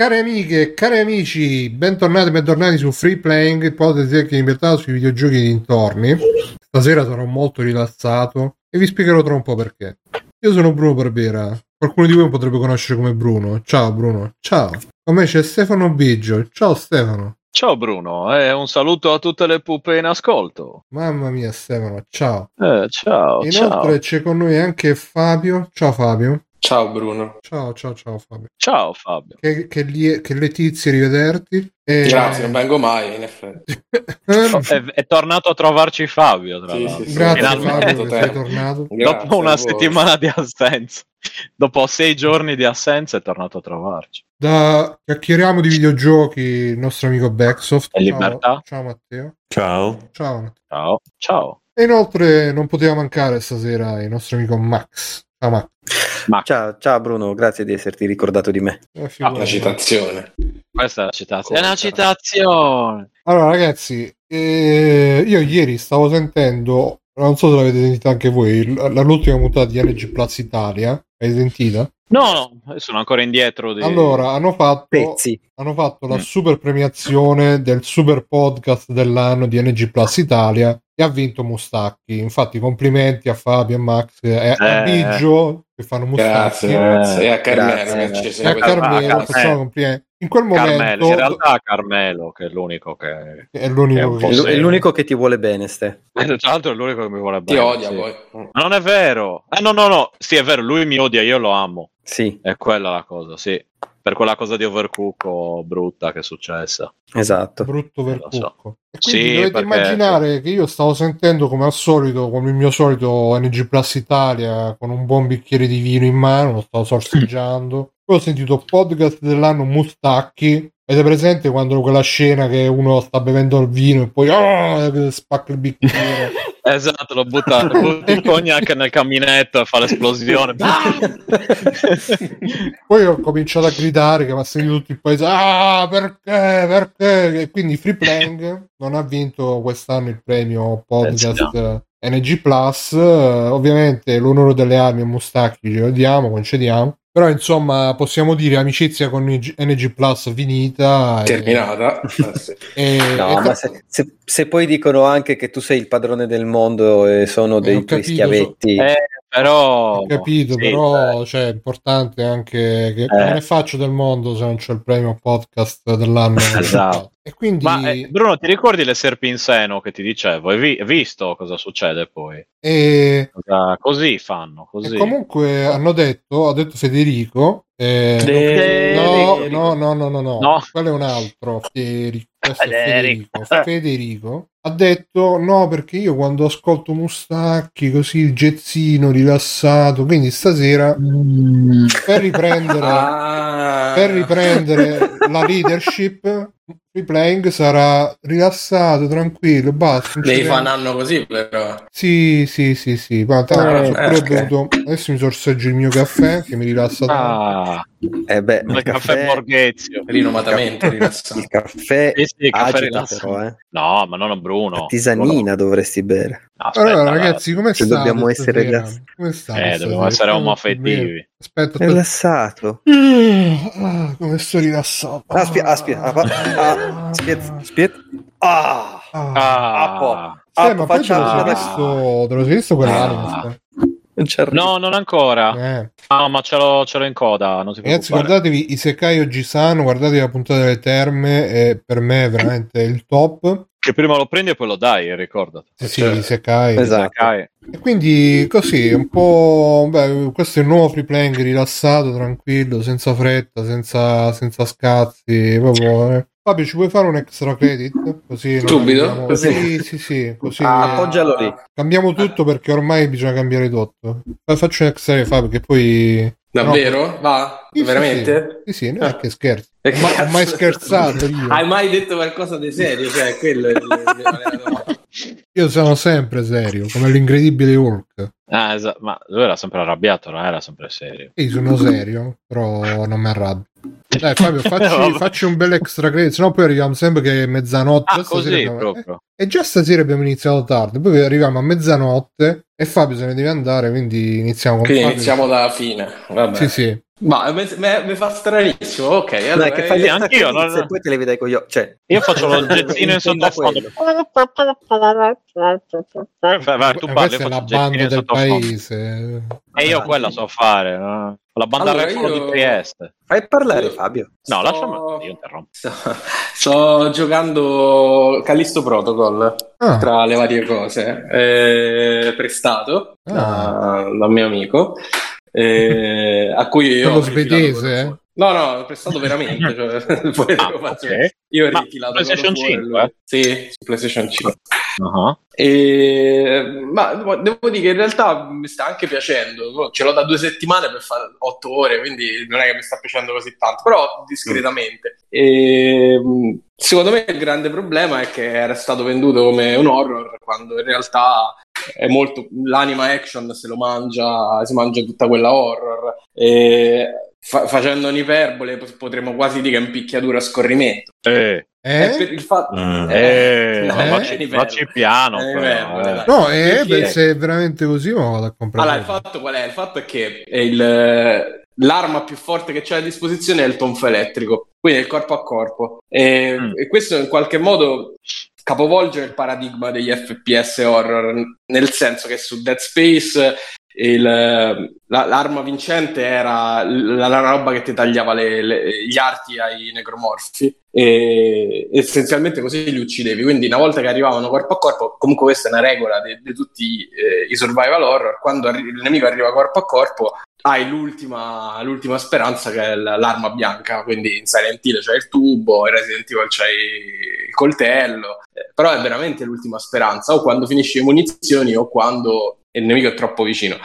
Cari amiche e cari amici, bentornati e bentornati su Free Playing, il podcast di libertà sui videogiochi e dintorni. Stasera sarò molto rilassato e vi spiegherò tra un po' perché. Io sono Bruno Barbera, qualcuno di voi potrebbe conoscere come Bruno. Ciao Bruno, ciao. Con me c'è Stefano Biggio. Ciao Stefano. Ciao Bruno, e un saluto a tutte le pupe in ascolto. Mamma mia Stefano, ciao. Eh, ciao, Inoltre ciao. c'è con noi anche Fabio. Ciao Fabio. Ciao Bruno. Ciao, ciao, ciao Fabio. Ciao Fabio. Che, che, lie- che letizia rivederti. E... Grazie, non vengo mai in effetti. È, è tornato a trovarci Fabio, tra Sì, l'altro. sì, sì. Grazie Finalmente. Fabio sei tornato. Grazie Dopo una settimana di assenza, dopo sei giorni di assenza, è tornato a trovarci. Da chiacchieriamo di videogiochi il nostro amico Backsoft. E Ciao. libertà. Ciao Matteo. Ciao. Ciao Matteo. Ciao, ciao. E inoltre non poteva mancare stasera il nostro amico Max. Ciao Max. Ma Ciao, ciao Bruno, grazie di esserti ricordato di me. Eh, figurati. Una citazione. questa è la citazione. È una citazione. Allora ragazzi, eh, io ieri stavo sentendo, non so se l'avete sentita anche voi, l'ultima puntata di NG Plus Italia. L'avete sentita? No, no, sono ancora indietro. Di... Allora, hanno fatto, Pezzi. hanno fatto la Mm. super premiazione del super podcast dell'anno di NG Plus Italia e ha vinto Mustacchi. Infatti, complimenti a Fabio e Max e a Eh. Biggio che fanno Mustacchi. Grazie, grazie. E a Carmelo Grazie. che ci E a. Carmelo Ah, facciamo complimenti. In quel Carmelo, momento in realtà Carmelo, che è l'unico che... è l'unico è un che È, l'unico che ti vuole bene, Ste. Tra l'altro è l'unico che mi vuole Ti bene. odia sì. poi. Ma non è vero. Eh, no, no, no. Sì, è vero, lui mi odia, io lo amo. Sì, È quella la cosa, sì. Per quella cosa di Overcook brutta che è successa. esatto. brutto lo so. E quindi Sì, dovete perché- immaginare che io stavo sentendo come al solito, come il mio solito NG Plus Italia, con un buon bicchiere di vino in mano, lo stavo sorseggiando. Poi ho sentito podcast dell'anno Mustacchi. Ed è presente quando quella scena che uno sta bevendo il vino e poi ah, spacca il bicchiere. Esatto, lo butta, butta il cognac nel caminetto e fa l'esplosione. Poi ho cominciato a gridare che mi ha sentito tutto il paese. Ah, perché? Perché? E quindi Free Playing non ha vinto quest'anno il premio podcast eh, NG Plus. Eh, ovviamente l'onore delle armi e Mustacchi ce lo diamo, concediamo. Però insomma possiamo dire amicizia con NG Plus finita. e- Terminata. Eh, sì. E, No, e- ma se, se- se poi dicono anche che tu sei il padrone del mondo e sono Eh, dei tuoi schiavetti, Eh, però... Ho capito, sì, però cioè, è importante anche che non ne faccio del mondo se non c'è il premio podcast dell'anno. Esatto. E quindi Ma eh, Bruno, ti ricordi le serpi in seno che ti dicevo? Hai vi- visto cosa succede poi? e- Cosa- così fanno, e così. comunque hanno detto, ha detto Federico, eh, Federico. no, no, no, no, no, no, No. quello è un altro, Federico, Federico. Federico. Federico ha detto no perché io quando ascolto Mustacchi così il gezzino rilassato, quindi stasera per riprendere Ah. per riprendere la leadership replaying sarà rilassato tranquillo basta Devi fare un anno così, però. sì sì sì sì guarda Ah, pure eh, ok. bevuto adesso mi sorseggio il mio caffè che mi rilassa tanto. Ah, eh beh, il il caffè caffè, Borghezio. Rinomatamente rilassato. il caffè Sì, sì, caffè rilassato. eh. No, ma non a Bruno. Tisanina dovresti bere. Aspetta, allora la- ragazzi come Se state dobbiamo essere rilassati. come state Eh, dobbiamo essere omoaffettivi. aspetta aspetta Rilassato. Ah, come sto rilassato Ah, spie- ah, spie- ah, ah, Ah, Ah. Appo. Sì, Appo, ma poi te lo sei visto, te lo sei visto quell'anime? Ah. Non c'è No, non ancora. Eh. No, ma ce l'ho, ce l'ho in coda. Non si Ragazzi, guardatevi Isekai Oji-san, guardatevi la puntata delle terme, è per me è veramente il top. Che prima lo prendi e poi lo dai, ricordati. Sì, sì, Certo. Isekai. Esatto. E quindi così, un po'... Beh, questo è il nuovo free playing rilassato, tranquillo, senza fretta, senza, senza scazzi, proprio... eh. Fabio, ci puoi fare un extra credit? Così Subito? Così? Sì, sì, sì, così... Ah, appoggialo lì. Cambiamo tutto perché ormai bisogna cambiare tutto. Poi Faccio un extra Fabio, che poi... Davvero? Va? Sì, sì, Veramente? Sì, sì, non è che scherzo. E che Ma ho mai scherzato io. Hai mai detto qualcosa di serio? Cioè, quello è il- il- Io sono sempre serio, come l'incredibile Hulk. Ah, esatto. Ma lui era sempre arrabbiato, non era sempre serio. Io sono serio, però non mi arrabbio. Dai Fabio, facci, facci un bel extra credit, sennò poi arriviamo sempre che è mezzanotte. Ah, così abbiamo- proprio. E già stasera abbiamo iniziato tardi, poi arriviamo a mezzanotte e Fabio se ne deve andare, quindi iniziamo con Quindi Fabio. iniziamo dalla fine. Vabbè. Sì, sì. Ma mi, fa stranissimo. Ok, allora, Dai, che fai eh, gli anch'io, extra credits non- e poi te le vedrai con occhi. Cioè, Io faccio lo gettino in sottofondo. Vai, vai, tu Eh, parli, questa io è la banda del paese. E io quella so fare. no? La banda Allora, record io- di Trieste. fai parlare Fabio. No, Sto- lasciami. Io interrompo. Sto, sto giocando Callisto Protocol Ah, tra le varie cose, eh, prestato Ah. da, da un mio amico, eh, a cui io rifilato svedese, No, no, prestato veramente. Cioè, poi Ah, lo faccio- ok. Io ho rifilato PlayStation God of War, 5, eh? Sì, su PlayStation 5. Uh-huh. E, ma devo dire che in realtà mi sta anche piacendo. Ce l'ho da due settimane per fare otto ore, quindi non è che mi sta piacendo così tanto, però discretamente. E, mh, secondo me il grande problema è che era stato venduto come un horror quando in realtà è molto l'anima action se lo mangia, si mangia tutta quella horror. E, fa- facendo un'iperbole potremmo quasi dire che è un picchiaduro a scorrimento. Eh, È eh? per il fatto eh, no, eh, livello. vacci piano. Eh, però, eh. No, eh, beh, se è veramente così, ma vado a comprare. Allora, il fatto qual è? Il fatto è che è il- l'arma più forte che c'è a disposizione è il tonfo elettrico, quindi è il corpo a corpo. E, Mm. e questo in qualche modo capovolge il paradigma degli FPS horror, nel senso che su Dead Space il- la- l'arma vincente era la, la roba che ti tagliava le- le- gli arti ai necromorfi e essenzialmente così li uccidevi. Quindi una volta che arrivavano corpo a corpo comunque questa è una regola di, tutti eh, i survival horror quando arri- il nemico arriva corpo a corpo hai l'ultima, l'ultima speranza che è l- l'arma bianca quindi in Silent Hill c'è il tubo in Resident Evil c'è il coltello. Eh, però è veramente l'ultima speranza o quando finisci le munizioni o quando il nemico è troppo vicino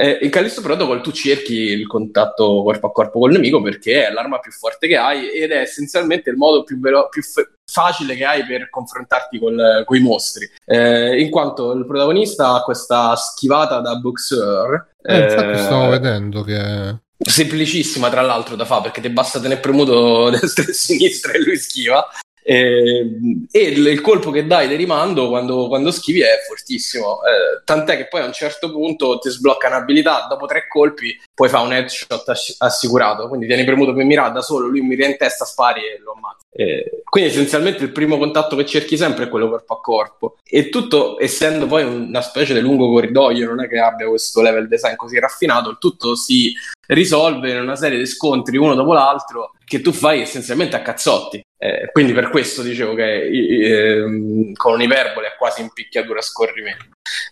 eh, in Callisto Protocol tu cerchi il contatto corpo a corpo col nemico perché è l'arma più forte che hai ed è essenzialmente il modo più, velo- più f- facile che hai per confrontarti con i mostri. Eh, in quanto il protagonista ha questa schivata da boxer. Eh, infatti eh, stavo vedendo che... semplicissima tra l'altro da fare perché ti basta tenere premuto destra e sinistra e lui schiva Eh, e il, il colpo che dai di rimando quando, quando schivi è fortissimo. Eh, tant'è che poi a un certo punto ti sblocca un'abilità dopo tre colpi puoi fare un headshot ass- assicurato quindi tieni premuto per mirare da solo lui mira in testa spari e lo ammazza Eh, quindi essenzialmente il primo contatto che cerchi sempre è quello corpo a corpo. E tutto essendo poi una specie di lungo corridoio non è che abbia questo level design così raffinato il tutto si risolve in una serie di scontri uno dopo l'altro che tu fai essenzialmente a cazzotti. Eh, quindi per questo dicevo che ehm, con un'iperbole è quasi in picchiatura a scorrimento.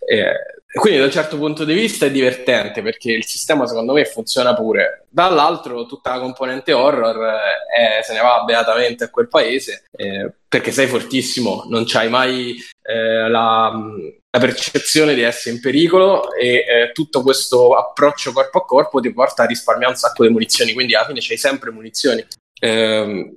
Eh, quindi da un certo punto di vista è divertente perché il sistema secondo me funziona pure. Dall'altro tutta la componente horror eh, se ne va beatamente a quel paese eh, perché sei fortissimo, non c'hai mai eh, la, la percezione di essere in pericolo e eh, tutto questo approccio corpo a corpo ti porta a risparmiare un sacco di munizioni, quindi alla fine c'hai sempre munizioni. Ehm,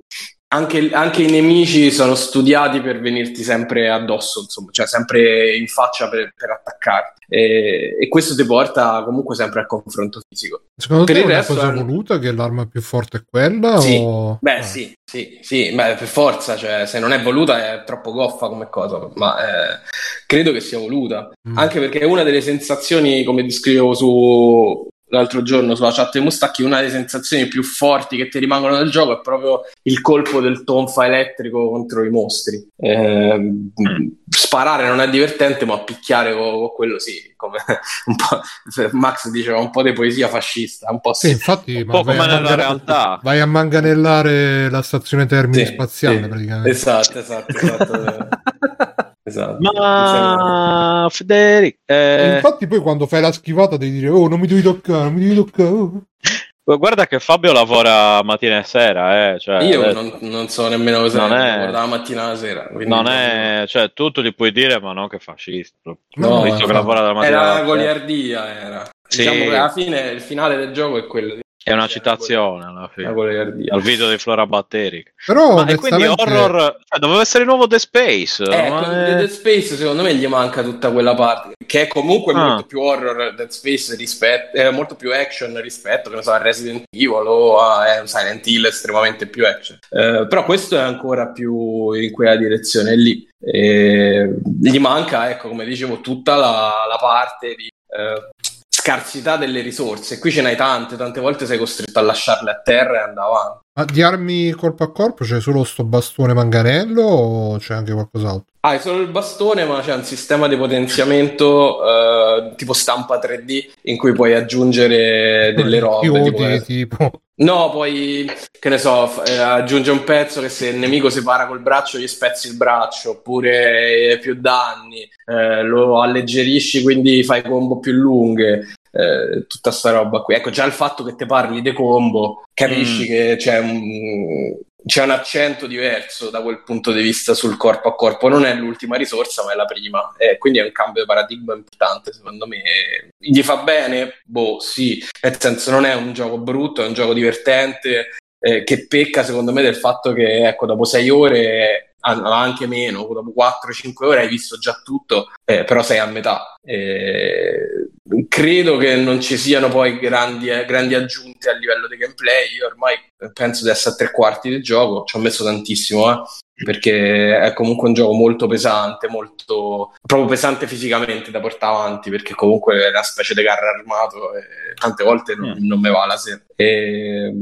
anche, anche i nemici sono studiati per venirti sempre addosso, insomma, cioè sempre in faccia per, per attaccarti. E, e questo ti porta comunque sempre al confronto fisico. Secondo Per te è una cosa è- voluta che l'arma più forte è quella? Sì. o... Beh, Ah. sì, sì, sì, beh, per forza, cioè, se non è voluta è troppo goffa come cosa, ma eh, credo che sia voluta. Mm. Anche perché è una delle sensazioni, come descrivevo su l'altro giorno sulla chat dei Mustacchi, una delle sensazioni più forti che ti rimangono nel gioco è proprio il colpo del tonfa elettrico contro i mostri. Eh, Sparare non è divertente, ma picchiare con, quello sì, come un po', Max diceva un po' di poesia fascista, un po' Sì, sì. infatti, Un ma po' vai come a nella realtà. Vai a manganellare la stazione termini Sì, spaziale sì. praticamente. Esatto, esatto, esatto. esatto. Ma Federico, E eh, Infatti poi quando fai la schivata devi dire oh non mi devi toccare, non mi devi toccare. oh". guarda che Fabio lavora mattina e sera, eh, cioè, Io eh, non, non so nemmeno cosa Non è- dalla mattina alla sera. quindi non è, cioè, tutto li puoi dire, ma non che fascista. No, visto che lavora dalla mattina Era alla sera. goliardia, era. Sì. Diciamo che alla fine il finale del gioco è quello. È una citazione alla fine. Al video di Flora Batterica. Però ma quindi horror cioè, doveva essere il nuovo The Space. Eh, è... Dead Space secondo me gli manca tutta quella parte che è comunque ah. molto più horror Dead Space rispetto è molto più action rispetto che so, a Resident Evil o a eh, Silent Hill estremamente più action. Eh, però questo è ancora più in quella direzione lì. E gli manca, ecco, come dicevo, tutta la, la parte di eh, scarsità delle risorse. Qui ce n'hai tante, tante volte sei costretto a lasciarle a terra e andare avanti. Ma di armi corpo a corpo c'è solo sto bastone manganello o c'è anche qualcos'altro? Ah, è solo il bastone, ma c'è un sistema di potenziamento uh, tipo stampa 3D in cui puoi aggiungere delle robe. Chiodi, tipo, tipo. No, poi che ne so, eh, aggiunge un pezzo che se il nemico si para col braccio gli spezzi il braccio, oppure più danni, eh, lo alleggerisci quindi fai combo più lunghe. Eh, tutta sta roba qui. Ecco, già il fatto che te parli di combo, capisci mm. che c'è un, c'è un accento diverso da quel punto di vista sul corpo a corpo. Non è l'ultima risorsa, ma è la prima. E quindi è un cambio di paradigma importante, secondo me. Gli fa bene? Boh, sì. Nel senso, non è un gioco brutto, è un gioco divertente. Eh, che pecca, secondo me, del fatto che, ecco, dopo sei ore anche meno, dopo 4-5 ore hai visto già tutto, eh, però sei a metà. Eh, credo che non ci siano poi grandi, eh, grandi, aggiunte a livello di gameplay. Io ormai penso di essere a tre quarti del gioco, ci ho messo tantissimo, eh, perché è comunque un gioco molto pesante, molto proprio pesante fisicamente da portare avanti, perché comunque è una specie di carro armato e tante volte non, mm. non me va la sera. E,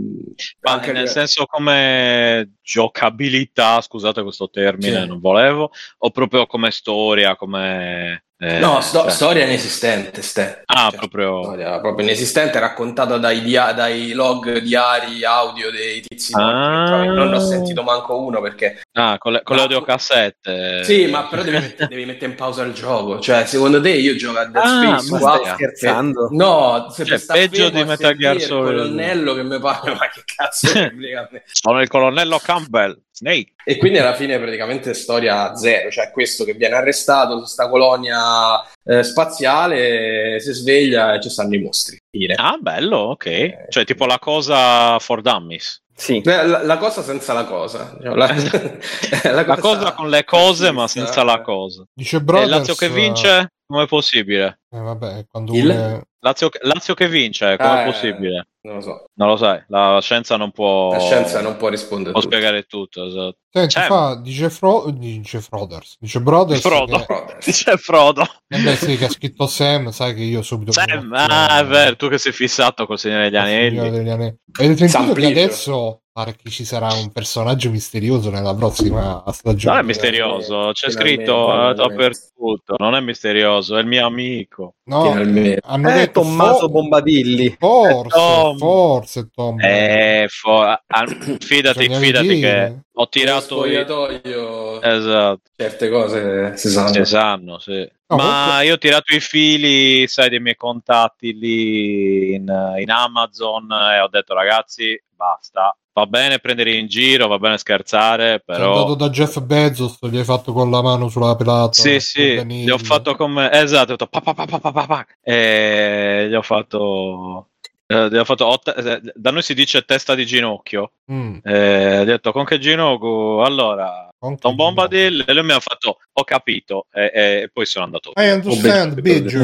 anche nel che... senso come giocabilità, scusate questo termine, sì. non volevo, o proprio come storia, come eh, no, sto- cioè... storia inesistente. Ste. Ah, cioè, proprio... Storia proprio inesistente, raccontata dai, dia- dai, log diari audio dei tizi ah. Non ho sentito manco uno perché... Ah, con le, con le audiocassette. Sì, ma però devi, mettere, devi mettere in pausa il gioco. Cioè, secondo te io gioco a Dead ah, Space ma scherzando? No, se cioè, peggio di Metal Gear Solid. Il colonnello che mi parla, ma che cazzo Sono il colonnello Campbell. Snake. E quindi alla fine praticamente storia zero, cioè questo che viene arrestato su questa colonia eh, spaziale, si sveglia e ci stanno i mostri. Fine. Ah, bello, ok. Eh, cioè tipo la cosa for dummies. Sì. La, la, cosa senza la cosa. Cioè, la, la, cosa, cosa, con le cose ma senza la cosa. Dice Brothers, e Lazio che vince? Come è possibile? Eh, vabbè, quando Il... Une... Lazio, Lazio, che vince, come è eh, possibile? Non lo so. Non lo sai, la scienza non può... La scienza non può rispondere. Può tutto. spiegare tutto, esatto. Senti, fa, dice, Fro... dice Froders, dice Brothers. Frodo. Che... Dice Frodo. Eh beh sì, che ha scritto Sam, sai che io subito... Sam, ah, è vero, tu che sei fissato col Signore degli Anelli. Degli anelli. Avete sentito che adesso pare che ci sarà un personaggio misterioso nella prossima stagione. Non è misterioso, c'è scritto eh, dappertutto, non è misterioso, è il mio amico. No, hanno eh, detto Tommaso for- Bombadilli. Forse, Tom. forse Tom. Eh, for- fidati, fidati che ho tirato spogliatoio. Esatto. Certe cose si sanno. Si sanno, sì. No, Ma comunque... io ho tirato i fili, sai, dei miei contatti lì in, in Amazon e ho detto ragazzi, basta, va bene prendere in giro, va bene scherzare, però... Sei andato da Jeff Bezos, gli hai fatto con la mano sulla pelata. Sì, sì, gli ho fatto come... Esatto, ho detto pa, pa, pa, pa, e gli ho fatto... Eh, fatto te- da noi si dice testa di ginocchio. Mm. Eh, ho detto con che ginocchio? Allora, Don Bombadil e lui mi ha fatto ho capito e, e poi sono andato. I understand, Biggio.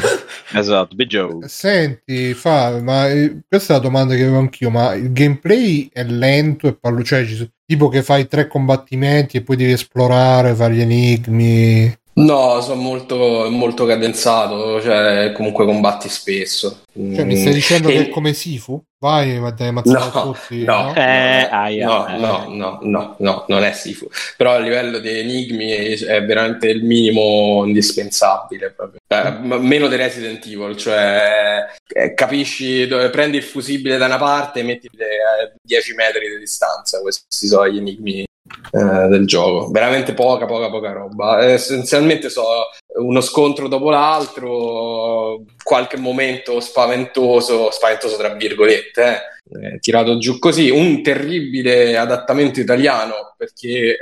esatto, Biggio. Senti, fa, ma eh, questa è la domanda che avevo anch'io, ma il gameplay è lento e pallo, cioè, tipo che fai tre combattimenti e poi devi esplorare, fare gli enigmi. No, sono molto, molto cadenzato, cioè comunque combatti spesso. Cioè, mi stai mm. dicendo e... che è come Sifu? Vai, ma dai, mazzare no, tutti? No, no, eh, no, no, no, no, no, non è Sifu. Però a livello di enigmi è veramente il minimo indispensabile. Proprio. Eh, meno di Resident Evil, cioè eh, capisci, dove prendi il fusibile da una parte e metti a 10 metri di distanza. Questi sono gli enigmi eh, del gioco. Veramente poca, poca, poca roba. Eh, essenzialmente so uno scontro dopo l'altro, qualche momento spaventoso, spaventoso tra virgolette, eh, tirato giù così, un terribile adattamento italiano perché eh,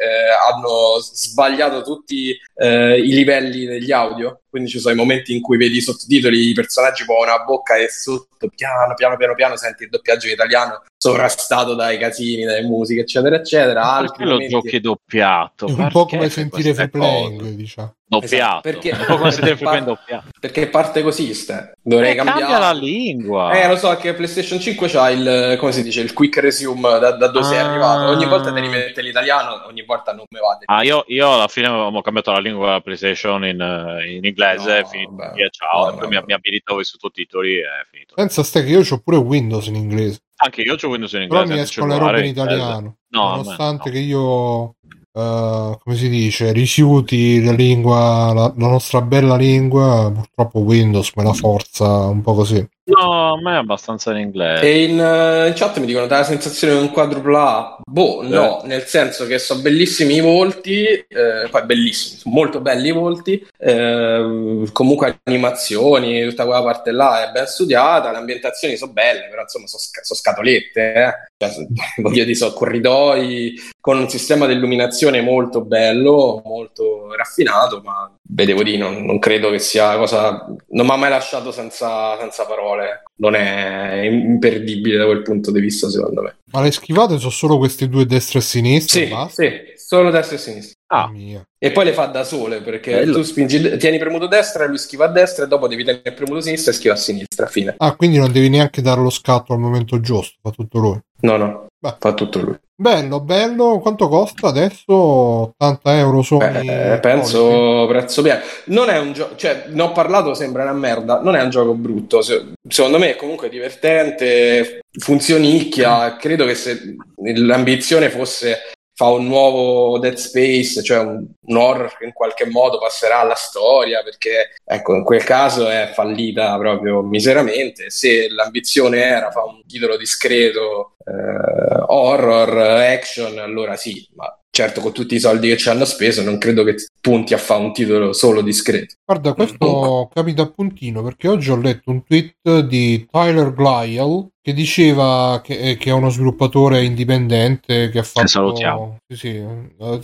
hanno sbagliato tutti eh, i livelli degli audio, quindi ci sono i momenti in cui vedi i sottotitoli, i personaggi muovono la bocca e sotto piano piano piano piano senti il doppiaggio in italiano sovrastato dai casini, dalle musiche, eccetera, eccetera. Altri lo momenti... giochi doppiato? È un po' come sentire free playing, diciamo. Doppiato. Esatto, perché, sentire free doppiato. Perché parte così, ste. Dovrei eh, cambiare. Cambia la lingua. Eh, lo so che PlayStation 5 c'ha il, come si dice, il quick resume da, da dove ah. sei arrivato. Ogni volta te rimette l'italiano, ogni volta non me va. Ah, io, io, alla fine ho cambiato la lingua PlayStation in, in inglese, no, finito, via, ciao, no, no, mi, mi abilitavo i sottotitoli e è finito. Pensa ste che io ho pure Windows in inglese. Anche io ho Windows in inglese. Però mi escono le robe in italiano. No, nonostante no. che io Uh, come si dice, rifiuti la lingua, la, la, nostra bella lingua, purtroppo Windows me la forza un po' così. No, a me è abbastanza in inglese. E in, uh, in chat mi dicono: dà la sensazione di un quadrupla Boh, no, eh. nel senso che sono bellissimi i volti, eh, poi bellissimi, sono molto belli i volti. Eh, comunque, animazioni, tutta quella parte là è ben studiata. Le ambientazioni sono belle, però insomma, sono, sc- sono scatolette. Cioè, voglio dire, sono corridoi con un sistema di illuminazione molto bello, molto raffinato, ma vedevo di non, non credo che sia cosa. Non mi ha mai lasciato senza, senza parole. Non è imperdibile da quel punto di vista, secondo me. Ma le schivate sono solo questi due destra e sinistra? Sì, sì, solo destra e sinistra. Ah. E poi le fa da sole perché Bello. tu spingi, tieni premuto destra e lui schiva a destra e dopo devi tenere premuto sinistra e schiva a sinistra. Fine. Ah, quindi non devi neanche dare lo scatto al momento giusto, fa tutto lui. No, no, Beh. fa tutto lui. Bello, bello. Quanto costa adesso? 80 euro sono. Eh, penso policy. prezzo pieno. Non è un gioco, cioè, ne ho parlato, sembra una merda. Non è un gioco brutto. secondo me è comunque divertente, funzionicchia. Credo che se l'ambizione fosse fa un nuovo Dead Space, cioè un, un, horror che in qualche modo passerà alla storia, perché ecco, in quel caso è fallita proprio miseramente. Se l'ambizione era fare un titolo discreto, eh, horror, action, allora sì, ma certo con tutti i soldi che ci hanno speso non credo che punti a fare un titolo solo discreto. Guarda, questo capita a puntino perché oggi ho letto un tweet di Tyler Glyle che diceva che, eh, che, è uno sviluppatore indipendente che ha fatto... salutiamo. Sì, sì. Eh,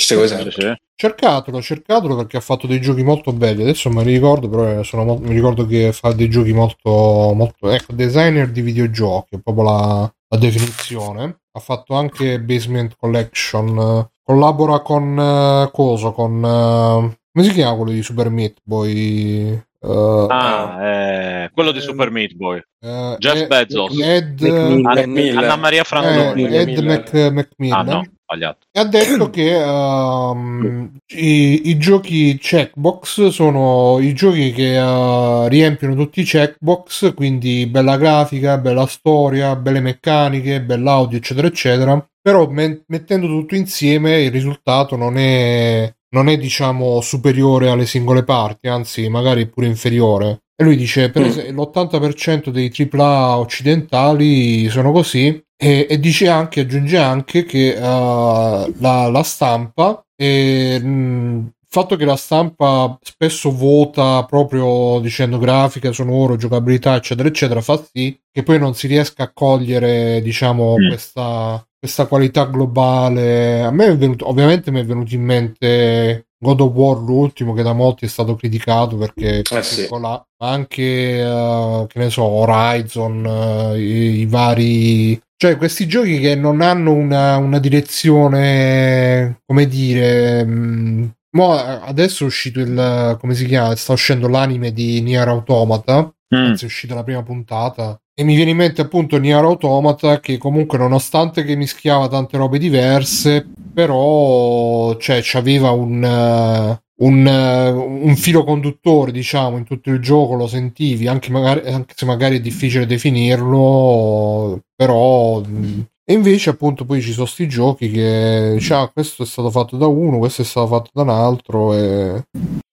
cercatelo, cercatelo perché ha fatto dei giochi molto belli. Adesso me li ricordo, però sono, mi ricordo che fa dei giochi molto... molto ecco, designer di videogiochi, è proprio la, la definizione. Ha fatto anche Basement Collection. Collabora con... Uh, Coso, con... Uh, come si chiama quello di Super Meat Boy? Uh, ah, eh, quello di Super Meat Boy. Uh, Jeff Ed, Bezos. Ed, Anna, Anna Maria Frandoni. Eh, Ed Mac, Macmillan. Ah, no, sbagliato. E ha detto che um, i, i, giochi checkbox sono i giochi che uh, riempiono tutti i checkbox, quindi bella grafica, bella storia, belle meccaniche, bell'audio, eccetera, eccetera. Però me- mettendo tutto insieme il risultato non è non è diciamo superiore alle singole parti, anzi magari pure inferiore. E lui dice per mm. esempio l'80% dei AAA occidentali sono così e, e dice anche, aggiunge anche che uh, la, la, stampa e, mh, il fatto che la stampa spesso vota proprio dicendo grafica, sonoro, giocabilità, eccetera, eccetera, fa sì che poi non si riesca a cogliere, diciamo, mm. questa, questa qualità globale. A me è venuto, ovviamente mi è venuto in mente God of War l'ultimo che da molti è stato criticato perché eh sì. ma anche uh, che ne so Horizon uh, i, i, vari cioè questi giochi che non hanno una, una direzione come dire mh, mm, mo adesso è uscito il come si chiama sta uscendo l'anime di Nier Automata mm. è uscita la prima puntata e mi viene in mente appunto Nier Automata che comunque nonostante che mischiava tante robe diverse, però cioè c'aveva un, uh, un, uh, un, filo conduttore diciamo in tutto il gioco, lo sentivi, anche, magari, anche se magari è difficile definirlo, però... E invece appunto poi ci sono sti giochi che diciamo questo è stato fatto da uno, questo è stato fatto da un altro e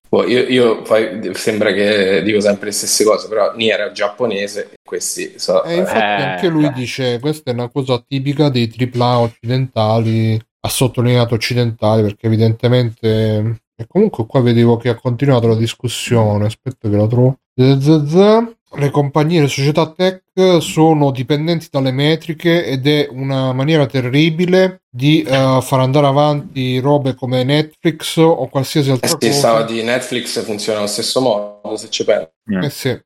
Boh, io, io fai, sembra che dico sempre le stesse cose, però Nier è giapponese questi so, eh, infatti eh, anche lui eh. dice questa è una cosa tipica dei AAA occidentali, ha sottolineato occidentali perché evidentemente e comunque qua vedevo che ha continuato la discussione, aspetta che la trovo. Zzzz. le compagnie, le società tech sono dipendenti dalle metriche ed è una maniera terribile di uh, far andare avanti robe come Netflix o qualsiasi altra eh sì, cosa. Stava di Netflix funziona allo stesso modo, se ci pensi. Eh sì.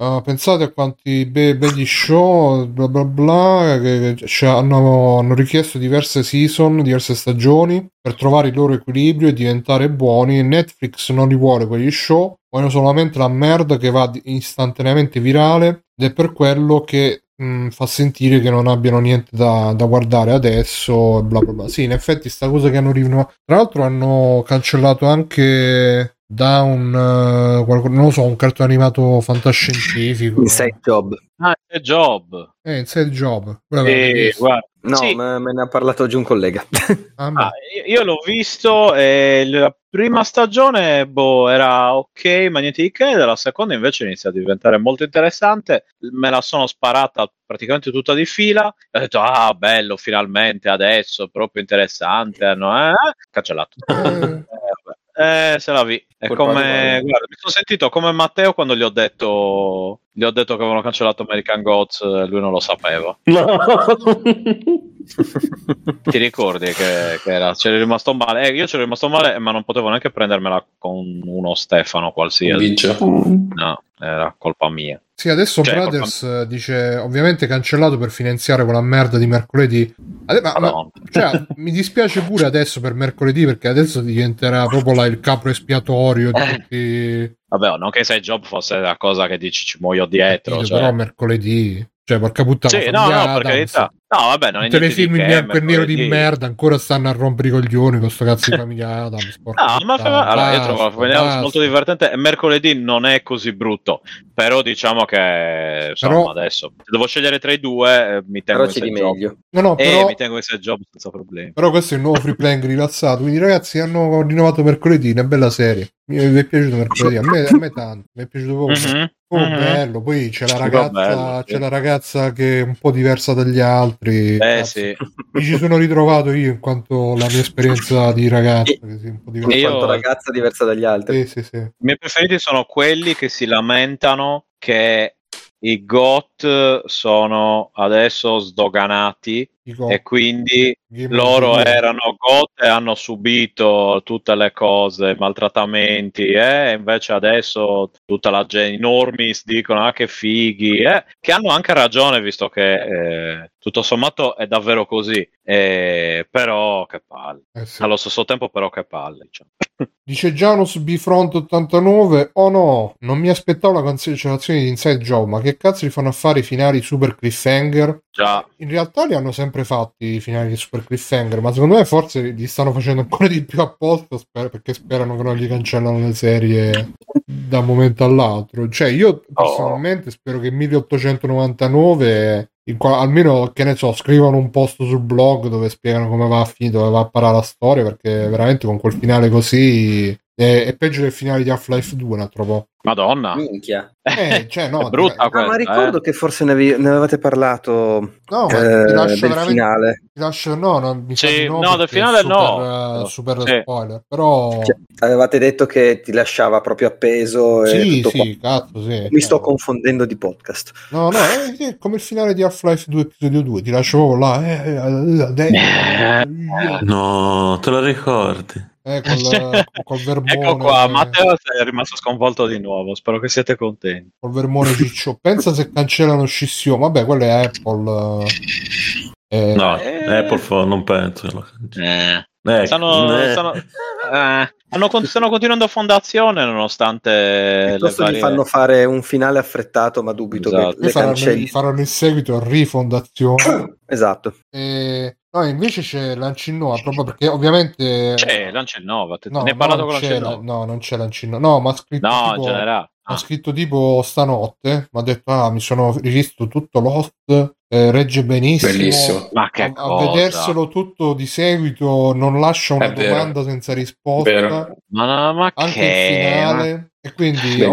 Uh, pensate a quanti be- belli show, bla bla bla, che, che hanno, hanno, richiesto diverse season, diverse stagioni per trovare il loro equilibrio e diventare buoni. Netflix non li vuole quegli show, vogliono solamente la merda che va istantaneamente virale ed è per quello che mh, mm, fa sentire che non abbiano niente da, da guardare adesso bla bla bla. Sì, in effetti sta cosa che hanno rinnovato. Tra l'altro hanno cancellato anche da un uh, non lo so, un cartone animato fantascientifico. Inside Job. Ah, Inside Job. Eh, Inside Job. Eh, no, sì. me, me, ne ha parlato giù un collega. ah, ah, io l'ho visto e la prima stagione boh, era ok, ma niente di che, la seconda invece inizia a diventare molto interessante. Me la sono sparata praticamente tutta di fila. ho detto, ah, bello, finalmente adesso, proprio interessante. No, eh? Cancellato. Eh. Eh, se la vi. È come, guarda, mi sono sentito come Matteo quando gli ho detto, gli ho detto che avevano cancellato American Gods e lui non lo sapeva. No. Ti ricordi che, che era, c'era rimasto male? Eh, io c'ero rimasto male, ma non potevo neanche prendermela con uno Stefano qualsiasi. No, era colpa mia. Sì, adesso cioè, Brothers colpa... dice ovviamente cancellato per finanziare quella merda di mercoledì. Ma, ma, cioè, mi dispiace pure adesso per mercoledì perché adesso diventerà proprio la, il capro espiatorio di eh. tutti. Vabbè, non che se job fosse la cosa che dici ci muoio dietro. Cioè... Però mercoledì. Cioè, porca puttana. Sì, no, no, per carità. No, vabbè, non è telefilm in bianco e nero di merda ancora stanno a rompere i coglioni con sto cazzo di famiglia Adams. no, ma allora, io trovo basta. molto divertente. Mercoledì non è così brutto, però diciamo che insomma, però, adesso se devo scegliere tra i due, eh, mi tengo però di meglio. No, no, però, eh, mi tengo questa job senza problemi. Però questo è il nuovo free playing rilassato. Quindi, ragazzi, hanno rinnovato mercoledì, una bella serie. Mi è piaciuto mercoledì, a me, a me tanto, mi è piaciuto poco. Mm-hmm. Oh, mm-hmm. bello. Poi c'è la, ragazza, bello, c'è sì. la ragazza che è un po' diversa dagli altri. Eh, sì. Mi ci sono ritrovato io in quanto la mia esperienza di ragazza. Che sì, un po diversa. In quanto ragazza diversa dagli altri. Sì, sì, sì. I miei preferiti sono quelli che si lamentano che i GOT sono adesso sdoganati e quindi loro erano GOT e hanno subito tutte le cose, maltrattamenti e invece adesso tutta la gente, i normis dicono ah che fighi, eh, che hanno anche ragione visto che eh, tutto sommato è davvero così, eh, però che palle, eh sì. allo stesso tempo però che palle. Cioè. Dice Janus Bifront 89, oh no, non mi aspettavo la cancellazione di Inside Job, ma che cazzo li fanno a fare i finali super cliffhanger? Già. In realtà li hanno sempre fatti i finali di super cliffhanger, ma secondo me forse li stanno facendo ancora di più apposta sper- perché sperano che non gli cancellano le serie da un momento all'altro. Cioè io oh. personalmente oh. spero che 1899 almeno che ne so, scrivono un post sul blog dove spiegano come va a finire, dove va a parare la storia, perché veramente con quel finale così è, è peggio del finale di Half-Life 2 un altro po'. Madonna. Minchia. Eh, cioè, no, brutta ah, ma ricordo eh. che forse ne, avevi, ne, avevate parlato no, eh, ti lascio del finale. Ti lascio, no, no, mi sì, no, no del finale super, no. Uh, super sì. spoiler, però... Cioè, avevate detto che ti lasciava proprio appeso sì, sì, cazzo, sì. Mi sto confondendo di podcast. No, no, è come il finale di Half-Life 2 episodio 2, ti lascio proprio là. Eh, eh, eh, no, te lo ricordi? Eh, col, col vermone. ecco qua, Matteo è rimasto sconvolto di nuovo. Spero che siate contenti. Col vermone ciccio. Pensa se cancellano scissione. Vabbè, quello è Apple. Eh, no, eh, Apple non penso. Eh. Eh, stanno, eh. stanno, eh, hanno, stanno, continuando fondazione nonostante Piuttosto varie... gli fanno fare un finale affrettato ma dubito esatto. che le faranno, faranno il seguito rifondazione esatto e No, invece c'è Lancinnova, proprio perché ovviamente... C'è Lancinnova, te no, ne hai parlato con Lancinnova? No, non c'è Lancinnova. No, ma ha scritto... No, tipo, in generale. Ha scritto tipo stanotte, mi ha detto, ah, mi sono rivisto tutto Lost, eh, regge benissimo. Bellissimo. Ma che a, cosa? a vederselo tutto di seguito non lascia una È domanda vero. senza risposta. Vero. Ma, ma anche che... il finale. E quindi... Oh,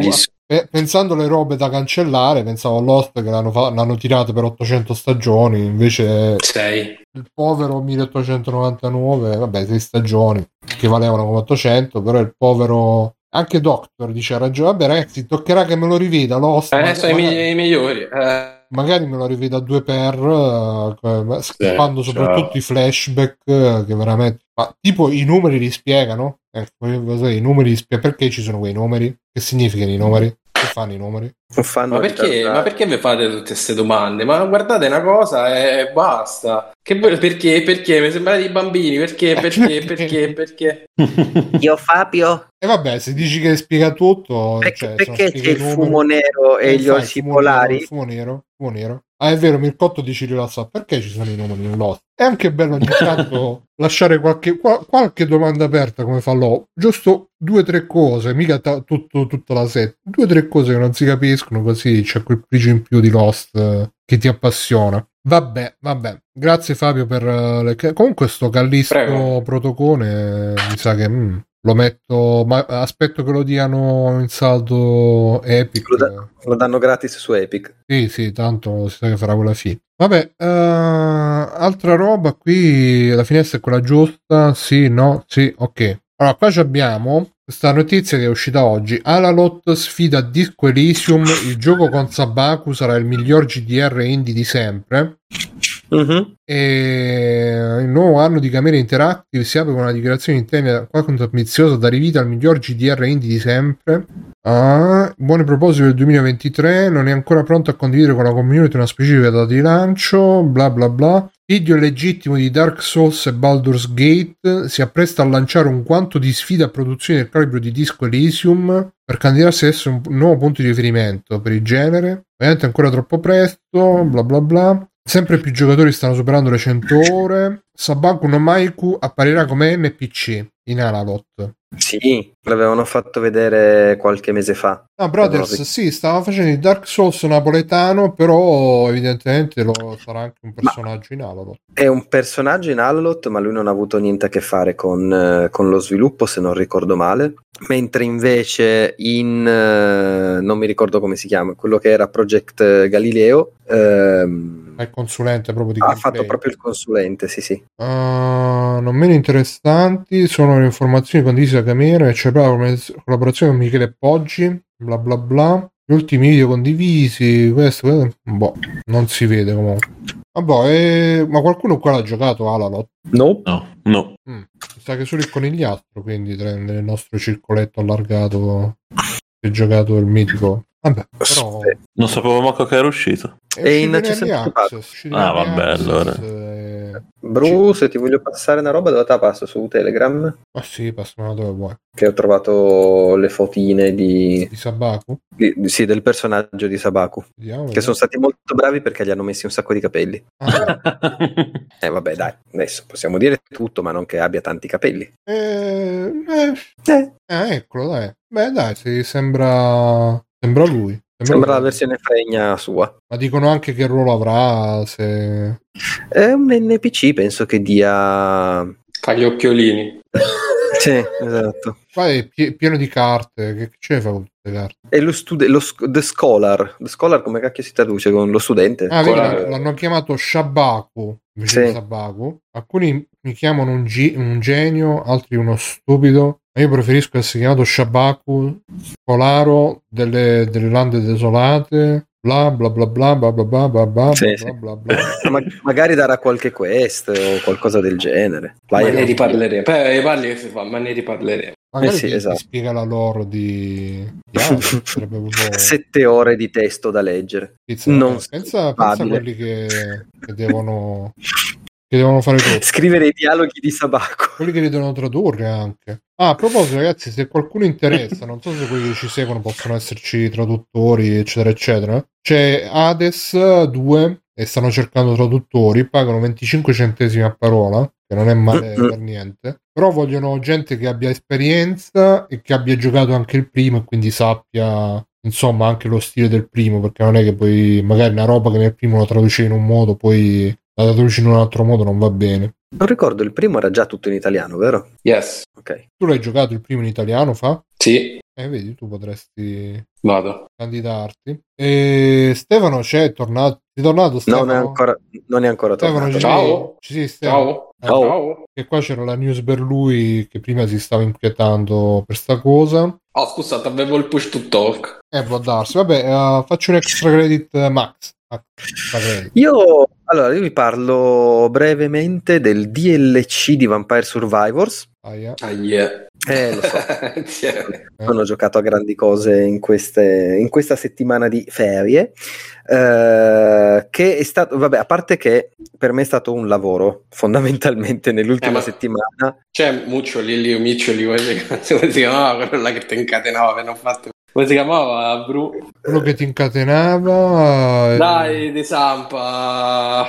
pensando alle robe da cancellare, pensavo a Lost che l'hanno, fa- l'hanno tirato per 800 stagioni, invece 6. il povero 1899, vabbè, 6 stagioni che valevano come 800, però il povero Anche Doctor dice ha ragione. Vabbè, ragazzi, toccherà che me lo riveda. Lost, eh, sono i migliori. Eh. Magari me lo riveda a due per, uh, schippando sì, soprattutto ciao. i flashback, uh, che veramente. Ma tipo i numeri li spiegano? Ecco, i numeri li spiegano. Perché ci sono quei numeri? Che significano i numeri? Che fanno i numeri? Ma perché, ma perché mi fate tutte queste domande? Ma guardate una cosa e basta. Che, perché? Perché? Mi sembrate i bambini? Perché? Perché? Perché? Perché? Io Fabio? E vabbè, se dici che spiega tutto... Perché, cioè, perché c'è il fumo nero e, e gli orsi polari? il fumo nero, fumo nero. Ah, è vero, Mircotto dice la sa. Perché ci sono i numeri in Lost? È anche bello ogni tanto lasciare qualche, qual- qualche domanda aperta come fa Lo. Giusto due o tre cose, mica t- tutto, tutta la set. Due o tre cose che non si capiscono, così c'è quel grigio in più di Lost eh, che ti appassiona. Vabbè, vabbè. Grazie Fabio per uh, le... Comunque sto Callisto Protocone mi sa che... Mm, lo metto, ma aspetto che lo diano in saldo Epic. Lo, da, lo, danno gratis su Epic. Sì, sì, tanto si sa che farà quella fine. Vabbè, uh, altra roba qui, la finestra è quella giusta? Sì, no, sì, ok. Allora, qua abbiamo questa notizia che è uscita oggi. Alalot sfida Disco Elysium, il gioco con Sabaku sarà il miglior GDR indie di sempre. Uh-huh. E il nuovo anno di Camera Interactive si apre con una dichiarazione interna quanto ambiziosa da rivita al miglior GDR indie di sempre. Ah, buoni propositi del 2023. Non è ancora pronto a condividere con la community una specifica data di lancio. Bla bla bla. Video legittimo di Dark Souls e Baldur's Gate si appresta a lanciare un quanto di sfida a produzione del calibro di Disco Elysium per candidarsi ad essere un nuovo punto di riferimento per il genere. Ovviamente ancora troppo presto, bla bla bla. Sempre più giocatori stanno superando le 100 ore. Sabaku no Maiku apparirà come NPC in Alalot. Sì, l'avevano fatto vedere qualche mese fa. Ah, Brothers, sì, stava facendo il Dark Souls napoletano, però evidentemente lo sarà anche un personaggio ma in Alalot. È un personaggio in Alalot, ma lui non ha avuto niente a che fare con, eh, con lo sviluppo, se non ricordo male. Mentre invece in... Eh, non mi ricordo come si chiama, quello che era Project Galileo... Ehm, è il consulente proprio di Ha gameplay. fatto proprio il consulente, sì, sì. Uh, non meno interessanti sono le informazioni condivise da Camera e c'è la collaborazione con Michele Poggi, bla bla bla. Gli ultimi video condivisi, questo, questo boh, non si vede comunque. Vabbè, eh, ma qualcuno qua l'ha giocato Alalot? No, no, no. Mm, sa che solo il conigliastro, quindi nel nostro circoletto allargato, si è giocato il mitico Vabbè, però... Non sapevo manco che era uscito. E in access. Ah, vabbè, allora. E... Bruce, ti voglio passare una roba dove te la passo su Telegram? Ah sì, passami dove vuoi. Che ho trovato le fotine di... Di Sabaku? Di, sì, del personaggio di Sabaku. Vediamo, che sono stati molto bravi perché gli hanno messi un sacco di capelli. Ah. eh vabbè, dai, adesso possiamo dire tutto, ma non che abbia tanti capelli. Eh, eh. eh. eh eccolo, dai. Beh, dai, si sembra Sembra lui. Sembra, Sembra la versione fregna sua. Ma dicono anche che ruolo avrà se... È un NPC, penso che dia... Fa gli occhiolini. sì, esatto. Qua è pie- pieno di carte. Che c'è fa con tutte le carte? È lo, stud- lo sc- The Scholar. The Scholar come cacchio si traduce con lo studente? Ah, vedi, l'hanno chiamato Shabaku invece sì. Sabaku. Alcuni mi chiamano un, gi- un genio, altri uno stupido. Io preferisco essere chiamato Shabaku, Polaro delle, delle lande desolate, bla bla bla bla bla bla bla bla bla sì, bla, bla, bla, Ma, magari darà qualche quest o qualcosa del genere. Vai ma ne riparleremo. Beh, parli, ma ne riparleremo. Magari eh sì, ti, esatto. ti spiega la loro di, di Sette ore di testo da leggere. Pizza, non pensa, pensa a quelli che, che devono che devono fare tutto. Scrivere i dialoghi di Sabaco. Quelli che li devono tradurre anche. Ah, a proposito, ragazzi, se qualcuno interessa, non so se quelli che ci seguono possono esserci traduttori, eccetera, eccetera. C'è Hades 2 e stanno cercando traduttori, pagano 25 centesimi a parola, che non è male per niente. Però vogliono gente che abbia esperienza e che abbia giocato anche il primo e quindi sappia insomma anche lo stile del primo perché non è che poi magari una roba che nel primo lo traduce in un modo poi la traduci in un altro modo non va bene. Non ricordo, il primo era già tutto in italiano, vero? Yes. Ok. Tu l'hai giocato il primo in italiano, fa? Sì. Eh, vedi, tu potresti Vado. candidarti. E Stefano c'è, tornato. È tornato Stefano? Non è ancora, non è ancora Stefano, tornato. Ciao. Ci sei, Stefano? Ciao. Eh, Ciao. Che qua c'era la news per lui che prima si stava inquietando per sta cosa. Oh, scusate, avevo il push to talk. Eh, può darsi. Vabbè, uh, faccio un extra credit uh, max. Io, allora, io vi parlo brevemente del DLC di Vampire Survivors. Ah, yeah. Ah, yeah. Eh, lo so. yeah. Non ho giocato a grandi cose in, queste, in questa settimana di ferie. Eh, che è stato, vabbè, a parte che per me è stato un lavoro fondamentalmente nell'ultima Eh, ma- settimana. C'è Muccioli lì, Miccioli, come si, chiamava là che ti incatenava appena fatto. Come si chiamava? Bru? Quello che ti incatenava. eh, Dai, di Sampa.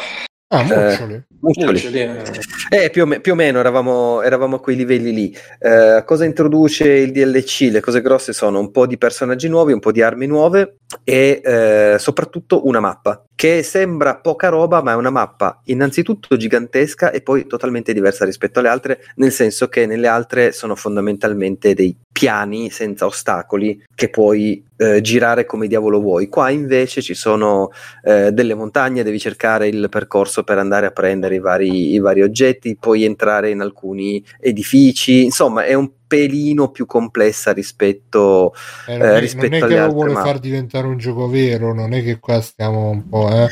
Ah, Muccioli. Muccioli. Eh. Eh, più o, me- più o meno eravamo, eravamo a quei livelli lì. Eh, cosa introduce il DLC? Le cose grosse sono un po' di personaggi nuovi, un po' di armi nuove e eh, soprattutto una mappa che sembra poca roba, ma è una mappa innanzitutto gigantesca e poi totalmente diversa rispetto alle altre, nel senso che nelle altre sono fondamentalmente dei piani senza ostacoli che puoi eh, girare come diavolo vuoi. Qua invece ci sono eh, delle montagne, devi cercare il percorso per andare a prendere i vari, i vari oggetti, puoi entrare in alcuni edifici, insomma è un pelino più complessa rispetto Eh, non, è, rispetto non è che lo vuole far diventare un gioco vero, non è che qua stiamo un po', eh.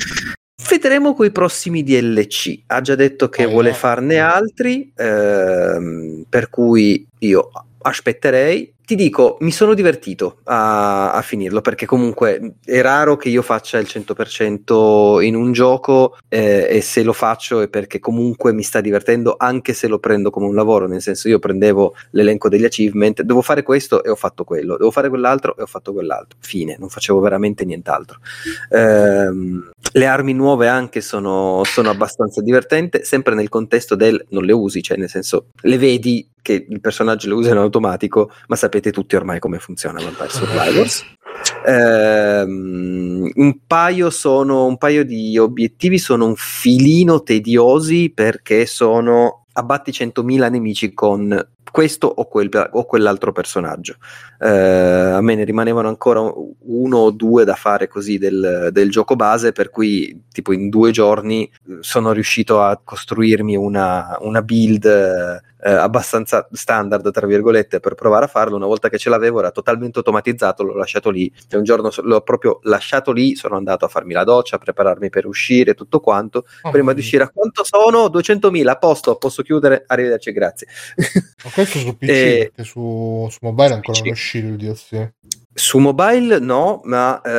Vedremo coi prossimi DLC. Ha già detto che Eh, vuole no. farne altri, ehm, per cui io aspetterei. Ti dico, mi sono divertito a, a finirlo perché comunque è raro che io faccia il 100% in un gioco eh, e se lo faccio è perché comunque mi sta divertendo anche se lo prendo come un lavoro, nel senso io prendevo l'elenco degli achievement, devo fare questo e ho fatto quello, devo fare quell'altro e ho fatto quell'altro, fine, non facevo veramente nient'altro. Ehm, le armi nuove anche sono, sono abbastanza divertenti, sempre nel contesto del non le usi, cioè nel senso le vedi che il personaggio le usa in automatico, ma sapete tutti ormai come funziona Vampire Survivors. Ehm, un paio sono un paio di obiettivi sono un filino tediosi perché sono abbatti 100.000 nemici con questo o, quel- o quell'altro personaggio. Eh, a me ne rimanevano ancora uno o due da fare così del, del gioco base, per cui tipo in due giorni eh, sono riuscito a costruirmi una, una build eh, abbastanza standard, tra virgolette, per provare a farlo. Una volta che ce l'avevo era totalmente automatizzato, l'ho lasciato lì. E un giorno l'ho proprio lasciato lì, sono andato a farmi la doccia, a prepararmi per uscire, tutto quanto. Oh, Prima di uscire a quanto sono? 200.000, a posto, posso chiudere, arrivederci, grazie. Ma questo su PC, Eh, perché su, su mobile ancora PC. non è uscito il DLC. Su mobile no, ma eh,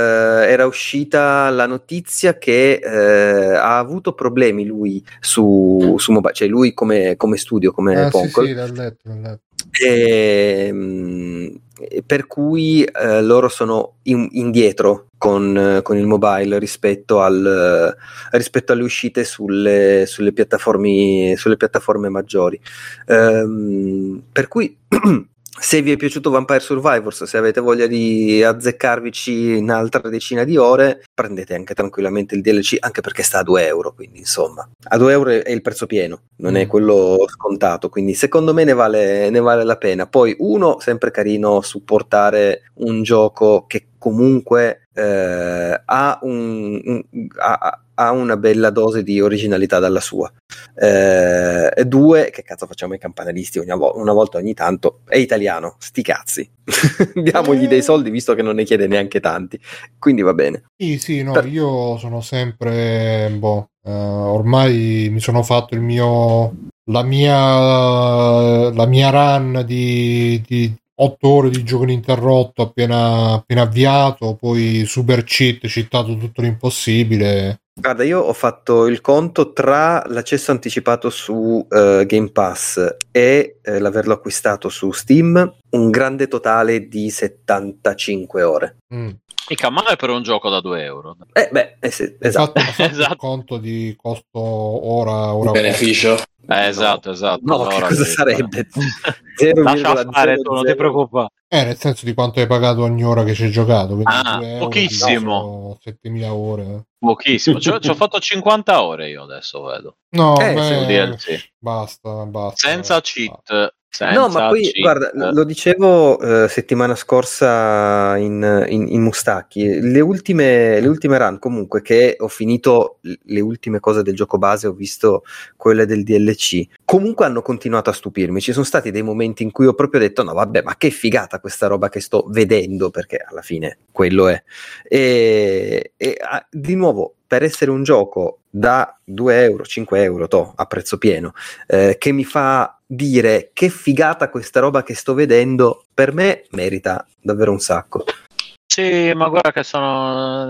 era uscita la notizia che eh, ha avuto problemi lui su, su mobile, cioè lui come, come studio, come Ah, sì, Ponkol, sì, l'ho letto, letto. e, mm, e per cui eh, loro sono in- indietro con, con il mobile rispetto, al, rispetto alle uscite sulle, sulle, piattaforme, sulle piattaforme maggiori. Ehm, per cui se vi è piaciuto Vampire Survivors, se avete voglia di azzeccarvici un'altra decina di ore, prendete anche tranquillamente il DLC, anche perché sta a 2 euro, quindi insomma, a 2 euro è il prezzo pieno, non è Mm. quello scontato, quindi secondo me ne vale, ne vale la pena. Poi uno, sempre carino supportare un gioco che comunque eh, ha, un, un- ha- ha una bella dose di originalità dalla sua. Eh, e due, che cazzo facciamo i campanalisti ogni vo- una volta ogni tanto? È italiano, sti cazzi. Diamogli dei soldi visto che non ne chiede neanche tanti. Quindi va bene. Sì, sì, no, Per- io sono sempre, boh, eh, ormai mi sono fatto il mio, la mia, la mia run di, di 8 ore di gioco ininterrotto appena, appena avviato, poi super cheat, citato tutto l'impossibile. Guarda, io ho fatto il conto tra l'accesso anticipato su eh, Game Pass e eh, l'averlo acquistato su Steam, un grande totale di 75 ore. Mm. Mica male per un gioco da 2 euro. Eh beh, eh sì, esatto. fatto, ho fatto il Esatto. conto di costo ora, ora Beneficio. Eh, esatto, esatto. No, che Allora, cosa sì. sarebbe? Lascia fare, tu non ti 0,00. preoccupare. Eh, nel senso di quanto hai pagato ogni ora che ci hai giocato. quindi Ah, pochissimo. 7000 ore. Pochissimo. Ci ho, fatto 50 ore io adesso, vedo. No, Eh, beh. Basta, basta. Senza basta. cheat, no, ma poi cheat. guarda, lo dicevo eh, settimana scorsa in, in, in Mustacchi, le ultime, le ultime run comunque che ho finito le ultime cose del gioco base, ho visto quelle del DLC, comunque hanno continuato a stupirmi, ci sono stati dei momenti in cui ho proprio detto no vabbè ma che figata questa roba che sto vedendo, perché alla fine quello è. E, e di nuovo, per essere un gioco da 2 euro, 5 euro, to, a prezzo pieno, eh, che mi fa dire che figata questa roba che sto vedendo, per me merita davvero un sacco. Sì, ma guarda che sono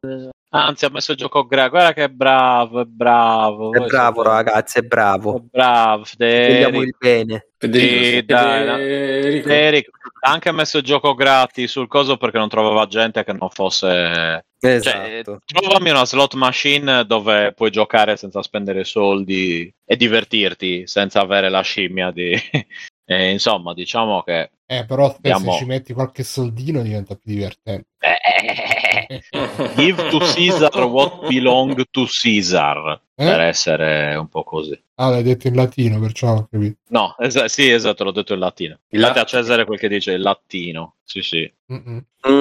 Anzi, ha messo il gioco gra- guarda che è bravo, è bravo. È bravo, ragazzi, è bravo. È bravo, Vogliamo il bene. Federico, Federico. Federico. Ha anche messo il gioco gratis sul coso perché non trovava gente che non fosse... Esatto. Cioè, trovami una slot machine dove puoi giocare senza spendere soldi e divertirti senza avere la scimmia di... E, insomma, diciamo che... Eh, però abbiamo... se ci metti qualche soldino diventa più divertente. Eh, Give to Caesar what belong to Caesar. Eh? Per essere un po' così. Ah, l'hai detto in latino, perciò ho capito. No, es- sì, esatto, l'ho detto in latino. Il Date a Cesare quel che dice il latino. Sì, sì. Mm-hmm.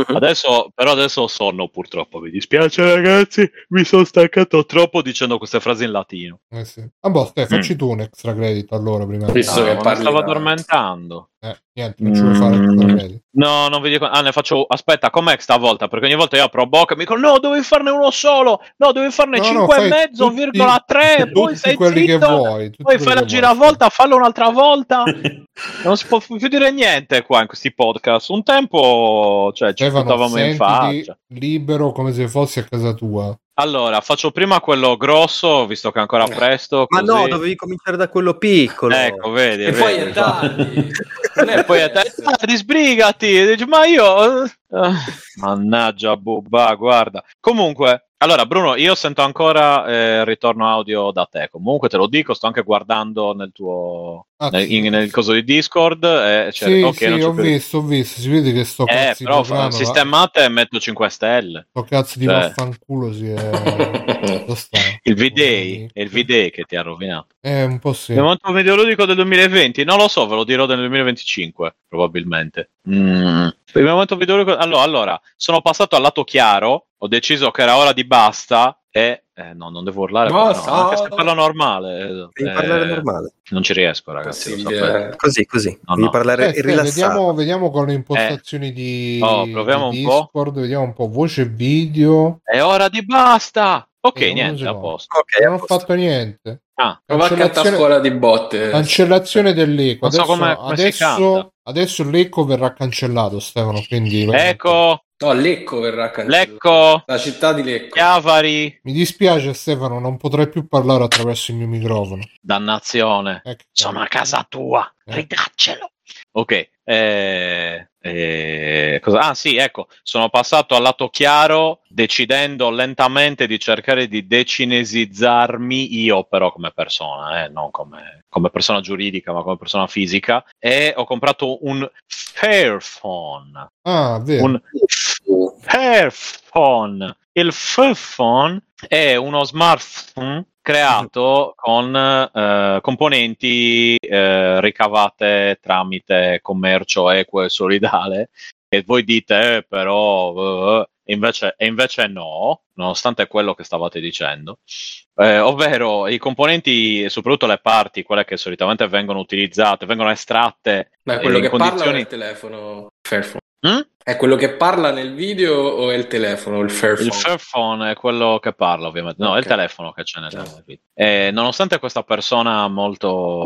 Adesso, però adesso ho sonno purtroppo, mi dispiace ragazzi, mi sono stancato troppo dicendo queste frasi in latino. Eh sì. Ah boh, te, facci mm. tu un extra credit allora prima. Visto ah, che parli stavo addormentando. Eh, niente, non ci vuoi fare extra credit. No, non vi dico. Ah, ne faccio. Aspetta, com'è stavolta? Perché ogni volta io apro e mi dicono: No, devi farne uno solo. No, devi farne no, 5,5,3. No, virgola 3. Poi sei zitto, vuoi. Poi fai la giravolta, fallo un'altra volta. non si può più dire niente qua in questi podcast. Un tempo, cioè, ci buttavamo in faccia. Libero come se fossi a casa tua. Allora, faccio prima quello grosso, visto che è ancora presto. Ma così. no, dovevi cominciare da quello piccolo. Ecco, vedi. E vedi, poi è tardi. e poi è tardi, sbrigati. Ma io... Uh, mannaggia, bubba, guarda. Comunque, allora, Bruno, io sento ancora eh, ritorno audio da te. Comunque te lo dico, sto anche guardando nel tuo ah, nel, in, nel coso di Discord. Eh, cioè, sì, okay, sì ho visto, ho visto. Si vede che sto eh, però programma, sistemate e metto 5 stelle. Sto cazzo di cioè. vaffanculo si è... il V-Day, è il V-Day che ti ha rovinato. È un po' sì. Il momento videoludico del 2020? Non lo so, ve lo dirò nel 2025, probabilmente. Mm. Il momento videoludico... Allora, allora, sono passato al lato chiaro ho deciso che era ora di basta e eh, no, non devo urlare, no, no, anche se parlo normale. Devi eh, parlare normale. Non ci riesco, ragazzi. Sì, eh, così, così. No, Devi parlare eh, vediamo, vediamo, con le impostazioni di, oh, proviamo di un Discord, po'. vediamo un po' voce video. È ora di basta. Ok, eh, niente, a posto. Okay, non ho fatto niente. Ah, prova a scuola di botte. Cancellazione dell'eco. Adesso, so come, come adesso, adesso l'eco verrà cancellato, Stefano. Quindi ecco, No, Lecco verrà cancellato. Lecco. La città di Lecco. Chiavari. Mi dispiace Stefano, non potrai più parlare attraverso il mio microfono. Dannazione. Ecco. Sono a casa tua. Eh. Ridaccelo. Ok. Eh, eh, cosa? Ah sì, ecco, sono passato al lato chiaro decidendo lentamente di cercare di decinesizzarmi io però come persona, eh, non come, come, persona giuridica ma come persona fisica e ho comprato un Fairphone. Ah, vero. Un Fairphone. Il Fairphone è uno smartphone creato con eh, componenti eh, ricavate tramite commercio equo e solidale e voi dite eh, però invece, e invece no nonostante quello che stavate dicendo. Eh, ovvero i componenti soprattutto le parti quelle che solitamente vengono utilizzate vengono estratte ma quello che condizioni... parla telefono Fairphone Mm? È quello che parla nel video o è il telefono? Il Fairphone? Il Fairphone è quello che parla, ovviamente. No, okay. è il telefono che c'è nel certo. video. E nonostante questa persona molto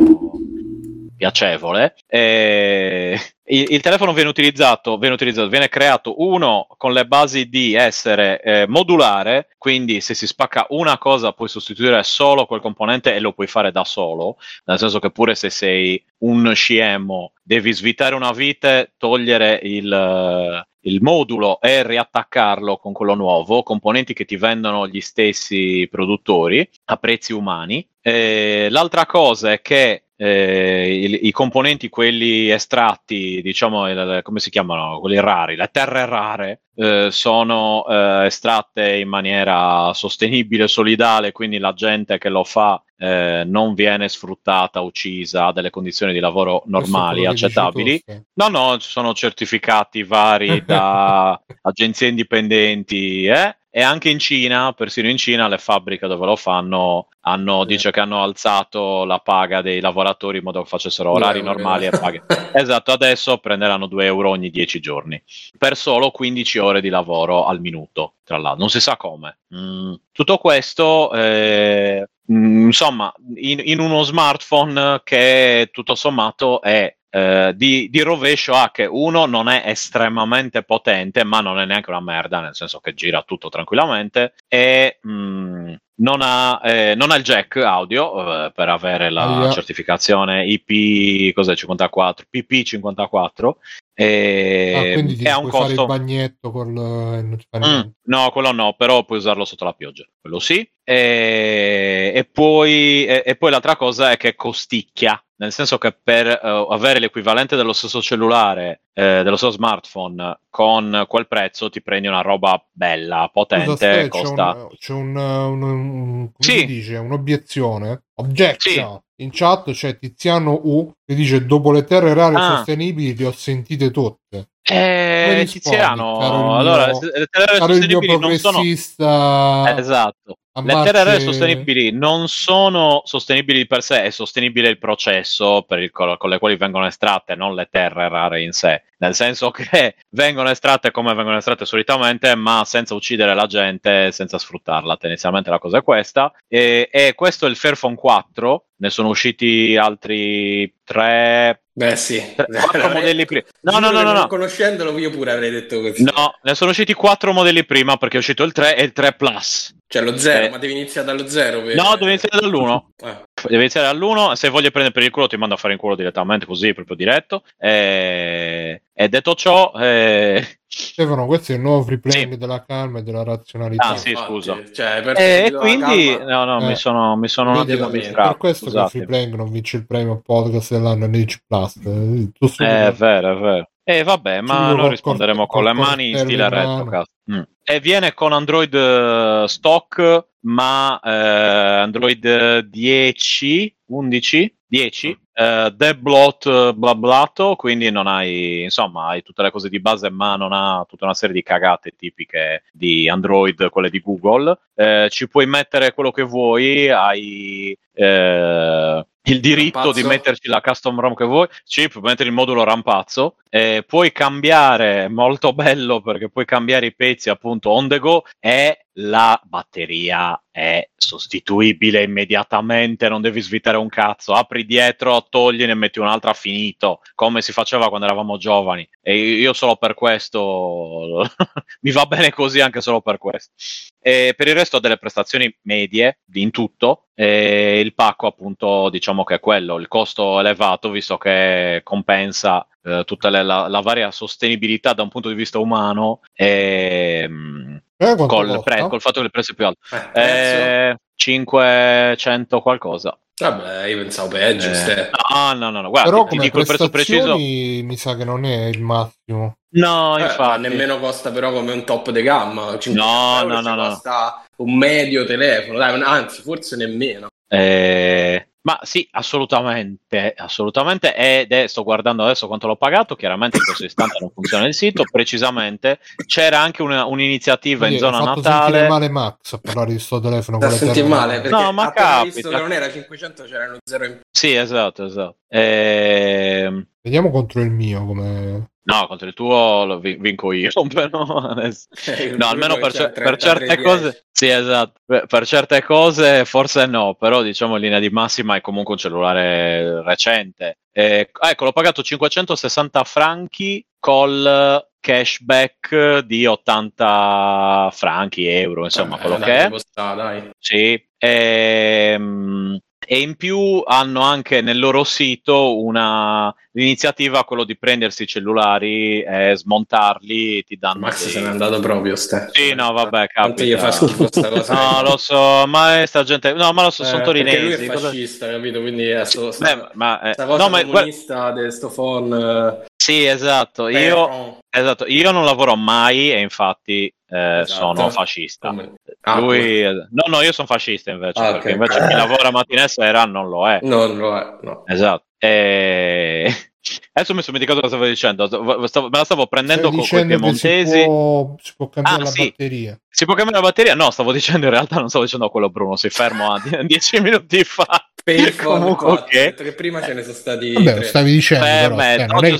piacevole. E il, il, telefono viene utilizzato, viene utilizzato, viene creato uno con le basi di essere eh, modulare, quindi se si spacca una cosa puoi sostituire solo quel componente e lo puoi fare da solo, nel senso che pure se sei un scemo devi svitare una vite, togliere il, il modulo e riattaccarlo con quello nuovo, componenti che ti vendono gli stessi produttori a prezzi umani. E l'altra cosa è che eh, i, i, componenti, quelli estratti, diciamo, il, come si chiamano, quelli rari, le terre rare, eh, sono eh, estratte in maniera sostenibile, solidale, quindi la gente che lo fa eh, non viene sfruttata, uccisa, ha delle condizioni di lavoro normali, accettabili. No, no, ci sono certificati vari da agenzie indipendenti, eh? E anche in Cina, persino in Cina, le fabbriche dove lo fanno hanno, dice che hanno alzato la paga dei lavoratori in modo che facessero orari euro, normali e paghe. esatto, adesso prenderanno 2 euro ogni 10 giorni per solo 15 ore di lavoro al minuto, tra l'altro. Non si sa come. Mm. Tutto questo, eh, mm, insomma, in, in uno smartphone che tutto sommato è eh, di, di, rovescio ha che uno non è estremamente potente, ma non è neanche una merda, nel senso che gira tutto tranquillamente, e mh, mm, non, ha, eh, non, ha, il jack audio eh, per avere la yeah. certificazione IP cos'è, 54, PP54. E, ah, quindi ti è un costo... fare il bagnetto col... Mm, no, quello no, però puoi usarlo sotto la pioggia, quello sì. E, e, poi, e, e poi l'altra cosa è che costicchia nel senso che per uh, avere l'equivalente dello stesso cellulare, eh, dello stesso smartphone con quel prezzo ti prendi una roba bella, potente, Scusa, costa... C'è, un, c'è un, un, sì. dice, un'obiezione, objection, sì. in chat c'è Tiziano U che dice dopo le terre rare ah. sostenibili ti ho sentite tutte. Eh, Tiziano, allora, le terre rare sostenibili non sono... Esatto. Le terre rare sostenibili non sono sostenibili per sé, è sostenibile il processo il, con le quali vengono estratte, non le terre rare in sé. Nel senso che vengono estratte come vengono estratte solitamente, ma senza uccidere la gente, senza sfruttarla. Tendenzialmente la cosa è questa. E, e questo è il Fairphone 4. Ne sono usciti altri tre Beh, sì, quattro modelli prima. No, no, no, no, no. Conoscendolo, io pure avrei detto così. No, ne sono usciti quattro modelli prima perché è uscito il 3 e il 3 Plus. Cioè lo 0, eh. ma devi iniziare dallo 0. Per... No, devi iniziare dall'1. Eh. Devi iniziare dall'1. Se voglio prendere per il culo, ti mando a fare in culo direttamente, così proprio diretto. E, e detto ciò, eh... Stefano, questo è il nuovo free playing sì. della calma e della razionalità. Ah, sì, scusa. Cioè, e eh, quindi, no, no, eh. mi sono, mi sono un attimo distratto. Per questo scusate. che il free playing non vince il premio podcast dell'anno NH Plus. Eh, è vero, è vero. E eh, vabbè, ma noi risponderemo con, le mani in stile retro. Mm. E viene con Android uh, stock, ma uh, Android 10, 11, 10, uh, deblot blablato, quindi non hai, insomma, hai tutte le cose di base, ma non ha tutta una serie di cagate tipiche di Android, quelle di Google. Eh, ci puoi mettere quello che vuoi, hai eh, il diritto rampazzo. di metterci la custom ROM che vuoi, puoi mettere il modulo rampazzo, eh, puoi cambiare, molto bello perché puoi cambiare i pezzi appunto on the go e la batteria è sostituibile immediatamente, non devi svitare un cazzo, apri dietro, togli e metti un'altra finito, come si faceva quando eravamo giovani. E io solo per questo mi va bene così anche solo per questo. E per il resto ho delle prestazioni medie in tutto, e il pacco appunto diciamo che è quello, il costo elevato visto che compensa eh, tutta la, la, varia sostenibilità da un punto di vista umano e, eh, col, pre, col, fatto che il prezzo è più alto. Eh, 500 eh, qualcosa. Vabbè, io pensavo peggio. Eh, no, no, no, no, guarda, Però ti, ti dico il prezzo preciso. Mi sa che non è il massimo. No, eh, infatti. nemmeno costa però come un top di gamma. No, no, no, no. Costa un medio telefono, dai, anzi, forse nemmeno. Eh, ma sì, assolutamente, assolutamente. Ed è, sto guardando adesso quanto l'ho pagato. Chiaramente in questo istante non funziona il sito. Precisamente c'era anche una, un'iniziativa Quindi in zona fatto natale. male Max a parlare di questo telefono. Da sentire male perché no, ma capita. visto che non era 500, c'erano zero in più. Sì, esatto, esatto. Ehm... Vediamo contro il mio come. No, contro il tuo lo vinco io, però adesso... Eh, no, almeno per, c- per certe cose... Sì, esatto. Per certe cose forse no, però diciamo in linea di massima è comunque un cellulare recente. Eh, ecco, l'ho pagato 560 franchi col cashback di 80 franchi, euro, insomma, eh, quello dai, che è. Costa, dai. Sì. Ehm, e in più hanno anche nel loro sito una l'iniziativa quello di prendersi i cellulari e smontarli ti danno Max dei... se n'è andato proprio ste. sì no vabbè capita gli fa schifo sta cosa no lo so ma è sta gente no ma lo so eh, sono torinesi lui è fascista cosa... capito quindi è sto, sta, Beh, ma, eh, sta cosa no, ma, comunista di sto phone eh. sì esatto io, esatto io non lavoro mai e infatti eh, esatto. sono fascista. Ah, Lui, no, no, io sono fascista invece, ah, perché okay. invece chi lavora mattina e sera non lo è. Non lo è, no. Esatto. E... Adesso mi sono dimenticato cosa stavo dicendo, stavo, me la stavo prendendo con i piemontesi. Si può, si può cambiare ah, la sì. batteria. Si può cambiare la batteria? No, stavo dicendo in realtà, non stavo dicendo quello Bruno, si fermo a dieci minuti fa. Che... che prima ce ne sono stati Vabbè, lo stavi dicendo eh, però, me, non, è,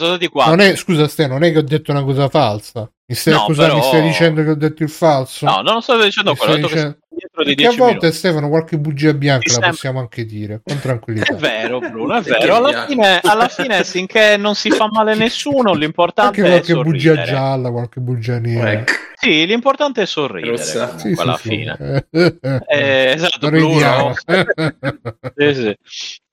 non è, scusa Ste, non è che ho detto una cosa falsa. Mi stai, no, accusando, però... mi stai dicendo che ho detto il falso? No, non sto dicendo mi quello dicendo... dietro di a volte minuti. Stefano qualche bugia bianca la possiamo anche dire con tranquillità. È vero Bruno è vero. Alla fine, alla fine finché non si fa male nessuno l'importante anche qualche è bugia gialla qualche bugia nera. Ecco. Sì l'importante è sorridere sì, alla sì, fine sì. Eh, esatto Blu, no? sì, sì.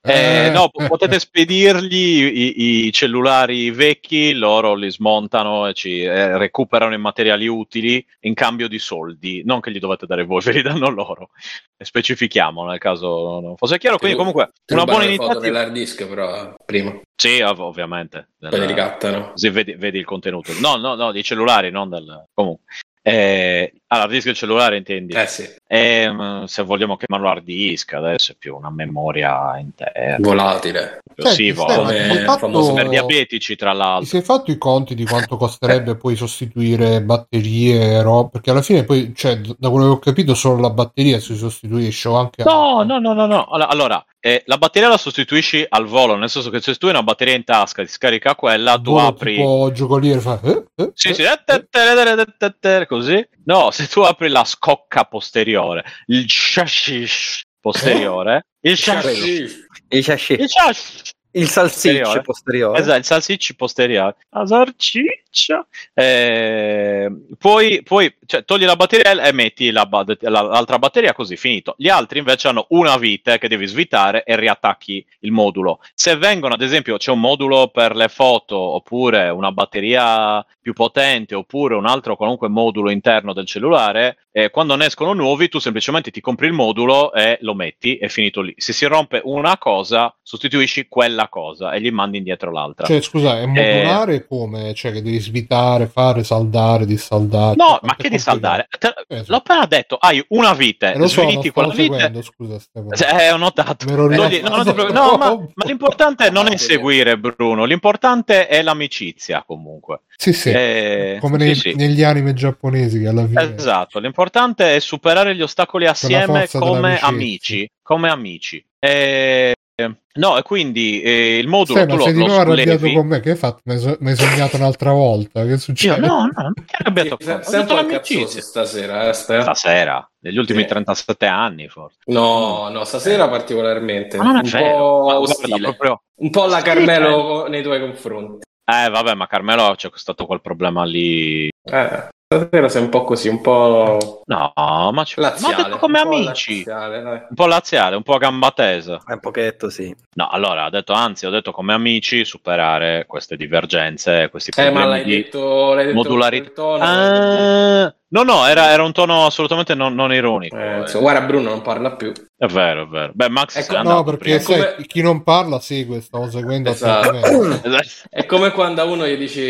Eh, eh, no, potete spedirgli i, i, cellulari vecchi, loro li smontano e ci eh, recuperano i materiali utili in cambio di soldi, non che gli dovete dare voi, ve li danno loro. E specifichiamo nel caso non fosse chiaro. Quindi, comunque, una buona iniziativa. nell'hard disk, però prima. Sì, ov- ovviamente. Poi li ricattano. Sì, vedi, vedi, il contenuto. No, no, no, dei cellulari, non del. Comunque. Eh, allora, disk cellulare intendi? Eh sì. E, mm, se vogliamo chiamarlo hard disk, adesso è più una memoria interna. Volatile. Senti, sì, come fatto... per diabetici, tra l'altro. Ti sei fatto i conti di quanto costerebbe poi sostituire batterie, roba? Perché alla fine poi, cioè, da quello che ho capito, solo la batteria si sostituisce o anche... No, no, no, no, no. Allora, eh, la batteria la sostituisci al volo, nel senso che se tu hai una batteria in tasca, ti scarica quella, tu volo, apri... Tipo giocoliere fa... Eh, eh, sì, sì, così. No, se tu apri la scocca posteriore, il chassis posteriore, il chassis... Il chassis. Il salsiccio posteriore. posteriore. Esatto, il salsiccio posteriore. La salsiccia. Eh, poi, poi cioè, togli la batteria e metti la, la, l'altra batteria così, finito. Gli altri invece hanno una vite che devi svitare e riattacchi il modulo. Se vengono, ad esempio, c'è un modulo per le foto oppure una batteria più potente oppure un altro qualunque modulo interno del cellulare, eh, quando ne escono nuovi tu semplicemente ti compri il modulo e lo metti, è finito lì. Se si rompe una cosa, sostituisci quella cosa e gli mandi indietro l'altra. Cioè, scusa, è modulare eh, come? Cioè, che devi svitare, fare, saldare, dissaldare? No, cioè, ma che dissaldare? Te, eh, l'ho appena detto, hai una vite, eh, lo so, sviti quella vite. Scusa, eh, ho notato. Togli, no, no, ma, ma l'importante non è seguire Bruno, l'importante è l'amicizia comunque. Sì, sì. Eh, come nei, sì, negli anime giapponesi alla fine. Esatto, l'importante è superare gli ostacoli assieme come amici, come amici. E... No, e quindi eh, il modulo. Sì, tu ma sei di nuovo arrabbiato con me. Che hai fatto? Mi hai sognato un'altra volta. Che succede? Io, no, no, non mi arrabbiato con me. Po' stasera, eh, Stasera, negli ultimi sì. 37 anni, forse. No, no, stasera particolarmente. Ma non è un vero. po' ostile. Proprio... Un po' la Carmelo nei tuoi confronti. Eh, vabbè, ma Carmelo c'è stato quel problema lì. Eh. Stasera sei un po' così, un po'. No, ma, c- laziale, ma detto come amici. Laziale, un po' laziale, un po' gambatese. Un pochetto, sì. No, allora, ha detto, anzi, ho detto come amici superare queste divergenze, questi problemi eh, ma l'hai di detto, l'hai detto modularità. Ah, No, no, era, era un tono assolutamente non, non ironico. Eh, insomma, guarda, Bruno non parla più. È vero, è vero. Beh, Max ecco, no, perché sai, come... chi non parla segue, stavo seguendo esatto. È come quando a uno gli dici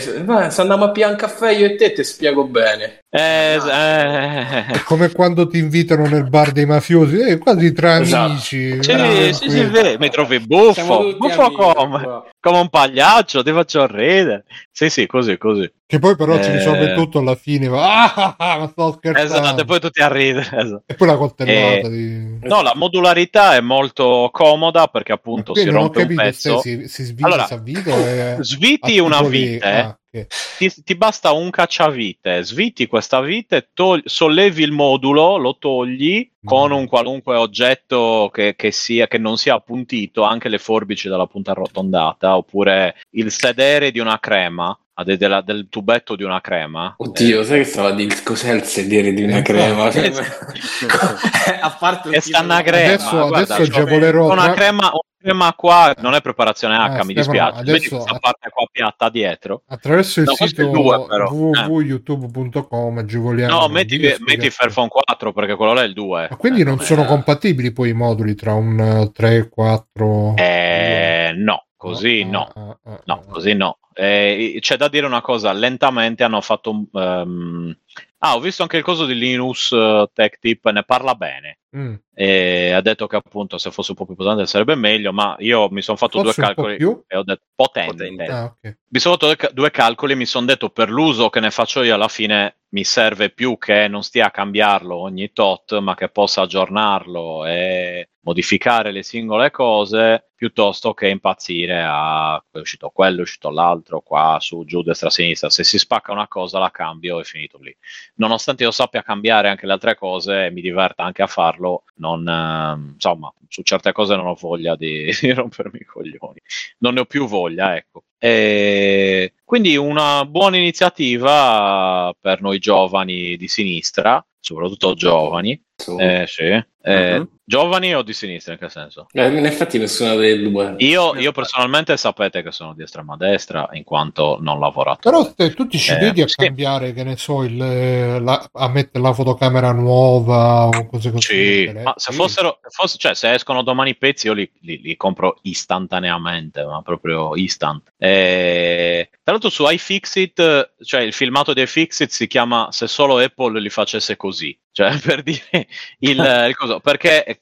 se andiamo a pian caffè io e te ti spiego bene. Eh, eh. È come quando ti invitano nel bar dei mafiosi, eh, quasi tra esatto. amici. Sì, sì, sì, sì, mi trovi buffo, buffo come, come un pagliaccio, ti faccio ridere. Sì, sì, così, così. Che poi però eh... ci risolve tutto alla fine. Ma, ah, ah, ma sto scherzando. Esatto, e poi tutti a ridere. Esatto. E poi la coltellata. Eh... Di... No, la modularità è molto comoda perché appunto si rompe un pezzo. Si, si svita, allora, e... sviti una vite. Ah, okay. ti, ti, basta un cacciavite, sviti questa vite, togli, sollevi il modulo, lo togli con un qualunque oggetto che, che, sia, che non sia appuntito, anche le forbici della punta arrotondata, oppure il sedere di una crema, de, de, del tubetto di una crema. Oddio, eh, sai che stava a dire cos'è il sedere di una eh, crema? Cioè, a parte è stanna crema. Adesso, guarda, adesso cioè, volerò una crema, una crema qua non è preparazione H, eh, mi dispiace. Adesso, questa parte qua piatta dietro. Attraverso il no, sito www.youtube.com agevoliamo. No, metti, metti Fairphone 4 perché quello là è il 2. Ma quindi non, non sono compatibili poi i moduli tra un 3, 4? Eh, no. Così no, no, no così no. Eh, c'è da dire una cosa, lentamente hanno fatto. Um... Ah, ho visto anche il coso di Linus uh, Tech Tip, ne parla bene. Mm. E ha detto che appunto se fosse un po' più potente sarebbe meglio, ma io mi sono fatto Forse due calcoli e ho detto potente. potente. Ah, okay. Mi sono fatto due calcoli e mi sono detto per l'uso che ne faccio io alla fine mi serve più che non stia a cambiarlo ogni tot, ma che possa aggiornarlo e modificare le singole cose piuttosto che impazzire a è uscito quello, è uscito l'altro, qua, su, giù, destra, sinistra. Se si spacca una cosa la cambio e finito lì. Nonostante io sappia cambiare anche le altre cose e mi diverta anche a farlo, non, eh, insomma, su certe cose non ho voglia di, di rompermi i coglioni. Non ne ho più voglia, ecco. E quindi una buona iniziativa per noi giovani di sinistra, soprattutto giovani. Eh, sì. Eh, uh-huh. Giovani o di sinistra in che senso? Eh, in effetti nessuna delle due. Io, io, personalmente sapete che sono di estrema destra in quanto non lavorato. Però te, tu ti ci vedi eh, a sì. cambiare, che ne so, il, la, a mettere la fotocamera nuova o cose così. Sì, ma se fossero, fosse, cioè se escono domani i pezzi io li, li, li compro istantaneamente, ma proprio instant. E, tra l'altro su iFixit, cioè il filmato di iFixit si chiama Se solo Apple li facesse così cioè per dire il, il coso, perché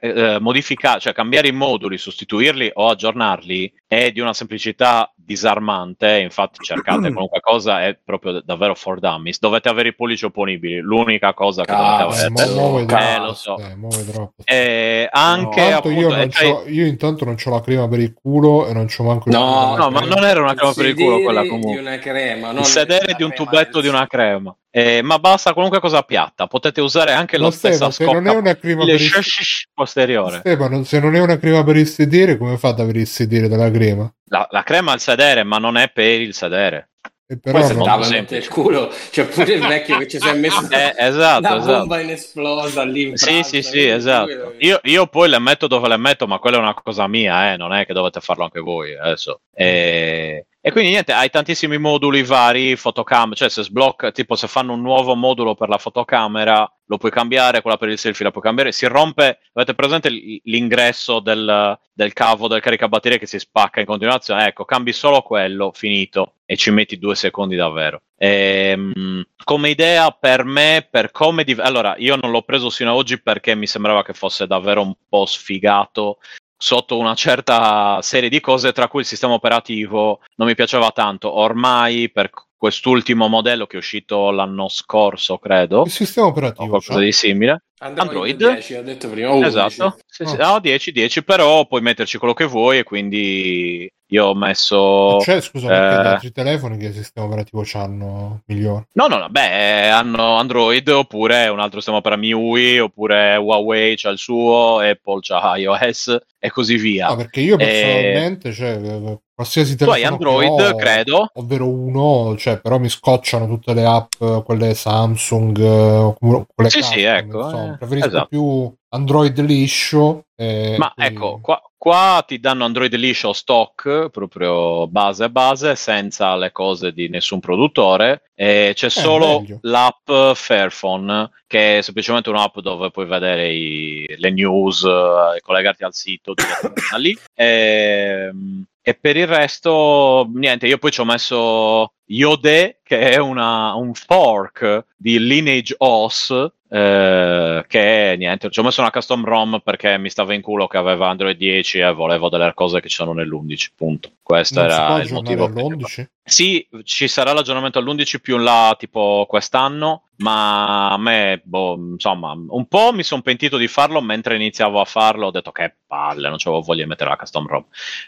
eh, modificare, cioè cambiare i moduli, sostituirli o aggiornarli è di una semplicità disarmante. Infatti, cercate qualunque cosa è proprio davvero for dummies. Dovete avere i pollici opponibili, l'unica cosa che Cazzo, dovete avere. Eh, muove eh, lo so. Eh, muove troppo. Eh, anche no, appunto, io, cioè... io, intanto non ho la crema per il culo e non c'ho manco il No, no, ma non era una crema per il culo quella comunque. Di una crema, il sedere di un tubetto di una crema. Eh, ma basta qualunque cosa piatta, potete usare anche lo, lo stesso scocca non è una crema per il posteriore. Stefano, se non è una crema per il sedere, come fa ad avere il sedere della crema? La, la crema al sedere, ma non è per il sedere. E però Poi non... semplice. il culo, cioè pure il vecchio che ci si è messo eh, esatto, una esatto. bomba inesplosa lì in Sì, sì, sì, esatto. Io, io, poi le metto dove le metto, ma quella è una cosa mia, eh, non è che dovete farlo anche voi adesso. E... E quindi niente, hai tantissimi moduli vari, fotocamera, cioè se sblocca, tipo se fanno un nuovo modulo per la fotocamera, lo puoi cambiare, quella per il selfie la puoi cambiare, si rompe, avete presente l'ingresso del, del cavo del caricabatterie che si spacca in continuazione? Ecco, cambi solo quello, finito, e ci metti due secondi davvero. E, ehm, come idea per me, per come... Div- allora, io non l'ho preso sino ad oggi perché mi sembrava che fosse davvero un po' sfigato sotto una certa serie di cose, tra cui il sistema operativo non mi piaceva tanto. Ormai per quest'ultimo modello che è uscito l'anno scorso, credo. Il sistema operativo. O qualcosa cioè? di simile. Android, Android 10, ho detto prima. Oh, esatto, 10. Sì, sì. Oh. No, 10, 10, però puoi metterci quello che vuoi e quindi io ho messo... C'è, scusa, perché eh... altri telefoni che sistema operativo hanno migliore? No, no, no, beh, hanno Android oppure un altro sistema per MIUI oppure Huawei c'ha il suo, Apple c'ha iOS e così via. No, perché io personalmente, e... cioè, qualsiasi telefono tu hai Android, ho, credo. Ovvero uno, cioè, però mi scocciano tutte le app, quelle Samsung, eh, quelle Sì, Custom, sì, ecco. Eh, preferisco esatto. più Android liscio. Ma quindi... ecco, qua, qua, ti danno Android liscio stock, proprio base base, senza le cose di nessun produttore. E c'è eh, solo meglio. l'app Fairphone, che è semplicemente un'app dove puoi vedere i, le news e collegarti al sito da lì. E, e per il resto, niente, io poi ci ho messo Yode, che è una, un fork di Lineage OS, eh, che niente, ci ho messo una custom ROM perché mi stava in culo che aveva Android 10 e volevo delle cose che ci sono nell'11, punto. Questo non era il motivo. All'11? Sì, ci sarà l'aggiornamento all'11 più in là tipo quest'anno, ma a me, boh, insomma, un po' mi sono pentito di farlo mentre iniziavo a farlo, ho detto che palle, non c'avevo voglia di mettere la custom ROM.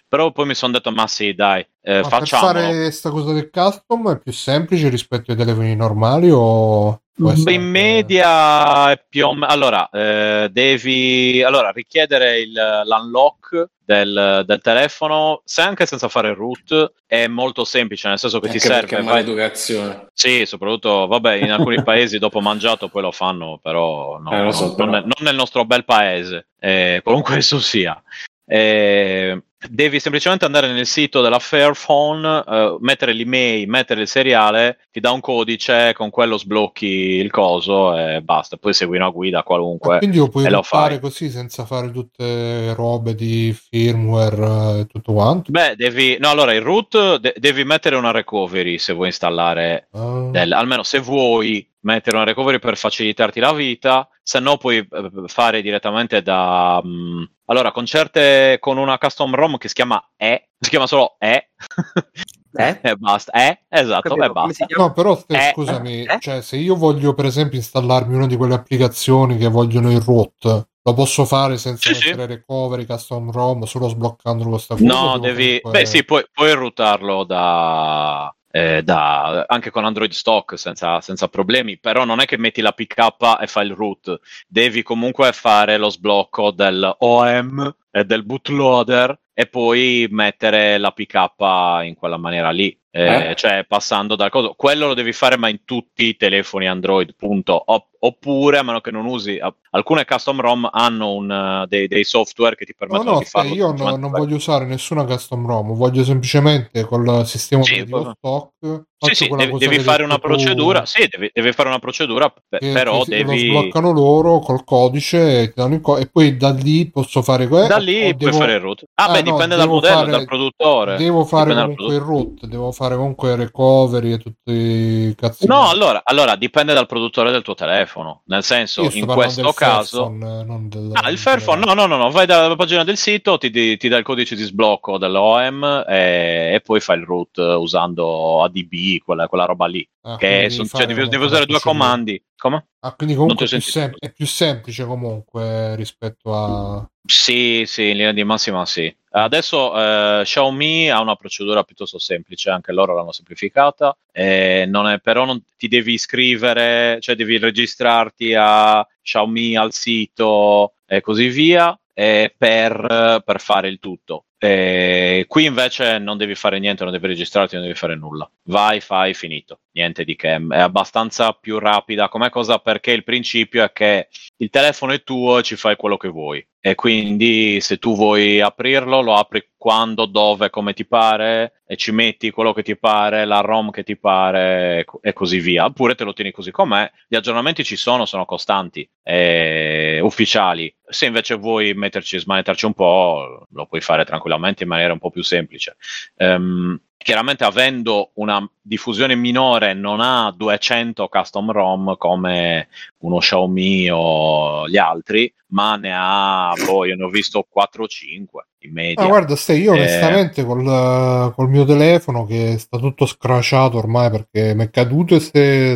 Però poi mi sono detto, ma sì, dai, eh, facciamo. Fare questa cosa del custom è più semplice rispetto ai telefoni normali o In media è più o meno. Allora, eh, devi allora, richiedere il, l'unlock del, del, telefono, se anche senza fare root, è molto semplice, nel senso che anche ti serve. maleducazione. Sì, soprattutto, vabbè, in alcuni paesi dopo mangiato poi lo fanno, però, no, eh, so, non, però... Non, non, nel nostro bel paese. Eh, comunque esso sia. Eh, devi semplicemente andare nel sito della Fairphone, eh, mettere l'email, mettere il seriale, ti dà un codice, con quello sblocchi il coso e basta. Poi segui una guida qualunque. Ah, quindi lo puoi fare così senza fare tutte robe di firmware e tutto quanto? Beh, devi. No, allora il root de- devi mettere una recovery se vuoi installare. Uh... Del... almeno se vuoi mettere una recovery per facilitarti la vita, se no puoi eh, fare direttamente da... Um, allora, con certe, con una custom ROM che si chiama E, si chiama solo E. Eh? e basta, eh? Esatto, e basta. No, però eh? scusami, eh? Cioè, se io voglio per esempio installarmi una di quelle applicazioni che vogliono il root, lo posso fare senza sì, mettere sì. recovery, custom ROM, solo sbloccando questa cosa? No, devi... Comunque... Beh sì, puoi, puoi routarlo da eh, da, anche con Android stock senza, senza, problemi, però non è che metti la pk e fai il root, devi comunque fare lo sblocco del OM e del bootloader e poi mettere la pk in quella maniera lì. Eh, eh? Cioè passando dal coso, quello lo devi fare ma in tutti i telefoni Android, punto. Oppure, a meno che non usi, alcune custom ROM hanno un, uh, dei, dei, software che ti permettono no, no, di farlo. Io no, non voglio usare nessuna custom ROM, voglio semplicemente col sistema sì, stock. Sì, sì, devi, devi fare una procedura. Tu... Sì, devi, devi, fare una procedura, pe- che, però che devi. Lo sbloccano loro col codice e, co- e poi da lì posso fare quello. Da lì puoi devo... fare il root. Ah beh, no, dipende dal modello, fare... dal produttore. Devo fare dipende comunque il root, devo fare comunque recovery e tutti i cazzi. No, allora, allora dipende dal produttore del tuo telefono. Nel senso, in questo caso. Fairphone, del... Ah, il Fairphone, no, no, no, no, vai dalla pagina del sito, ti, ti dà il codice di sblocco dell'OM e, e poi fai il root usando ADB, quella, quella roba lì. Ah, che sono, cioè, devi, devi usare due comandi. Come? Ah, quindi comunque è più, sem- è più, semplice comunque rispetto a... Sì, sì, in linea di massima sì. Adesso eh, Xiaomi ha una procedura piuttosto semplice, anche loro l'hanno semplificata, eh, non è, però non ti devi iscrivere, cioè devi registrarti a Xiaomi al sito e così via per, per, fare il tutto. Eh, qui invece non devi fare niente, non devi registrarti, non devi fare nulla. Vai, fai, finito. Niente di che. È abbastanza più rapida come cosa perché il principio è che il telefono è tuo e ci fai quello che vuoi. E quindi se tu vuoi aprirlo, lo apri quando, dove, come ti pare e ci metti quello che ti pare, la ROM che ti pare e così via. Oppure te lo tieni così com'è. Gli aggiornamenti ci sono, sono costanti, e ufficiali. Se invece vuoi metterci, smanettarci un po', lo puoi fare tranquillamente in maniera un po' più semplice. Um, chiaramente avendo una diffusione minore non ha 200 custom ROM come uno Xiaomi o gli altri, ma ne ha, boh, io ne ho visto 4 o 5 in media. Ah, guarda, stai, io eh... onestamente col, col, mio telefono che sta tutto scrasciato ormai perché mi è caduto e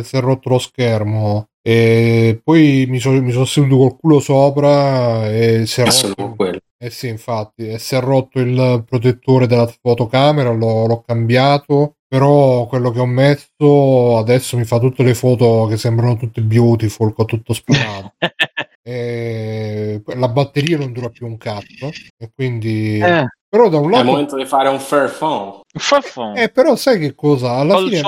si è rotto lo schermo e poi mi sono mi so seduto col culo sopra e si è rotto eh sì infatti e si è rotto il protettore della fotocamera l'ho, l'ho cambiato però quello che ho messo adesso mi fa tutte le foto che sembrano tutte beautiful con tutto sparato e la batteria non dura più un cazzo e quindi eh. Però da un lato... È il momento di fare un fair phone. Un fair phone. Eh, però sai che cosa? Alla Col fine...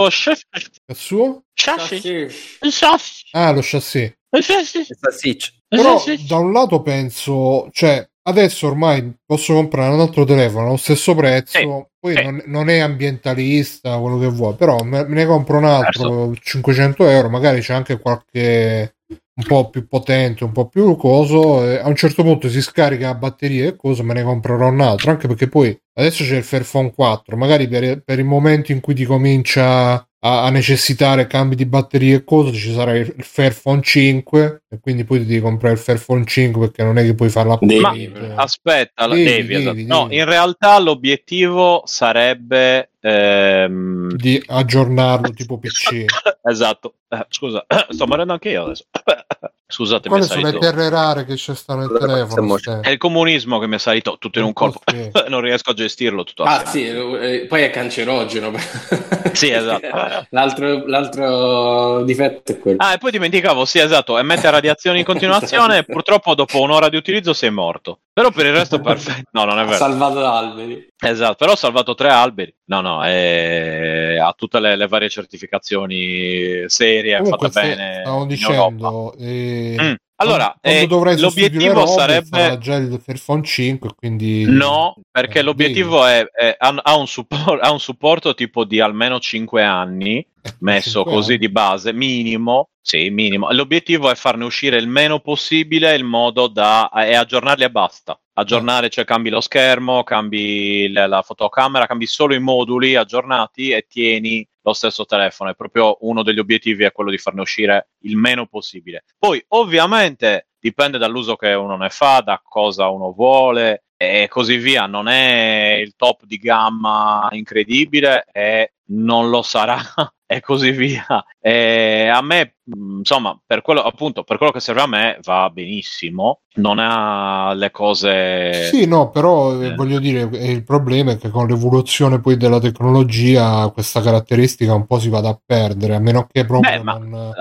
Il suo? Chassis. Il chassis. Ah, lo chassis. Il chassis. Il chassis. Però da un lato penso... Cioè, adesso ormai posso comprare un altro telefono allo stesso prezzo. Sì. Poi sì. Non, non, è ambientalista, quello che vuoi. Però me, ne compro un altro, certo. 500 euro. Magari c'è anche qualche un po' più potente, un po' più coso. a un certo punto si scarica la batteria e cosa, me ne comprerò un altro. Anche perché poi adesso c'è il Fairphone 4, magari per, per il momento in cui ti comincia a, a, necessitare cambi di batteria e cose, ci sarà il, il Fairphone 5 e quindi poi ti devi comprare il Fairphone 5 perché non è che puoi farla Ma aspetta, devi, devi, devi, no, in realtà l'obiettivo sarebbe ehm... di aggiornarlo tipo PC. esatto. Eh, scusa, sto morendo anche io adesso. Scusate, quali sono le terre rare che c'è sta nel telefono? È il comunismo che mi è salito tutto in un colpo. non riesco a gestirlo tutto Ah, sì, eh, poi è cancerogeno. sì, esatto. l'altro, l'altro, difetto è quello. Ah, e poi dimenticavo, sì, esatto, emette radiazioni in continuazione e purtroppo dopo un'ora di utilizzo sei morto. Però per il resto perfetto. No, non è vero. Ha salvato alberi. Esatto, però ho salvato tre alberi. No, no, è... ha tutte le, le, varie certificazioni serie, Comunque, fatta bene. Stavo dicendo, eh, mm. Allora, eh, l'obiettivo sarebbe già il Fairphone 5, quindi no, perché eh, l'obiettivo è, è, ha, un support, ha, un supporto tipo di almeno 5 anni eh, messo così di base, minimo. Sì, minimo. L'obiettivo è farne uscire il meno possibile in modo da e aggiornarli e basta. Aggiornare, cioè cambi lo schermo, cambi la, la fotocamera, cambi solo i moduli aggiornati e tieni lo stesso telefono. È proprio uno degli obiettivi è quello di farne uscire il meno possibile. Poi, ovviamente, dipende dall'uso che uno ne fa, da cosa uno vuole e così via. Non è il top di gamma incredibile e non lo sarà e così via. E a me, insomma, per quello, appunto, per quello che serve a me va benissimo. Non ha le cose. Sì, no, però eh. voglio dire, il problema è che con l'evoluzione poi della tecnologia questa caratteristica un po' si vada a perdere, a meno che proprio Beh, non...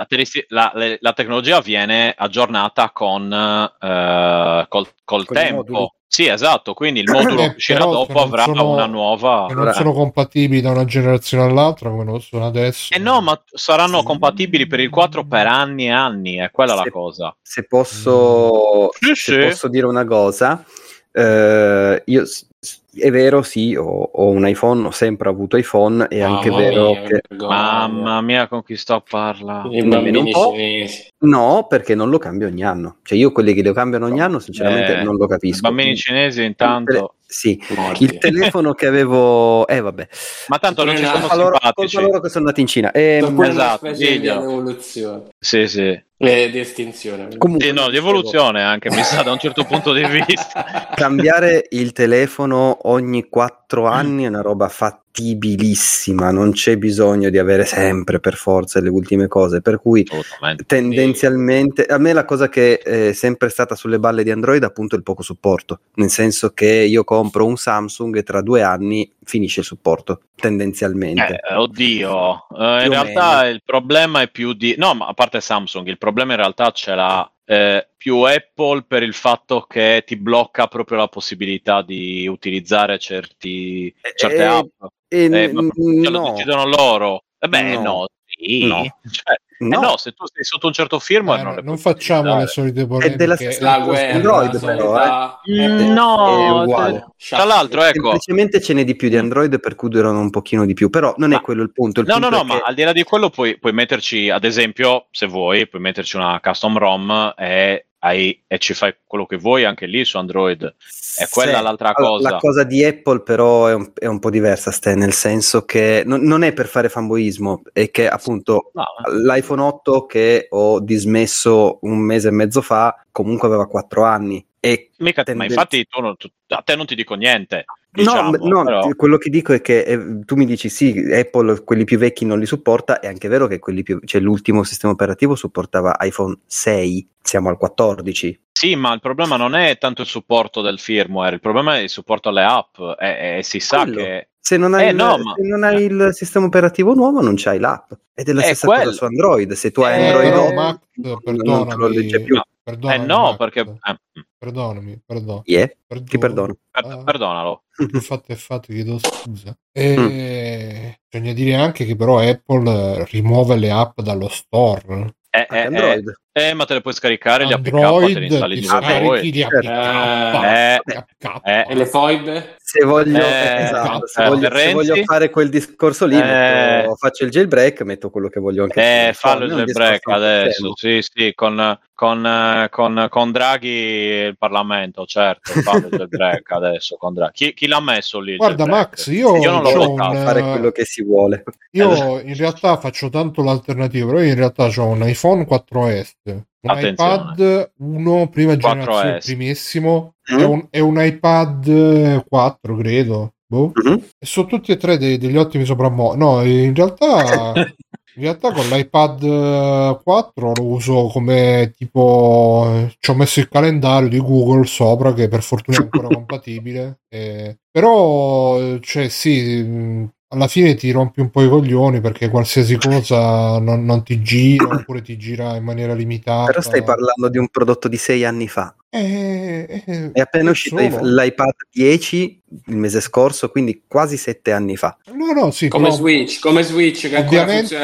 la, la, la, tecnologia viene aggiornata con eh, col, col tempo. Sì, esatto, quindi il modulo che uscirà dopo avrà sono, una nuova... Che non sono compatibili da una generazione all'altra come lo sono adesso. Eh no, ma saranno sì. compatibili per il 4 per anni e anni, è quella se, la cosa. Se posso, sì, se sì. posso dire una cosa, eh, io è vero, sì, ho, ho, un iPhone, ho sempre avuto iPhone, è oh, anche vero mia, che... Mamma mia, con chi sto a parlare? No, perché non lo cambio ogni anno. Cioè io quelli che lo cambiano ogni anno, sinceramente, eh, non lo capisco. Bambini cinesi intanto... Sì, Morti. il telefono che avevo... Eh vabbè. Ma tanto non ci sono loro, colpa loro che sono andati in Cina. E, ehm, esatto, di evoluzione. Sì, sì. E di estinzione. Comunque, sì, no, di evoluzione anche, mi sa, da un certo punto di vista. Cambiare il telefono ogni quattro anni è una roba fattibilissima, non c'è bisogno di avere sempre per forza le ultime cose, per cui tendenzialmente a me la cosa che è sempre stata sulle balle di Android appunto è il poco supporto, nel senso che io compro un Samsung e tra due anni finisce il supporto, tendenzialmente. Eh, oddio, eh, in realtà il problema è più di... No, ma a parte Samsung, il problema in realtà ce l'ha eh, più Apple per il fatto che ti blocca proprio la possibilità di utilizzare certi, certe eh, app. Eh, eh, no. lo decidono loro. Eh beh, no, no sì. No. Cioè, No. Eh no. se tu sei sotto un certo firmware, eh, non, non facciamo le solite polemiche. È della stessa guerra, Android, però. Eh. Mm, no, tra l'altro, ecco. Semplicemente ce n'è di più di Android, per cui durano un pochino di più. Però non ma, è quello il punto. Il no, punto no, no, che... ma al di là di quello, puoi, puoi metterci, ad esempio, se vuoi, puoi metterci una custom ROM e hai, e ci fai quello che vuoi anche lì su Android. È quella sì, l'altra cosa. La cosa di Apple però è un, è un po' diversa, Ste, nel senso che non, non, è per fare fanboismo, è che appunto no. l'iPhone 8 che ho dismesso un mese e mezzo fa comunque aveva 4 anni. E Mica, tenden- ma infatti tu, tu, a te non ti dico niente. Diciamo, no, no però... quello che dico è che eh, tu mi dici sì, Apple quelli più vecchi non li supporta, è anche vero che quelli più, cioè l'ultimo sistema operativo supportava iPhone 6, siamo al 14. Sì, ma il problema non è tanto il supporto del firmware, il problema è il supporto alle app e, e si sa quello. che... Se non, hai, eh, il, no, ma... se non hai il sistema operativo nuovo non c'hai l'app. Ed è la stessa quello. cosa su Android, se tu hai eh, Android no, Max, perdonami, non te lo legge più. No. Perdonami, eh no, Max. perché... Eh. Perdonami, perdono. Yeah? Perdono. Ti perdono. Per- perdonalo. Il fatto è fatto, chiedo scusa. E mm. bisogna dire anche che però Apple rimuove le app dallo store. Eh, eh, Android. Eh, eh, ma te le puoi scaricare gli APK te li installi di scarichi gli APK, eh, eh, e le foibe? Se voglio, eh, esatto, se, voglio, se voglio, fare quel discorso lì, metto, faccio il jailbreak, metto quello che voglio anche. Eh, fallo il jailbreak adesso, sì, sì, con, con, con, con, Draghi il Parlamento, certo, fallo il jailbreak adesso con Draghi. Chi, chi, l'ha messo lì? Guarda Max, io, io non lo so un, fare quello che si vuole. Io in realtà faccio tanto l'alternativa, però in realtà ho un iPhone 4S un Attenzione. iPad 1 prima generazione primissimo mm. è, un, è, un, iPad 4 credo boh. mm-hmm. sono tutti e tre dei, degli ottimi soprammobili no in realtà In realtà con l'iPad 4 lo uso come tipo ci ho messo il calendario di Google sopra che per fortuna è ancora compatibile. Eh, però cioè sì alla fine ti rompi un po' i coglioni perché qualsiasi cosa non, non, ti gira oppure ti gira in maniera limitata. Però stai parlando di un prodotto di sei anni fa. Eh, eh, è appena uscito solo. l'iPad 10 il mese scorso, quindi quasi sette anni fa. No, no, sì, come Switch, come Switch che ovviamente,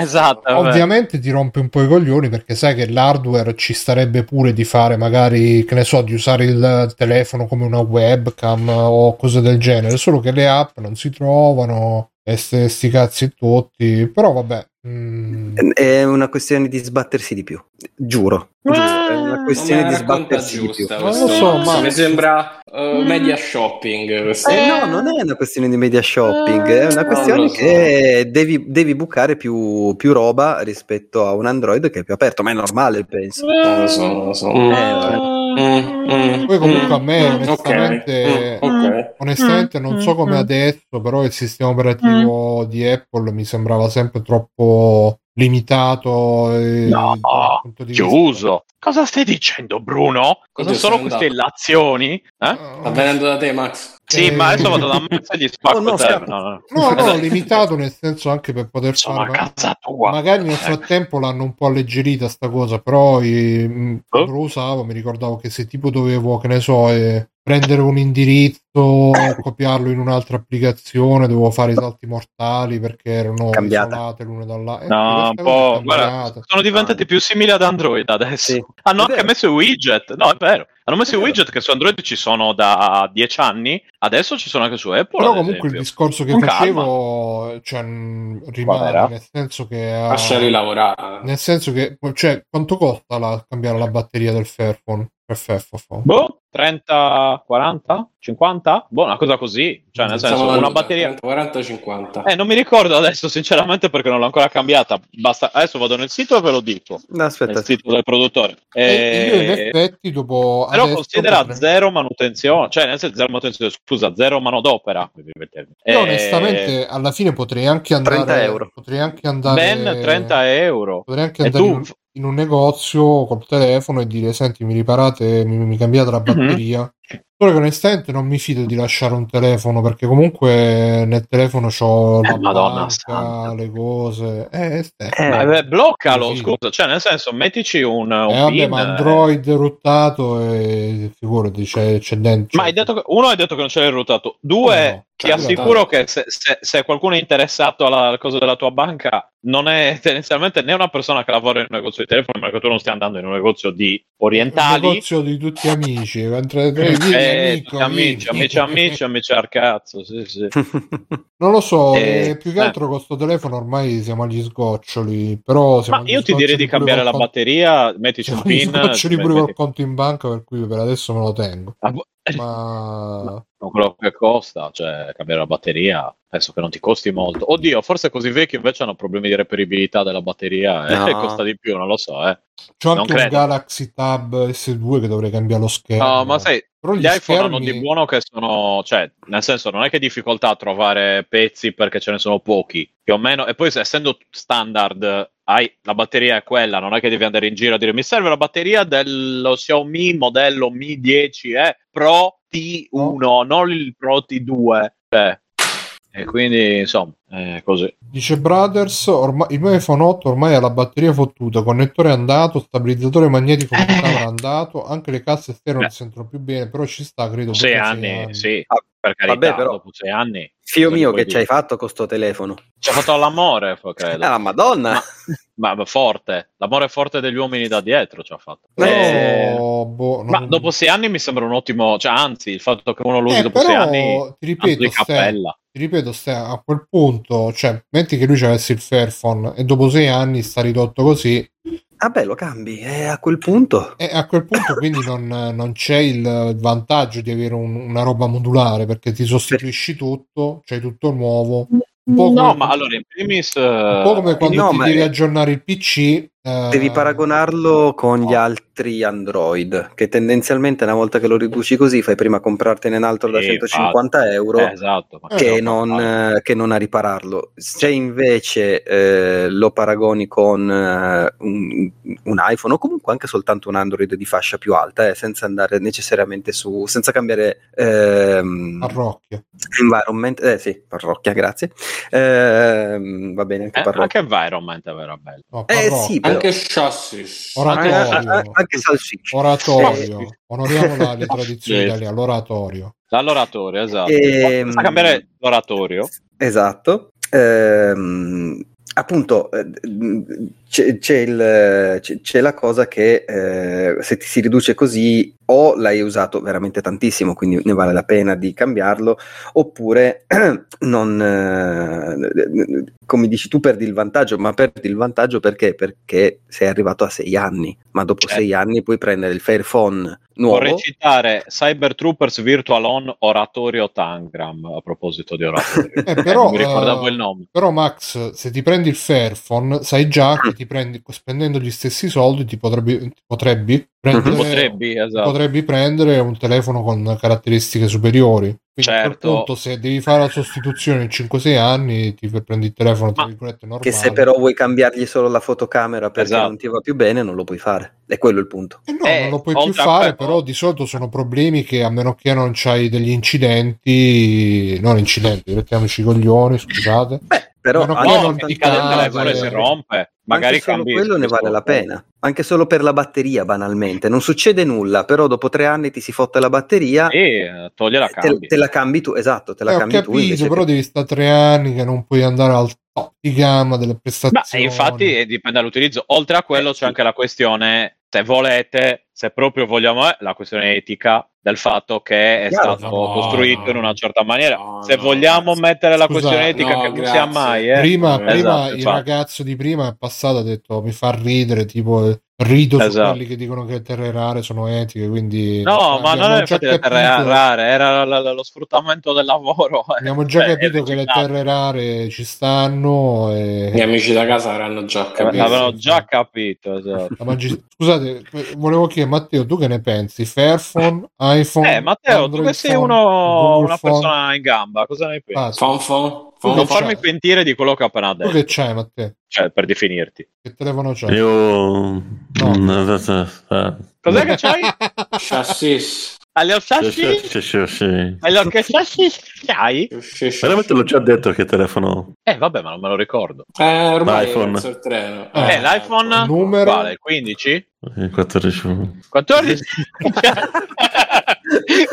esatto, ovviamente ti rompe un po' i coglioni perché sai che l'hardware ci starebbe pure di fare magari, che ne so, di usare il telefono come una webcam o cose del genere, solo che le app non si trovano e sti cazzi tutti, però vabbè, Mm. È una questione di sbattersi di più, giuro. giuro è una questione di sbattersi di più. Non lo so, ma mi sembra uh, media shopping. Eh, no, non è una questione di media shopping, è una questione so. che devi, devi bucare più, più, roba rispetto a un Android che è più aperto, ma è normale, penso. Non lo so, non lo so. Eh, Mm, mm, Poi comunque a me mm, onestamente, okay, okay. onestamente non so come adesso, però il sistema operativo di Apple mi sembrava sempre troppo limitato. no, chiuso. Cosa stai dicendo, Bruno? Cosa Oddio, sono queste illazioni? Eh? Sta venendo da te, Max. Sì, eh, ma adesso vado da Max e gli spacco oh, no, no, no, no, limitato nel senso anche per poter Sono fare. Casa tua. Magari nel frattempo l'hanno un po' alleggerita sta cosa, però io, oh. lo usavo mi ricordavo che se tipo dovevo, che ne so, eh, prendere un indirizzo, copiarlo in un'altra applicazione, dovevo fare i salti mortali perché erano Cambiate. isolate l'una dall'altra. Eh, no, un po'. Guarda, sono diventati più simili ad Android adesso. Sì. Hanno anche messo i widget. No, è vero. Hanno messo i widget che su Android ci sono da dieci anni, adesso ci sono anche su Apple. Però comunque esempio. il discorso che Con facevo cioè, rimane nel senso che. Lasciali lavorare. Nel senso che, cioè, quanto costa la, cambiare la batteria del Fairphone? FF, boh, 30, 40, 50? Boh, una cosa così. Cioè, nel senso, una batteria. 30, 40, 50. Eh, non mi ricordo adesso, sinceramente, perché non l'ho ancora cambiata. Basta... Adesso vado nel sito e ve lo dico. No, aspetta. Nel sito del produttore. E... Eh, io, in effetti, dopo. Però considera potrei... zero manutenzione. Cioè, nel senso, zero manutenzione, scusa, zero manodopera. Io, eh... onestamente, alla fine potrei anche andare. 30 euro. Potrei anche andare. Ben 30 euro. Potrei anche andare. Tu... In in un negozio col telefono e dire senti mi riparate, mi, mi cambiate la batteria. Mm-hmm. Solo che onestamente non mi fido di lasciare un telefono perché comunque nel telefono ho eh, la Madonna banca, le cose. Eh, eh, eh, eh bloccalo, scusa, cioè nel senso mettici un, un eh, vabbè, ma Android ruttato e figurati c'è, c'è dentro. Ma hai detto che, uno hai detto che non c'è il ruttato, due no, ti assicuro che se, se, se, qualcuno è interessato alla cosa della tua banca non è tendenzialmente né una persona che lavora in un negozio di telefono, ma che tu non stia andando in un negozio di orientali. Un negozio di tutti amici, mentre eh, amico, amici, amici, amici, amici al cazzo, sì, sì. Non lo so, eh, eh, più che altro eh. con questo telefono ormai siamo agli sgoccioli, però Ma io ti direi di cambiare la batteria, mettici un pin. sgoccioli pure col conto in banca, per cui per adesso me lo tengo. Ah, Ma... Ma quello che costa, cioè cambiare la batteria, penso che non ti costi molto. Oddio, forse così vecchi invece hanno problemi di reperibilità della batteria e no. costa di più, non lo so. Eh. C'ho anche non un Galaxy Tab S2 che dovrei cambiare lo schermo. No, ma sai, però gli, gli iPhone schermi... hanno di buono che sono, cioè, nel senso, non è che difficoltà a trovare pezzi perché ce ne sono pochi, più o meno. E poi, essendo standard, hai la batteria è quella, non è che devi andare in giro a dire mi serve la batteria dello Xiaomi modello Mi 10 Pro T1, no. non il Pro T2. Cioè, e quindi, insomma, è così. Dice Brothers, ormai, il mio iPhone 8 ormai ha la batteria fottuta, connettore andato, stabilizzatore magnetico eh. andato, anche le casse esterne non si sentono più bene, però ci sta, credo. Sei anni, sei anni, sì. Ah, per carità, Vabbè, però, dopo sei anni. Figlio mio, che ci hai fatto con sto telefono? Ci ha fatto l'amore, credo. Ah, la madonna! Ma, ma, forte, l'amore forte degli uomini da dietro ci ha fatto. No, eh, boh, non... Ma dopo sei anni mi sembra un ottimo, cioè anzi, il fatto che uno lo usi eh, dopo sei anni ti ripeto, cappella. Ti ripeto, stai, a quel punto, cioè, metti che lui ci avesse il Fairphone e dopo sei anni sta ridotto così. Ah beh, lo cambi, e a quel punto. E a quel punto quindi non, non, c'è il vantaggio di avere un, una roba modulare perché ti sostituisci tutto, c'hai tutto nuovo. no, come, ma allora in primis... Un po' come quando no, ti devi è... aggiornare il PC Devi paragonarlo con gli altri Android, che tendenzialmente una volta che lo riduci così fai prima comprartene un altro da 150 fatto. euro eh, esatto, che, non, eh, che, non, a ripararlo. Se invece eh, lo paragoni con eh, un, un, iPhone o comunque anche soltanto un Android di fascia più alta, eh, senza andare necessariamente su, senza cambiare ehm, parrocchia. Environment, eh sì, parrocchia, grazie. Ehm, va bene anche parrocchia. Anche environment è vero bello. No, eh sì, anche chassis. Oratorio. Anche, anche salsiccia. Oratorio. Onoriamo la, le tradizioni sì. italiane. L'oratorio. Dall'oratorio, esatto. E... Ehm, cambiare l'oratorio. Esatto. Ehm, appunto eh, c'è, c'è, il, c'è, la cosa che eh, se ti si riduce così o l'hai usato veramente tantissimo quindi ne vale la pena di cambiarlo oppure non eh, come dici tu perdi il vantaggio ma perdi il vantaggio perché? Perché sei arrivato a sei anni ma dopo certo. sei anni puoi prendere il Fairphone nuovo. Vorrei citare Cyber Troopers Virtual On Oratorio Tangram a proposito di oratorio. Eh, però, mi ricordavo uh, il nome. però Max se ti prendi il Fairphone sai già che ti prendi spendendo gli stessi soldi ti potrebbe, ti potrebbe prendere, potrebbe, esatto. potrebbe prendere un telefono con caratteristiche superiori quindi certo. Punto, se devi fare la sostituzione in 5-6 anni, ti prendi il telefono tra virgolette normale. Che se però vuoi cambiargli solo la fotocamera perché esatto. non ti va più bene, non lo puoi fare. È quello il punto. Eh no, eh, non lo puoi più fare, però di solito sono problemi che a meno che non c'hai degli incidenti, non incidenti, mettiamoci i coglioni, scusate. Beh, però no, non ti cade il telefono e si rompe. Magari anche solo quello ne vale la pena. Anche solo per la batteria, banalmente. Non succede nulla, però dopo tre anni ti si fotte la batteria e toglie la cambi. Te, te, la cambi tu, esatto, te la eh, cambi capito, tu. però devi stare tre anni che non puoi andare al top di gamma delle prestazioni. Ma infatti eh, dipende dall'utilizzo. Oltre a quello eh, c'è sì. anche la questione, se volete, se proprio vogliamo, eh, la questione etica del fatto che è Chiaro, stato no, costruito in una certa maniera. No, Se vogliamo grazie. mettere la Scusa, questione etica, che non sia mai. Eh. Prima, prima esatto, il ragazzo di prima è passato, ha detto mi fa ridere, tipo rido esatto. su quelli che dicono che le terre rare sono etiche, quindi... No, ma non è infatti le terre rare, era l- l- lo sfruttamento del lavoro. Eh. Abbiamo già Beh, capito che le terre rare ci stanno. E... Gli amici da casa avranno già capito. L'avevano già capito, esatto. Magi... Scusate, volevo chiedere Matteo, tu che ne pensi? Fairphone, iPhone? Eh, Matteo, Android tu che sei uno, una phone? persona in gamba, cosa ne pensi? Ah, phone, non farmi pentire di quello che ho appena detto. Tu che c'hai, Matteo? Cioè, per definirti. Che telefono c'hai? Io... No. Cos'è che c'hai? Chassis. Allora, chassis? Sì, sì, sì. Allora, che chassis c'hai? Veramente l'ho già detto che telefono... Eh, vabbè, ma non me lo ricordo. Eh, ormai L'iPhone. il treno. Eh, eh l'iPhone... Numero... Quale? 15? 14. 14?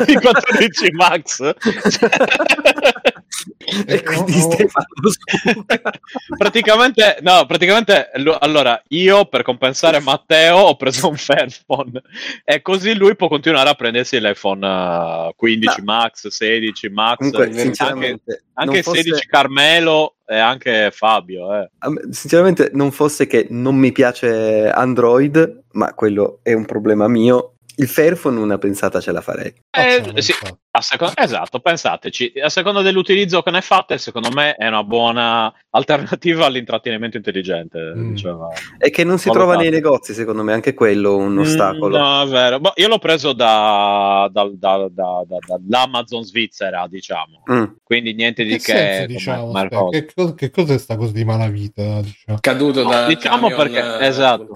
Il 14 Max? e quindi Stefano praticamente no praticamente allora io per compensare Matteo ho preso un Fairphone e così lui può continuare a prendersi l'iPhone 15 no. Max 16 Max Comunque, anche, anche fosse... 16 Carmelo e anche Fabio eh. sinceramente non fosse che non mi piace Android ma quello è un problema mio il Fairphone una pensata ce la farei. Eh, sì, seconda, esatto, pensateci. A seconda dell'utilizzo che ne fate, secondo me è una buona alternativa all'intrattenimento intelligente. Mm. Diciamo. E che non si Valutate. trova nei negozi, secondo me, anche quello un mm, ostacolo. Mm, no, è vero. Boh, io l'ho preso da, da, da, dall'Amazon Svizzera, diciamo. Mm. Quindi niente di che. Senso, diciamo, che, cosa, che cos'è sta cosa di malavita? Diciamo? Caduto no, da diciamo perché, esatto.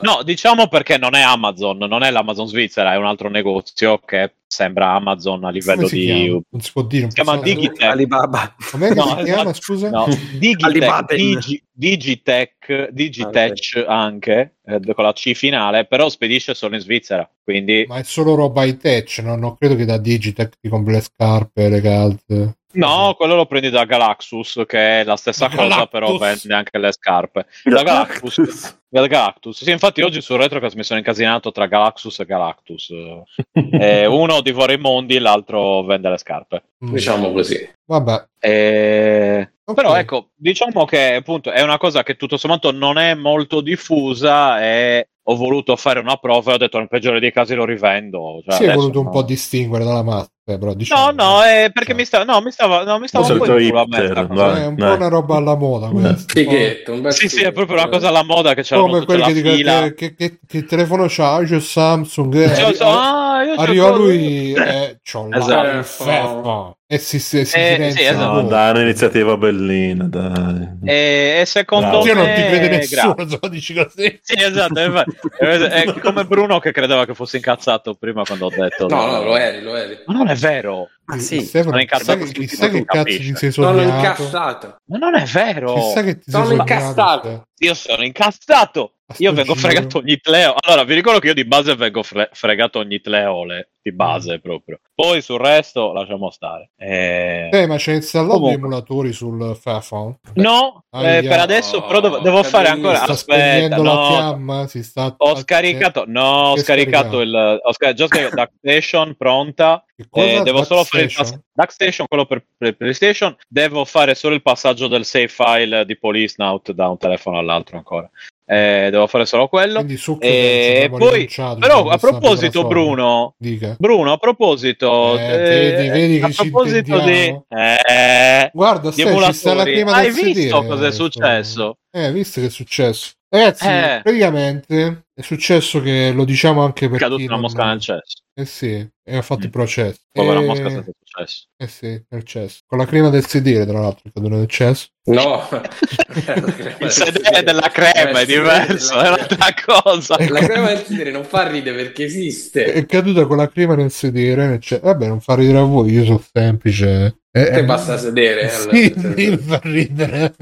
No, diciamo perché non è Amazon, non è l'Amazon Svizzera, è un altro negozio che sembra Amazon a livello di chiama? non si può dire si chiama Digitech Alibaba com'è no, si chiama scusa no, Digitech, Digi, Digitech Digitech okay. anche eh, con la C finale però spedisce solo in Svizzera quindi ma è solo roba high tech no? non credo che da Digitech ti compri le scarpe le calze No, quello lo prendi da Galaxus, che è la stessa da cosa, Galactus. però vende anche le scarpe. Da Galactus. da Galactus. Sì, infatti oggi sul retrocast mi sono incasinato tra Galaxus e Galactus. eh, uno divora i mondi, l'altro vende le scarpe. Mm. Diciamo così. Vabbè. Eh, okay. Però ecco, diciamo che appunto è una cosa che tutto sommato non è molto diffusa e ho voluto fare una prova e ho detto nel peggiore dei casi lo rivendo. Cioè, sì, hai voluto un po' distinguere dalla massa. Cioè, però, diciamo, no, no, è perché cioè. mi stava, no, mi stava, no, mi stava un po' in culo È un po' una roba alla moda questa. Fighetto, un bel sì, sì, è proprio una cosa alla moda che c'è Come quelli che dicono che, che, che, telefono c'ha, c'è Samsung. Eh, cioè, so, ah, arriva lui e c'ho esatto. E si, si, si eh, sì, esatto. no, dai, un'iniziativa bellina, dai. E, e secondo Bravo. me... non ti crede nessuno, se lo dici così. Sì, esatto, è, è, come Bruno che credeva che fosse incazzato prima quando ho detto... No, no, lo eri, lo eri. Ma non è vero. Ma sì, sono incazzato. Chissà, chissà che cazzo ti sei sognato. Sono incazzato. Ma non è vero. Chissà che ti sono sei incazzato. Io sono incazzato. Io vengo fregato ogni tleo. Allora, vi ricordo che io di base vengo fre- fregato ogni tleole. Di base mm. proprio. Poi sul resto lasciamo stare. Eh, eh ma c'è installato Comunque. gli emulatori sul Fairphone? No, eh, per adesso però devo, devo fare ancora. Sta Aspetta, no. la fiamma, si sta... Ho scaricato, no, ho scaricato il. Ho scaricato, già scaricato Duckstation pronta. Eh, devo solo fare il pass- Duckstation, quello per, per, PlayStation. Devo fare solo il passaggio del save file di Police Note da un telefono all'altro ancora eh, devo fare solo quello. E eh, poi, però a proposito, Bruno, Dica. Bruno, a proposito, eh, vedi, eh, vedi a proposito di, eh, guarda, stai, ci sta la crema hai visto cosa è successo? Eh, visto che è successo. Ragazzi, eh. praticamente è successo che lo diciamo anche perché. È caduta una mosca nel cesso. Eh sì, e ha fatto mm. il processo. Povera e... mosca senza successo. Eh sì, nel cesso. Con la crema del sedere, tra l'altro, è caduta nel cesso. No, il sedere della crema è diverso, è un'altra cosa. La crema del sedere non fa ridere perché esiste. È caduta con la crema nel sedere. Nel cesso. Vabbè, non fa ridere a voi, io sono semplice. Eh, Te basta sedere. Sì, allora. sì, fa ridere.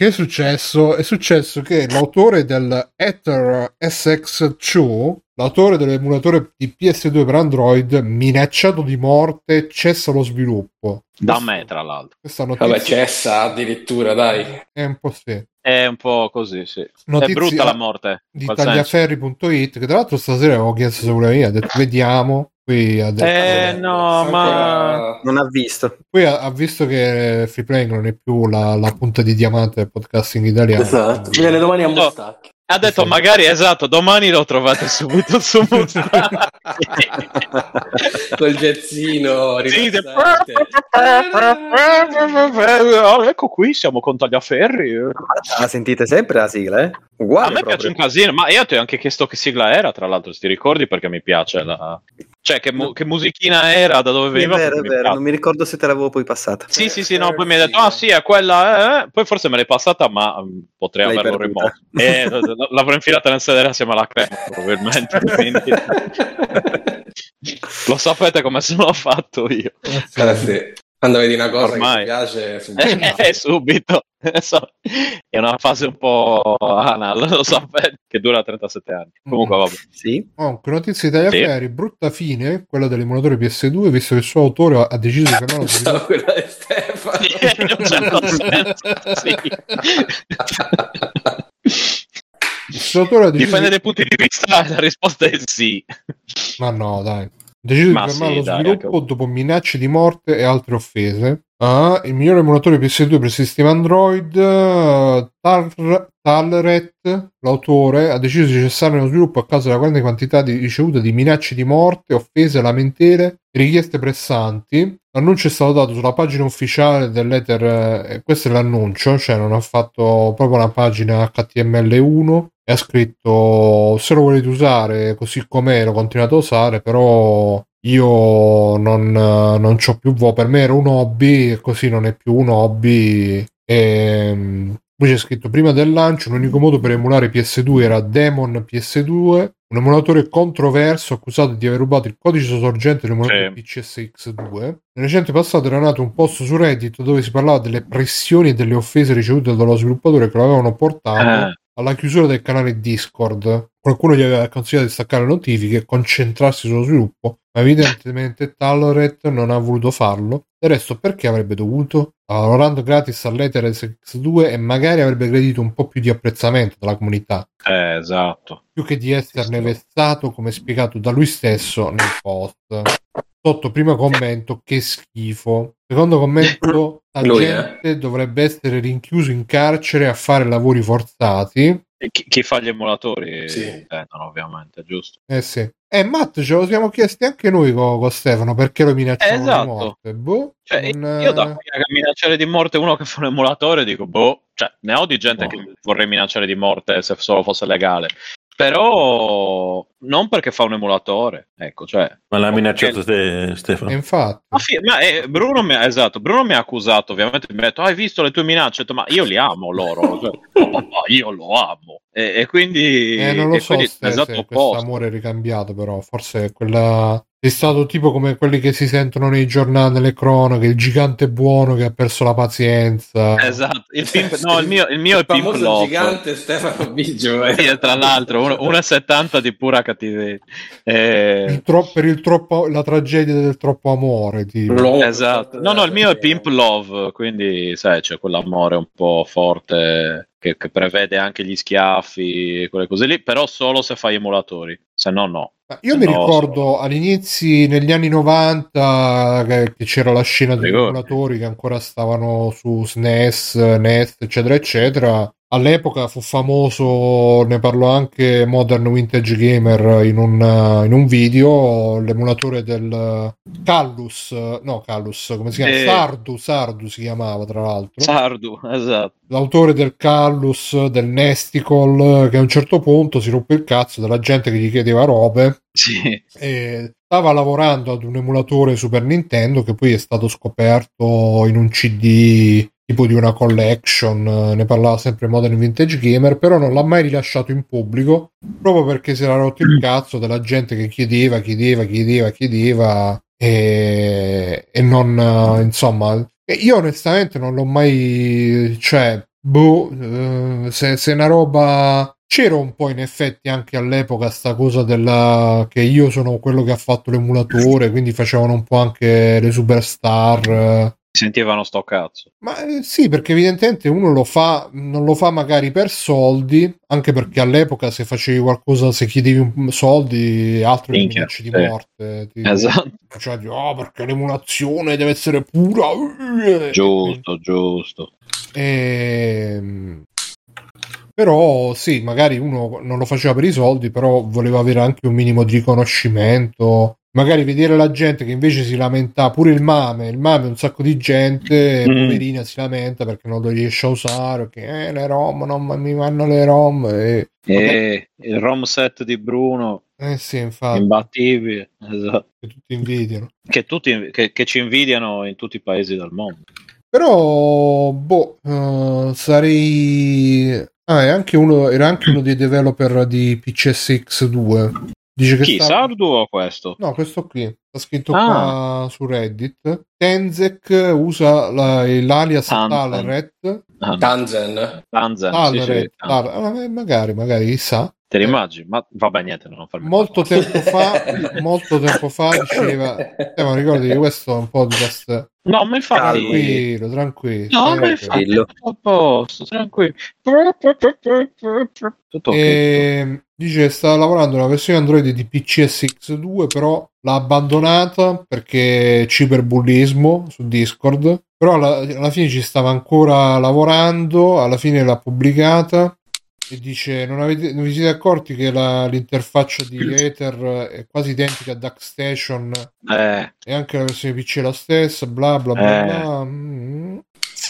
Che è successo? È successo che l'autore del Ether SX2, l'autore dell'emulatore di PS2 per Android, minacciato di morte, cessa lo sviluppo. Da me, tra l'altro. Questa notizia... Vabbè, cessa addirittura, dai. È un po' sì. È un po' così, sì. Notizia è brutta la morte. Di tagliaferri.it, che tra l'altro stasera avevo chiesto se voleva ha detto vediamo. Qui ha detto, eh, no, ma non ha visto. Poi ha, ha visto che Free Play non è più la, la, punta di diamante del podcasting italiano. Esatto. Viene domani a Mustacchi. Ha detto magari esatto, domani lo trovate subito su. Col gezzino sì, ecco qui siamo con Tagliaferri. La sentite sempre la sigla, eh? Uguale a me proprio. piace un casino, ma io ti ho anche chiesto che sigla era, tra l'altro, se ti ricordi, perché mi piace la, cioè, che, mu- che, musichina era, da dove veniva? È vero, è vero, non mi ricordo se te l'avevo poi passata. Sì, sì, sì, no, poi mi hai detto, ah sì, è quella, eh, eh. poi forse me l'hai passata, ma um, potrei L'hai averlo remoto. Eh, l'avrò infilata nel sedere assieme alla crema, probabilmente. Quindi... Lo sapete come sono fatto io. Eh, sì. Quando vedi una cosa Ormai. che ti piace, subito. Eh, subito. È una fase un po' anal, lo sapete, che dura 37 anni. Comunque, vabbè. Sì. Oh, notizia di Tagliaferri, sì. brutta fine, quella dell'emulatore PS2, visto che il suo autore ha deciso che non lo so. quella di Stefano. Sì, in un certo senso, sì. Dipende dai punti di vista, la risposta è sì. Ma no, dai. Deciso di fermare sì, lo dai, sviluppo dopo minacce di morte e altre offese. Ah, il migliore emulatore PS2 per sistema Android, Tar- Talret, l'autore, ha deciso di cessare lo sviluppo a causa della grande quantità di ricevute di minacce di morte, offese, lamentele richieste pressanti. L'annuncio è stato dato sulla pagina ufficiale dell'Ether, eh, questo è l'annuncio, cioè non ha fatto proprio una pagina HTML1 e ha scritto se lo volete usare così com'è lo continuate a usare, però io non, non ho più vo per me era un hobby e così non è più un hobby. E poi c'è scritto prima del lancio l'unico modo per emulare PS2 era Demon PS2 un emulatore controverso accusato di aver rubato il codice sorgente dell'emulatore sì. PCSX2 nel recente passato era nato un post su Reddit dove si parlava delle pressioni e delle offese ricevute dallo sviluppatore che lo avevano portato eh alla chiusura del canale Discord. Qualcuno gli aveva consigliato di staccare le notifiche e concentrarsi sullo sviluppo, ma evidentemente Taloret non ha voluto farlo. Del resto, perché avrebbe dovuto? Stava lavorando gratis all'Ether X2 e magari avrebbe gradito un po' più di apprezzamento dalla comunità. Eh, esatto. Più che di esserne vessato, come spiegato da lui stesso nel post. Sotto primo commento, che schifo. Secondo commento, la Lui, gente eh. dovrebbe essere rinchiuso in carcere a fare lavori forzati. Chi, chi, fa gli emulatori sì. eh, ovviamente, giusto? Eh sì. Eh, Matt, ce lo siamo chiesti anche noi con, con Stefano perché lo minacciamo esatto. di morte. Boh, cioè, non... Io da qui a minacciare di morte uno che fa un emulatore dico, boh, cioè, ne ho di gente no. che vorrei minacciare di morte se solo fosse legale. Però non perché fa un emulatore, ecco, cioè, Ma l'ha minacciato te, Stefano. Infatti. Ma, fi- ma eh, Bruno mi ha, esatto, Bruno mi ha accusato, ovviamente mi ha detto, hai visto le tue minacce? Detto, ma io li amo loro, cioè, oh, io lo amo. E, e quindi... Eh, non lo so quindi, se, esatto se questo amore è ricambiato, però forse è quella è stato tipo come quelli che si sentono nei giornali, nelle cronache, il gigante buono che ha perso la pazienza. Esatto, il, pimp, no, il mio, il mio il è Pimp Love. gigante Stefano Biggio. Eh. Sì, tra l'altro, 1,70 di pura cattiveria. Eh... Il tro- per il troppo, la tragedia del troppo amore. Tipo. Esatto. No, no, il mio è Pimp Love, quindi sai, c'è quell'amore un po' forte che, che prevede anche gli schiaffi e quelle cose lì, però solo se fai emulatori, se no no. Io mi ricordo all'inizio, negli anni 90, che, che c'era la scena degli emulatori che ancora stavano su SNES, NES, eccetera, eccetera. All'epoca fu famoso, ne parlò anche Modern Vintage Gamer in un, in un video, l'emulatore del Callus, no Callus, come si chiama? Eh, Sardu, Sardu si chiamava tra l'altro. Sardu, esatto. L'autore del Callus, del Nesticle, che a un certo punto si ruppe il cazzo della gente che gli chiedeva robe. Sì. E stava lavorando ad un emulatore Super Nintendo che poi è stato scoperto in un CD tipo di una collection, ne parlava sempre Modern Vintage Gamer, però non l'ha mai rilasciato in pubblico, proprio perché si era rotto il cazzo della gente che chiedeva, chiedeva, chiedeva, chiedeva e, e non, insomma, io onestamente non l'ho mai, cioè, boh, eh, se, se una roba c'era un po' in effetti anche all'epoca sta cosa della che io sono quello che ha fatto l'emulatore, quindi facevano un po' anche le superstar sentivano sto cazzo. Ma eh, sì, perché evidentemente uno lo fa, non lo fa magari per soldi, anche perché all'epoca se facevi qualcosa, se chiedevi soldi, altro che minacce di morte. Ti, esatto. Cioè, oh, perché l'emulazione deve essere pura. Giusto, giusto. E... Ehm, però sì, magari uno non lo faceva per i soldi, però voleva avere anche un minimo di riconoscimento magari vedere la gente che invece si lamenta pure il mame il mame un sacco di gente mm. poverina si lamenta perché non lo riesce a usare che eh, le rom non mi vanno le rom e, e il rom set di Bruno eh sì infatti imbattibile esatto. che tutti invidiano che, tutti, che, che ci invidiano in tutti i paesi del mondo però boh uh, sarei Ah, anche uno, era anche uno dei developer di PCSX2. Dice che Chi, sta... Sardu o questo? No, questo qui. Sta scritto ah. qua su Reddit. Tenzek usa la, l'alias Talret. Ah, Tanzen. Tanzen. Talret. Sì, sì, Tal- eh, magari, magari, chissà. Te l'immagini? Ma vabbè, niente, non farmi Molto tempo fa, molto tempo fa diceva, eh, ma ricordi che questo è un podcast No, ma infatti tranquillo, tranquillo. No, ma infatti a posto, tranquillo. Tutto e, ehm, dice sta lavorando una versione Android di PCSX2, però l'ha abbandonata perché ciberbullismo su Discord. Però alla, alla fine ci stava ancora lavorando, alla fine l'ha pubblicata e dice non, avete, non vi siete accorti che la, l'interfaccia di Ether è quasi identica a DuckStation eh. e anche la versione PC è la stessa bla bla bla, eh. bla. Mm.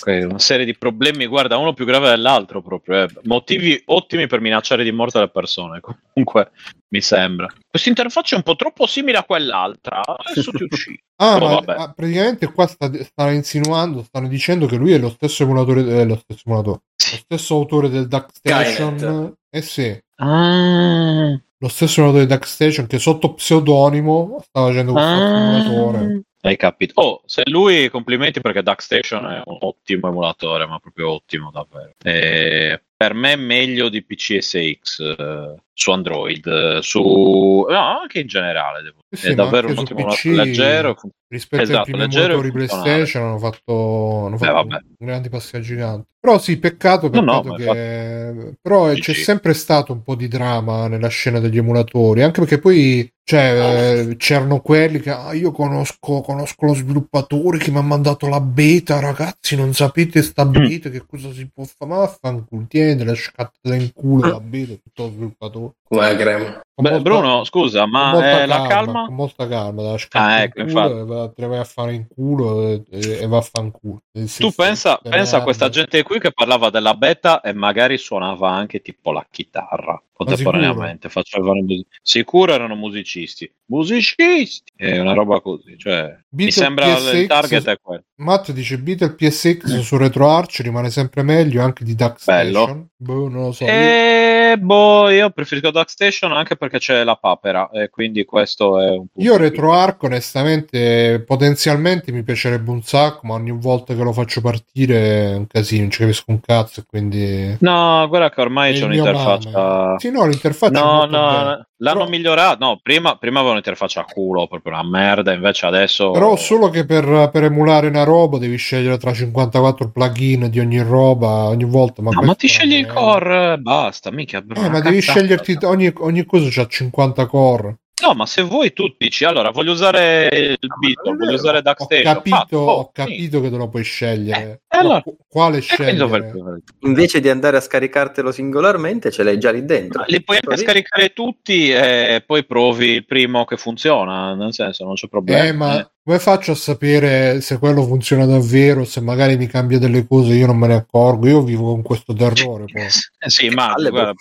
Una serie di problemi guarda uno più grave dell'altro proprio eh. motivi ottimi per minacciare di morte le persone comunque mi sembra questa interfaccia è un po' troppo simile a quell'altra adesso ti uccido ah, oh, ma, ma, praticamente qua sta, stanno insinuando stanno dicendo che lui è lo stesso emulatore eh, lo stesso emulatore lo stesso autore del DuckStation. Eh sì. Ah. Lo stesso autore del DuckStation che sotto pseudonimo sta facendo questo ah. emulatore. Hai capito? Oh, se lui complimenti perché DuckStation è un ottimo emulatore, ma proprio ottimo davvero. E per me è meglio di PCSX eh, su Android, eh, su no, anche in generale. Devo... Sì, è davvero un ottimo PC... leggero rispetto esatto, ai primi motori PlayStation hanno fatto, hanno fatto eh, grandi passi giganti. Però sì, peccato, peccato no, no, che... Però c'è sempre stato un po' di drama nella scena degli emulatori, anche perché poi cioè, eh, c'erano quelli che ah, io conosco, conosco lo sviluppatore che mi ha mandato la beta, ragazzi, non sapete sta mm. beta, che cosa si può fare? Ma vaffanculo, tieni me, delle scatte in culo, capito? Tutto sviluppatore. Come la crema. Beh, Bruno, scusa, ma eh, calma, la calma? Con molta calma, da ah, ecco, culo, va, te vai a fare in culo e, e va a fare in culo. Tu pensa, pensa a questa gente qui che parlava della beta e magari suonava anche tipo la chitarra contemporaneamente. Facevano music- sicuro erano musicisti. Musicisti! È una roba così. Cioè, mi sembra PSX, il target è quello. Matt dice Beatle PSX su RetroArch rimane sempre meglio anche di Duck Station. Boh, non lo so. E... Boh, io preferisco Duck Station anche perché c'è la papera e quindi questo è un po'. Io RetroArch onestamente potenzialmente mi piacerebbe un sacco, ma ogni volta che lo faccio partire è un casino, non ci capisco un cazzo quindi... No, guarda che ormai c'è un'interfaccia... Sì, no, l'interfaccia no, no, l'hanno Però... migliorato. No, prima, prima aveva un'interfaccia a culo, proprio una merda, invece adesso... Però solo che per, per emulare una roba devi scegliere tra 54 plugin di ogni roba ogni volta. Ma, no, ma ti scegli il core, basta, mica. Eh, ma devi sceglierti ogni, ogni cosa c'ha 50 core. No, ma se vuoi tu dici allora voglio usare il no, Beatle, voglio usare DuckStation. Ho capito, oh, ho capito sì. che te lo puoi scegliere. Eh, allora, quale scegliere? Invece di andare a scaricartelo singolarmente, ce l'hai già lì dentro. Ma li puoi anche scaricare tutti e poi provi il primo che funziona, nel senso non c'è problema. Eh, ma eh. Come faccio a sapere se quello funziona davvero, se magari mi cambia delle cose io non me ne accorgo, io vivo con questo terrore. Poi. Eh sì, ma guarda,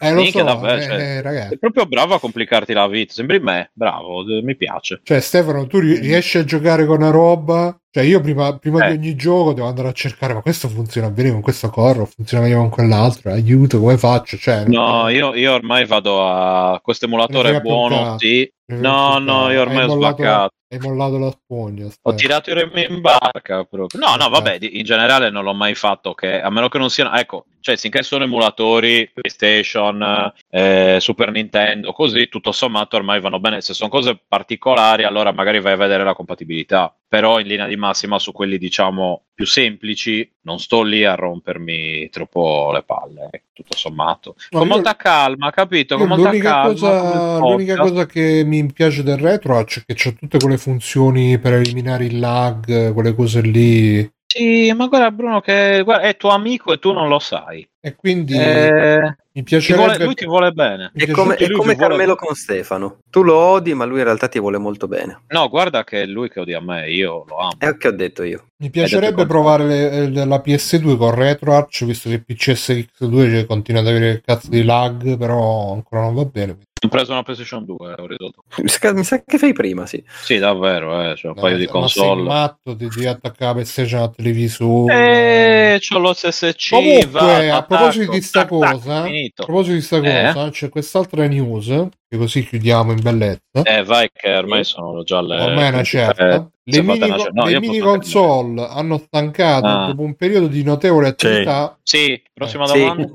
eh, lo so, davvero, eh, cioè, eh, sei proprio bravo a complicarti la vita, sembri me, bravo, mi piace. Cioè Stefano, tu riesci a giocare con una roba cioè, io prima, prima eh. di ogni gioco devo andare a cercare, ma questo funziona bene con questo corro, funziona meglio con quell'altro, aiuto, come faccio? Cioè, no, io, io, ormai vado a questo emulatore buono, sì. No, no, io ormai ho sbaccato. Hai mollato la spugna. Stai. Ho tirato il remi in barca proprio. No, no, vabbè, in generale non l'ho mai fatto, che, a meno che non siano... Ecco, cioè, finché sono emulatori, PlayStation, eh, Super Nintendo, così, tutto sommato ormai vanno bene. Se sono cose particolari, allora magari vai a vedere la compatibilità. Però in linea di massima su quelli, diciamo, più semplici, non sto lì a rompermi troppo le palle, tutto sommato. No, Con io, molta calma, capito? Con molta l'unica calma. Cosa, l'unica cosa che mi piace del retro è che c'è tutte quelle funzioni per eliminare il lag, quelle cose lì. Sì, ma guarda Bruno che guarda, è tuo amico e tu non lo sai. E quindi eh, mi piacerebbe... Ti vuole, lui ti vuole bene. È come, è come Carmelo vuole... con Stefano. Tu lo odi, ma lui in realtà ti vuole molto bene. No, guarda che è lui che odia me, io lo amo. È che ho detto io. Mi piacerebbe provare le, le, la PS2 con RetroArch, visto che PCSX2 cioè, continua ad avere il cazzo di lag, però ancora non va bene. Ho preso una PlayStation 2, ho ridotto. Mi sa che fai prima, sì. Sì, davvero, eh, c'ho un paio di console. Ma sei matto di, di attaccare la PlayStation al televisore. Eh, c'ho lo SSC. Comunque, va, a proposito di sta cosa, a proposito di sta eh? cosa, c'è quest'altra news, che così chiudiamo in bellezza. Eh, vai che ormai sono già le... Ormai è una certa. Le mini, una... no, le mini console hanno stancato ah. dopo un periodo di notevole attività. Sì, sì. prossima eh. domanda.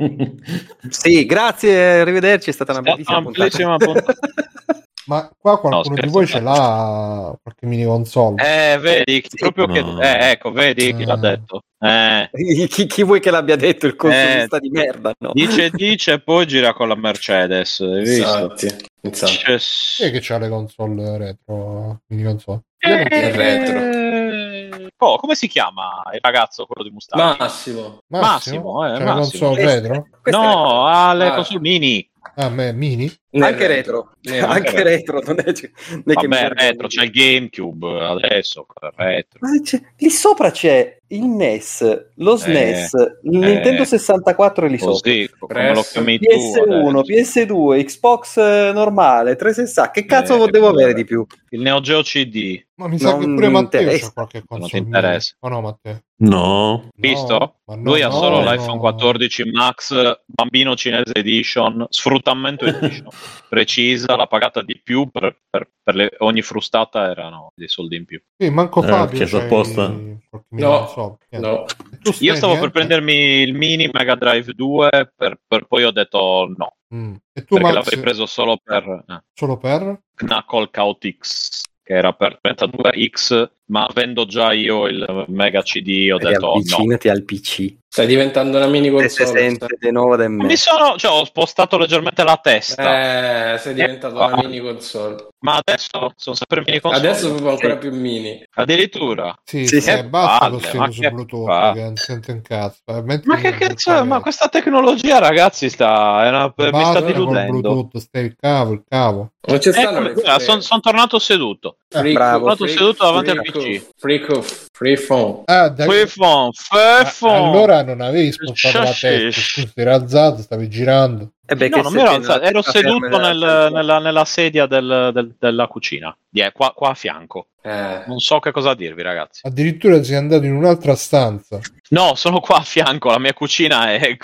Sì. sì. grazie, arrivederci, è stata una bellissima, una bellissima puntata. Ma qua qualcuno no, di voi ce l'ha qualche mini console? Eh, vedi, sì, proprio no. che... Eh, ecco, vedi chi l'ha eh. detto. Eh. Chi, chi, vuoi che l'abbia detto il consolista eh, di merda? No? Dice, dice e poi gira con la Mercedes. Hai visto? Infatti. Chi è che c'ha le console retro? Mini console? Eh, retro. Oh, come si chiama il ragazzo, quello di Mustang? Massimo. Massimo, Massimo, eh, Massimo. console retro? No, ha le ah. console mini. Ah, me, mini? Anche retro, eh, anche, anche retro. Non è, non è Vabbè, retro, c'è il GameCube adesso, retro. Ma lì sopra c'è il NES, lo SNES, eh, il Nintendo 64 e lì così, sopra. Chiami PS1, tu, PS2, Xbox normale, 360. Che cazzo eh, devo avere di più? Il Neo Geo CD. Ma mi sa non che pure Matteo c'ha qualche console. Non ti interessa. Ma no, Matteo. No. Visto? No, Lui no, ha solo no, l'iPhone 14 Max, bambino cinese edition, sfruttamento edition. Precisa, l'ha pagata di più per, per, per le, ogni frustata erano dei soldi in più. Sì, manco eh, Fabio. Eh, apposta. No, so. no. Io stavo niente? per prendermi il mini Mega Drive 2, per, per poi ho detto no. Mm. E tu, Max, l'avrei preso solo per... Eh. Solo per? Knuckle Chaotix che era per 32X ma vendo già io il mega CD. Ho detto avvicinati no. al PC. Stai diventando una mini console. di nuovo da me. Mi sono, cioè, ho spostato leggermente la testa. Eh, sei diventato eh, una mini console. Ma adesso sono sempre mini console. Adesso proprio ancora sì. più mini. Addirittura. Sì, sì, sì. basta con questo su Bluetooth, che non sente un cazzo. Mentre ma che cazzo, ma questa tecnologia, ragazzi, sta, è una, mi sta diludendo. Bluetooth, stai il cavo, il cavo. Non c'è ecco, sono son tornato seduto. Free bravo, sono tornato seduto davanti al PC. Free, phone. Ah, free phone, free phone. Allora non avevi spostato la testa, scusi, eri alzato, stavi girando. Eh beh, no, non ero alzato, ero seduto nel, nella, nella, sedia del, del, della cucina, yeah, qua, qua, a fianco. Eh. Non so che cosa dirvi, ragazzi. Addirittura sei andato in un'altra stanza. No, sono qua a fianco, la mia cucina è,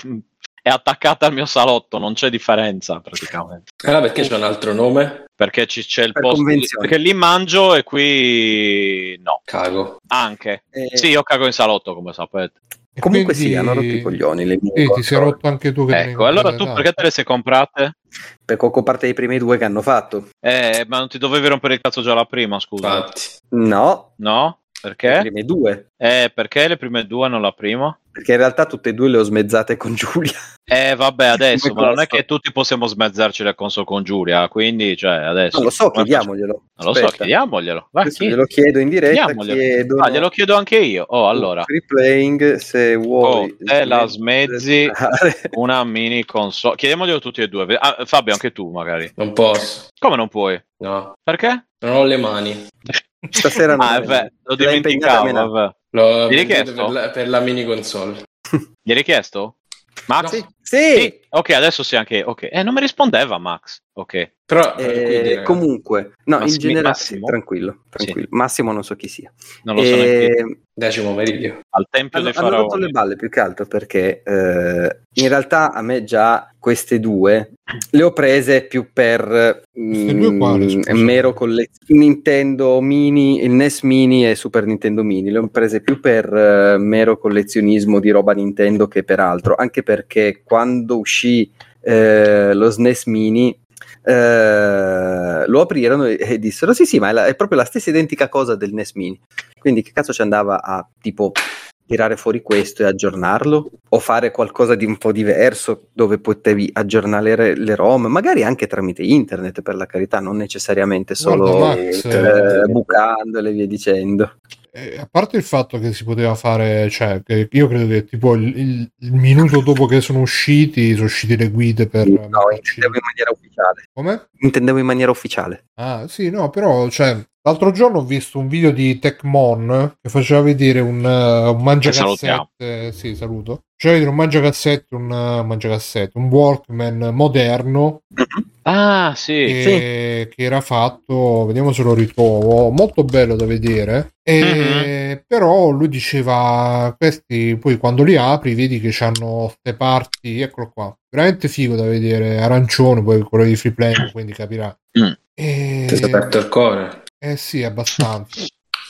è attaccata al mio salotto, non c'è differenza praticamente. Allora perché c'è un altro nome? Perché ci, c'è il per posto. Perché lì mangio e qui no. Cago. Anche. Eh... Sì, io cago in salotto, come sapete. E Comunque quindi... sì, hanno rotto i coglioni. Le sì, ti sei rotto anche tu. Che ecco, allora tu perché te le sei comprate? Per Coco parte dei primi due che hanno fatto. Eh, ma non ti dovevi rompere il cazzo già la prima, scusa. Infatti. No. No? Perché? Le prime due. Eh, perché le prime due, non la prima? Perché in realtà tutte e due le ho smezzate con Giulia. Eh, vabbè, adesso, ma non è che tutti possiamo smezzarci le console con Giulia, quindi, cioè, adesso... Non lo so, chiediamoglielo. Non lo so, chiediamoglielo. Va, chi... Glielo chiedo in diretta. Chiedo... Ah, glielo chiedo anche io. Oh, allora. Free playing, se vuoi... Oh, te la smezzi una mini console. Chiediamoglielo tutti e due. Ah, Fabio, anche tu, magari. Non posso. Come non puoi? No. Perché? Non ho le mani. Stasera non ah, beh, lo dimenticavo. Vabbè. L'ho richiesto per la, per la, mini console. Gli hai richiesto? Max? No. Sì. sì. Ok, adesso sì anche. Ok, eh, non mi rispondeva Max. Ok. Però, eh, comunque, no, Massimo, in generale, Massimo? tranquillo, tranquillo. Sì. Massimo non so chi sia. Non lo so neanche. Decimo meridio. Al tempio hanno, dei faraoni. Hanno rotto le balle più che altro perché eh, in realtà a me già queste due le ho prese più per mm, mero collezionismo. Nintendo Mini, il NES Mini e Super Nintendo Mini le ho prese più per uh, mero collezionismo di roba Nintendo che per altro, anche perché quando uscì eh, lo SNES Mini eh, lo aprirono e, e, dissero sì sì ma è, la, è, proprio la stessa identica cosa del NES Mini. Quindi che cazzo ci andava a tipo tirare fuori questo e aggiornarlo? O fare qualcosa di un po' diverso dove potevi aggiornare le ROM? Magari anche tramite internet per la carità non necessariamente solo Max, eh, bucandole e via dicendo eh, a parte il fatto che si poteva fare, cioè, che io credo che tipo il, il, il, minuto dopo che sono usciti, sono uscite le guide per. No, intendevo in maniera ufficiale. Come? Intendevo in maniera ufficiale. Ah, sì, no, però, cioè, L'altro giorno ho visto un video di Tecmon che faceva vedere un, uh, un mangiacassette. Sì, saluto. Faceva vedere un mangiacassette, un uh, mangiacassette, un Walkman moderno. Ah, sì. Che, sì. che era fatto, vediamo se lo ritrovo. Molto bello da vedere. E, mm-hmm. Però lui diceva: Questi poi quando li apri, vedi che hanno queste parti. Eccolo qua, veramente figo da vedere. Arancione, poi quello di free play, quindi capirà. Mm. E... Ti è aperto il cuore. Eh sì, abbastanza.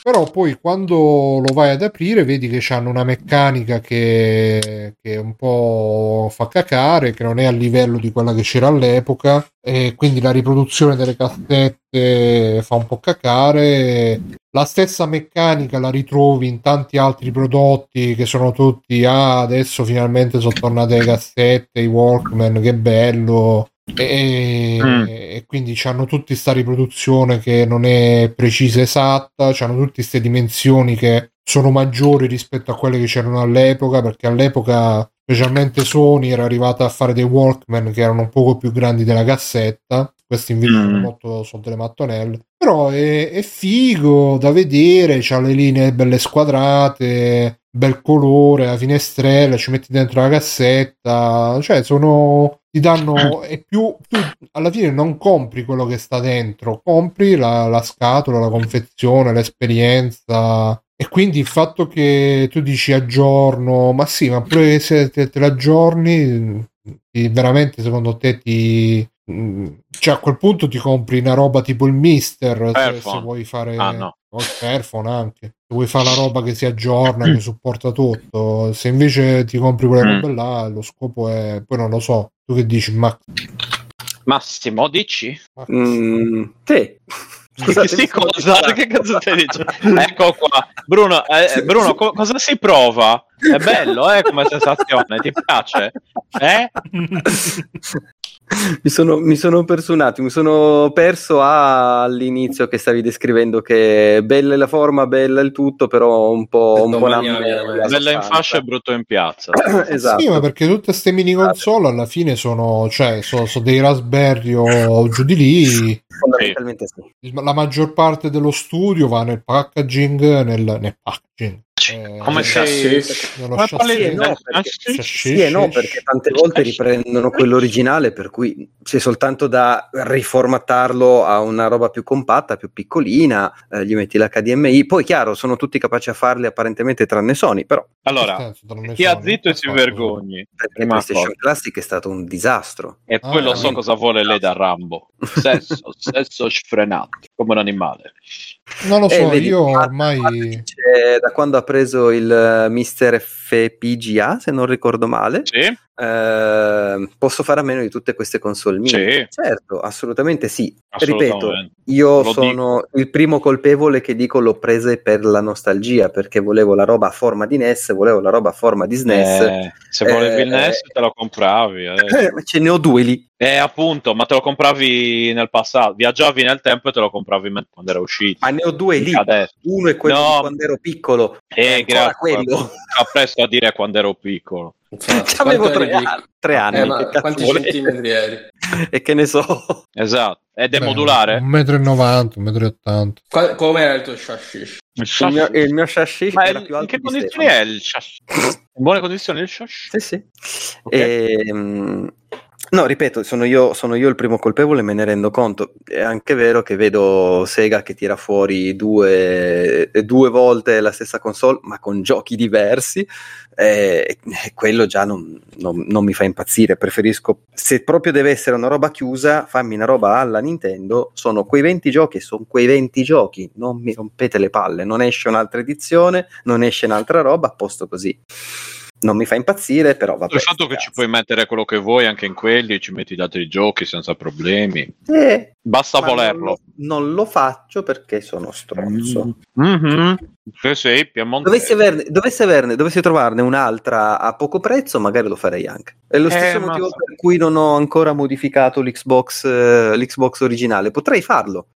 Però poi quando lo vai ad aprire vedi che hanno una meccanica che, che un po' fa cacare, che non è a livello di quella che c'era all'epoca e quindi la riproduzione delle cassette fa un po' cacare. La stessa meccanica la ritrovi in tanti altri prodotti che sono tutti ah adesso finalmente sono tornate le cassette, i Walkman, che bello e, mm. e quindi hanno tutti questa riproduzione che non è precisa esatta, hanno tutte queste dimensioni che sono maggiori rispetto a quelle che c'erano all'epoca, perché all'epoca specialmente Sony era arrivata a fare dei Walkman che erano un poco più grandi della cassetta, questi invece mm. sono molto sono delle mattonelle, però è, è figo da vedere, c'ha le linee belle squadrate, bel colore, la finestrella, ci metti dentro la cassetta, cioè sono ti danno e più tu alla fine non compri quello che sta dentro, compri la, la scatola, la confezione, l'esperienza e quindi il fatto che tu dici aggiorno, ma sì, ma pure se te, te l'aggiorni, veramente secondo te ti, cioè a quel punto ti compri una roba tipo il Mister se, se, vuoi fare ah, no. O il Fairphone anche se vuoi fare la roba che si aggiorna che supporta tutto se invece ti compri quelle mm. robe là lo scopo è poi non lo so tu che dici Max Massimo dici mm, sì Scusate, sì, cosa? Che cazzo stai dicendo? ecco qua. Bruno, eh, Bruno co- cosa si prova? È bello, eh, come sensazione? Ti piace? Eh? mi, sono, mi sono perso un attimo, mi sono perso all'inizio che stavi descrivendo che bella la forma, bella il tutto, però un po', un po bella in fascia e brutto in piazza. esatto. Sì, ma perché tutte queste mini console alla fine sono, cioè, sono, sono dei Raspberry o giù di lì. Fondamentalmente sì. La maggior parte dello studio va nel packaging, nel, nel packaging eh, come chassis? Come chassis, no, perché, sì e no, perché tante volte riprendono quello originale, per cui c'è soltanto da riformattarlo a una roba più compatta, più piccolina, eh, gli metti l'HDMI, poi chiaro, sono tutti capaci a farli apparentemente tranne Sony, però... Allora, chi ha zitto e si vergogni. Perché PlayStation Classic è stato un disastro. E poi ah, lo so cosa vuole lei da Rambo. Sesso, sesso sfrenato, come un animale. Non lo eh, so, eh, vedi, io ormai... Da quando ha preso il uh, Mister FPGA, se non ricordo male, sì. Eh, posso fare a meno di tutte queste console mie. Sì. Certo, assolutamente sì. Ripeto, io lo sono dico. il primo colpevole che dico l'ho prese per la nostalgia, perché volevo la roba a forma di NES, volevo la roba a forma di SNES. Eh, se volevi il NES te lo compravi. Eh. ce ne ho due lì. Eh, appunto, ma te lo compravi nel passato, viaggiavi nel tempo e te lo compravi quando era uscito. Ma ne ho due lì. Adesso. Uno è quello no. quando ero piccolo. Eh, grazie. Quello. Fa presto a dire quando ero piccolo. avevo tre, anni, tre anni. Eh, quanti centimetri eri? e che ne so. Esatto. Ed è Beh, modulare? 1,90 m, 1,80 m. Come era il tuo chassis? Il, il, mio, il mio chassis Ma era più alto in che condizioni è il chassis? In buone condizioni il chassis? Sì, sì. Okay. E, ehm, No, ripeto, sono io, sono io, il primo colpevole, me ne rendo conto. È anche vero che vedo Sega che tira fuori due, due volte la stessa console, ma con giochi diversi, e, e quello già non, non, non, mi fa impazzire. Preferisco, se proprio deve essere una roba chiusa, fammi una roba alla Nintendo. Sono quei 20 giochi, sono quei 20 giochi. Non mi rompete le palle, non esce un'altra edizione, non esce un'altra roba, a posto così non mi fa impazzire, però va bene. Il fatto che ci puoi mettere quello che vuoi anche in quelli, ci metti gli altri giochi senza problemi. Eh, Basta volerlo. Non lo, non lo, faccio perché sono stronzo. Mm-hmm. Se sei dovessi averne, dovessi averne, dovessi trovarne un'altra a poco prezzo, magari lo farei anche. È lo stesso eh, motivo so. per cui non ho ancora modificato l'Xbox, eh, l'Xbox originale. Potrei farlo.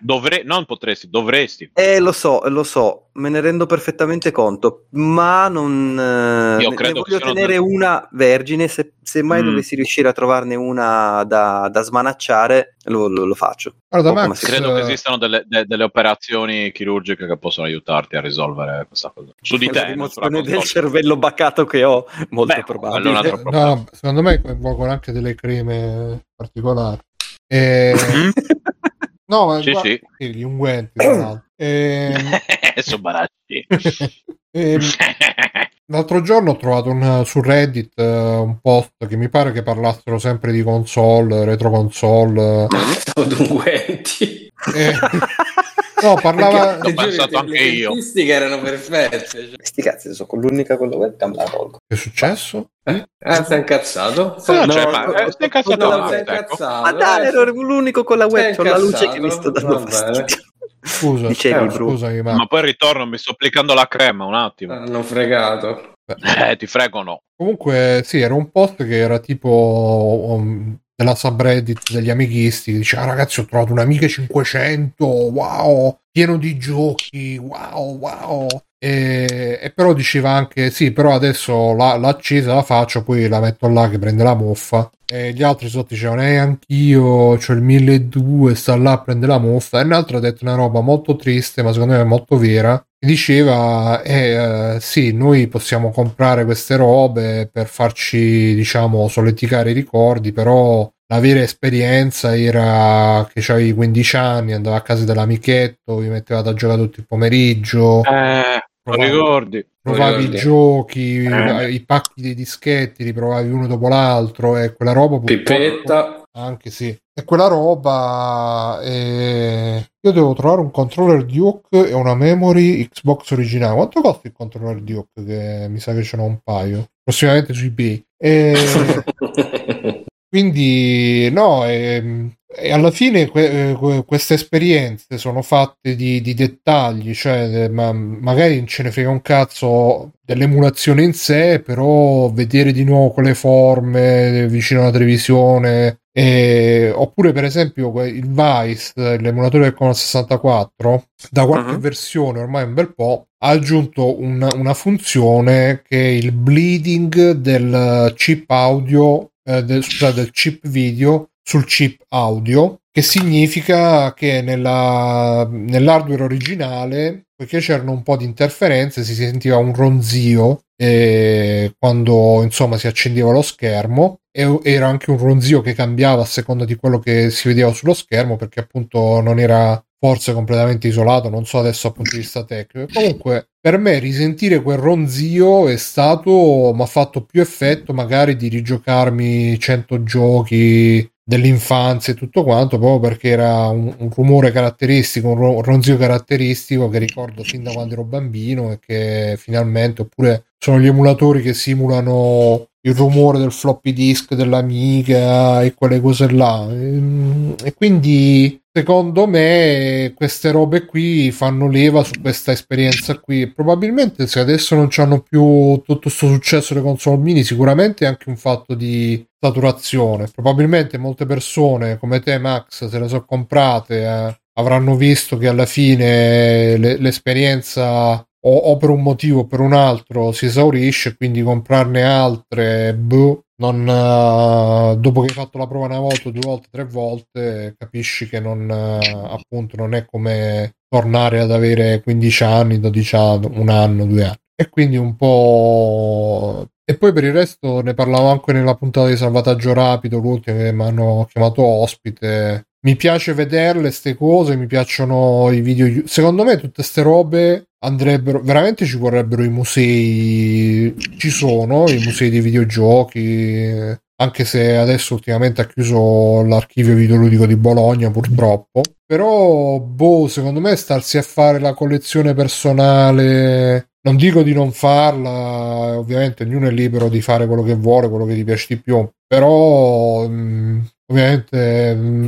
Dovre- non potresti, dovresti. Eh, lo so, lo so, me ne rendo perfettamente conto, ma non eh, Io credo ne voglio tenere del... una vergine. Se, se mai mm. dovessi riuscire a trovarne una da, da smanacciare, lo, lo, lo faccio. Allora, Max, credo che esistano delle, de, delle, operazioni chirurgiche che possono aiutarti a risolvere questa cosa. Su di te, la del cervello baccato che ho, molto Beh, probabile. No, secondo me coinvolgono anche delle creme particolari. E... No, ma sì, sì. gli unguenti. e... Ehm, Sono baracci. e... Ehm, l'altro giorno ho trovato un, su Reddit uh, un post che mi pare che parlassero sempre di console, retro console. Stavo unguenti. E... No, parlava. Ho pensato anche le io. Le erano perfette. Cioè. Sti cazzi, so con l'unica con la webcam la tolgo. Che è successo? Eh? Ah, sei incazzato? Ah, no, cioè, ma, eh, sei incazzato. No, sei incazzato. Ma dai, ero l'unico con la webcam. La luce che mi sto dando fastidio. Scusa, Dicevi, eh, scusami, ma... ma poi ritorno, mi sto applicando la crema un attimo. Hanno fregato. Eh, ti frego no. Comunque, sì, era un post che era tipo um, della subreddit degli amighisti. Dice, ah ragazzi, ho trovato un amiche 500, wow, pieno di giochi, wow, wow. E, e, però diceva anche sì però adesso la, l'ha accesa la faccio poi la metto là che prende la muffa e gli altri sotto dicevano eh anch'io ho il 1200 sta là a prendere la muffa e un altro ha detto una roba molto triste ma secondo me molto vera diceva eh, eh, sì noi possiamo comprare queste robe per farci diciamo solleticare i ricordi però la vera esperienza era che avevi 15 anni, andavi a casa dell'amichetto, vi mettevate a giocare tutto il pomeriggio. Eh, provavi, ricordi. Provavi i giochi, eh. i pacchi dei dischetti, li provavi uno dopo l'altro e quella roba... Pipetta. Anche sì. E quella roba... Eh... Io devo trovare un controller Duke e una memory Xbox originale. Quanto costa il controller Duke? Che mi sa che ce n'ho un paio. Prossimamente su eBay. E... Quindi no, e, e alla fine que- que- queste esperienze sono fatte di, di dettagli, cioè ma magari non ce ne frega un cazzo dell'emulazione in sé, però vedere di nuovo quelle forme vicino alla televisione, e, oppure per esempio il Vice, l'emulatore del Commodore 64, da qualche uh-huh. versione ormai un bel po', ha aggiunto una, una funzione che è il bleeding del chip audio, eh, del, scusate, del chip video sul chip audio, che significa che nella, nell'hardware originale, poiché c'erano un po' di interferenze, si sentiva un ronzio eh, quando insomma si accendeva lo schermo e era anche un ronzio che cambiava a seconda di quello che si vedeva sullo schermo perché appunto non era forse completamente isolato, non so adesso dal punto di vista tecnico. Comunque, per me risentire quel ronzio è stato, mi ha fatto più effetto magari di rigiocarmi 100 giochi dell'infanzia e tutto quanto, proprio perché era un, un rumore caratteristico, un, ronzio caratteristico che ricordo fin da quando ero bambino e che finalmente, oppure sono gli emulatori che simulano il rumore del floppy disk dell'Amiga e quelle cose là. E, ehm, e quindi secondo me queste robe qui fanno leva su questa esperienza qui. Probabilmente se adesso non hanno più tutto questo successo le console mini, sicuramente è anche un fatto di saturazione. Probabilmente molte persone come te, Max, se le sono comprate, eh, avranno visto che alla fine le, l'esperienza o, o, per un motivo o per un altro si esaurisce, quindi comprarne altre, boh, non, uh, dopo che hai fatto la prova una volta, due volte, tre volte, capisci che non, uh, appunto, non è come tornare ad avere 15 anni, 12 anni, un anno, due anni. E quindi un po'... E poi per il resto ne parlavo anche nella puntata di salvataggio rapido, l'ultima che mi hanno chiamato ospite. Mi piace vederle queste cose, mi piacciono i video. Secondo me tutte queste robe andrebbero veramente ci vorrebbero i musei ci sono i musei dei videogiochi anche se adesso ultimamente ha chiuso l'archivio videoludico di Bologna purtroppo. Però boh secondo me starsi a fare la collezione personale non dico di non farla ovviamente ognuno è libero di fare quello che vuole quello che ti piace di più però mh, mm, ovviamente mm,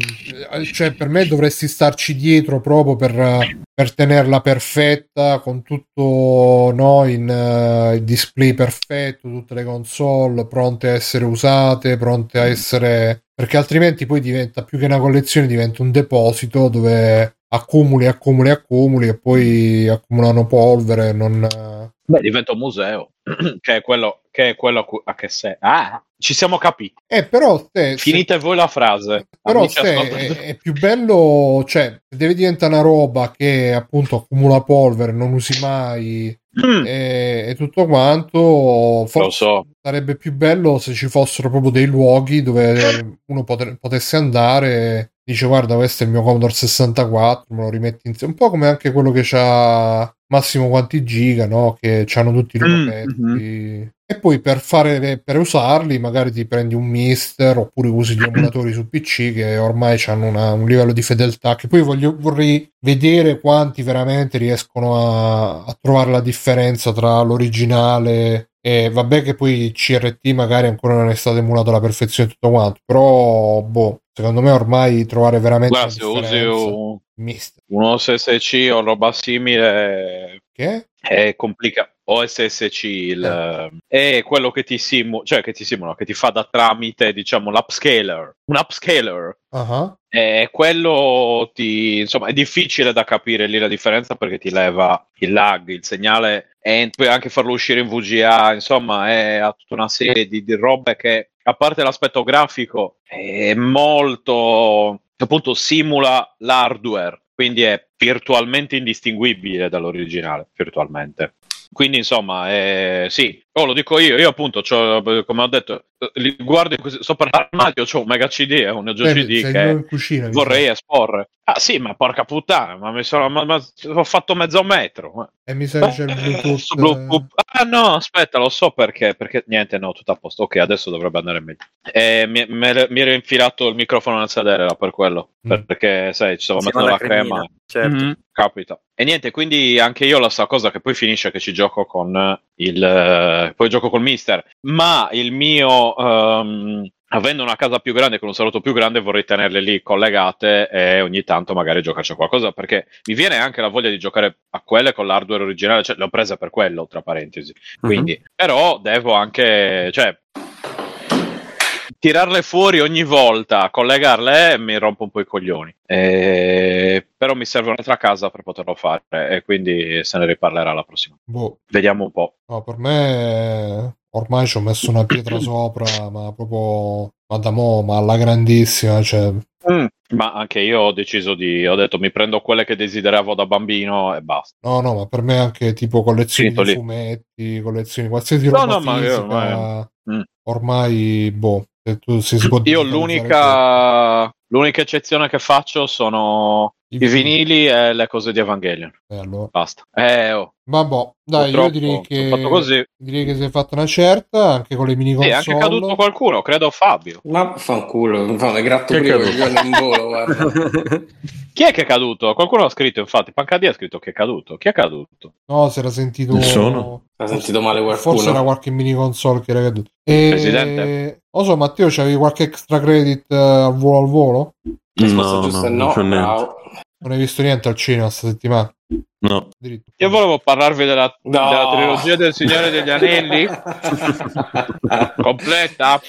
cioè per me dovresti starci dietro proprio per, per tenerla perfetta con tutto no, in uh, display perfetto tutte le console pronte a essere usate pronte a essere perché altrimenti poi diventa più che una collezione diventa un deposito dove accumuli accumuli accumuli e poi accumulano polvere non Beh, diventa un museo, che è quello, che è quello a che sei. Ah, ci siamo capiti. Eh, però se, Finite se, voi la frase. Però se è, è, più bello, cioè, deve diventare una roba che appunto accumula polvere, non usi mai mm. e, e, tutto quanto. Lo so. Sarebbe più bello se ci fossero proprio dei luoghi dove uno pot- potesse andare dice guarda questo è il mio Commodore 64 me lo rimetti insieme un po' come anche quello che c'ha massimo quanti giga no? che hanno tutti i loro mm, mm-hmm. e poi per, fare, per usarli magari ti prendi un mister oppure usi gli emulatori su PC che ormai hanno una, un livello di fedeltà che poi voglio, vorrei vedere quanti veramente riescono a, a trovare la differenza tra l'originale e vabbè che poi CRT magari ancora non è stato emulato alla perfezione tutto quanto, però boh, secondo me ormai trovare veramente Guarda, se usi un, un OSSC o roba simile che? è complicato. OSSC il, eh. è quello che ti simula, cioè che ti simula, che ti fa da tramite, diciamo, l'upscaler. Un upscaler. Uh-huh. E quello ti, insomma, è difficile da capire lì la differenza perché ti leva il lag, il segnale e puoi anche farlo uscire in VGA, insomma, è tutta una serie di, di robe che, a parte l'aspetto grafico, è molto appunto simula l'hardware, quindi è virtualmente indistinguibile dall'originale, virtualmente. Quindi insomma, eh, sì, oh, lo dico io, io appunto, come ho detto, li guardo sopra l'armadio, ho un mega CD e un Neo eh, CD che cucina, vorrei esporre. Ah sì, ma porca puttana, ma mi sono, ma, ma, ho fatto mezzo metro. E mi sa che c'è il Bluetooth. Bluetooth. Ah no, aspetta, lo so perché, perché niente, no, tutto a posto. Ok, adesso dovrebbe andare meglio. E mi, mi, mi ero infilato il microfono nel sedere là per quello, mm. perché sai, ci stavo mettendo la crema. crema. Certo. Mm-hmm, capita. E niente, quindi anche io la sta cosa che poi finisce che ci gioco con il... poi gioco col mister, ma il mio... Um, avendo una casa più grande con un salotto più grande vorrei tenerle lì collegate e ogni tanto magari giocarci a qualcosa perché mi viene anche la voglia di giocare a quelle con l'hardware originale, cioè le ho prese per quello, tra parentesi. Mhm. Quindi, uh-huh. però devo anche, cioè, tirarle fuori ogni volta, collegarle mi rompo un po' i coglioni. E... Però mi serve un'altra casa per poterlo fare e quindi se ne riparlerà la prossima. Boh. Vediamo un po'. No, per me ormai ci ho messo una pietra sopra, ma proprio ma da mo, ma alla grandissima. Cioè... Mm, ma anche io ho deciso di. Ho detto mi prendo quelle che desideravo da bambino e basta. No, no, ma per me anche tipo collezioni Finito di fumetti, collezioni qualsiasi no, roba no, fisica, ma io ormai... Mm. ormai boh io l'unica, l'unica eccezione che faccio sono i, i vinili e le cose di Evangelion. Eh, allora. Basta. Eh, oh. Vabbè, dai, io direi che, direi che si è fatta una certa anche con le mini console. Sì, è anche caduto qualcuno, credo Fabio. Ma fanculo, fa un gratto prima in volo, guarda. Chi è che è caduto? Qualcuno ha scritto, infatti, Pancadi ha scritto che è caduto. Chi è caduto? No, si era sentito... Nessuno. Ha sentito male qualcuno. Forse era qualche mini console che era caduto. E... Presidente. Non so, Matteo, c'avevi qualche extra credit uh, al volo al volo? No, no, no, no. Non hai visto niente al cinema questa settimana? No. Io volevo parlarvi della, no. della trilogia del Signore degli Anelli. completa.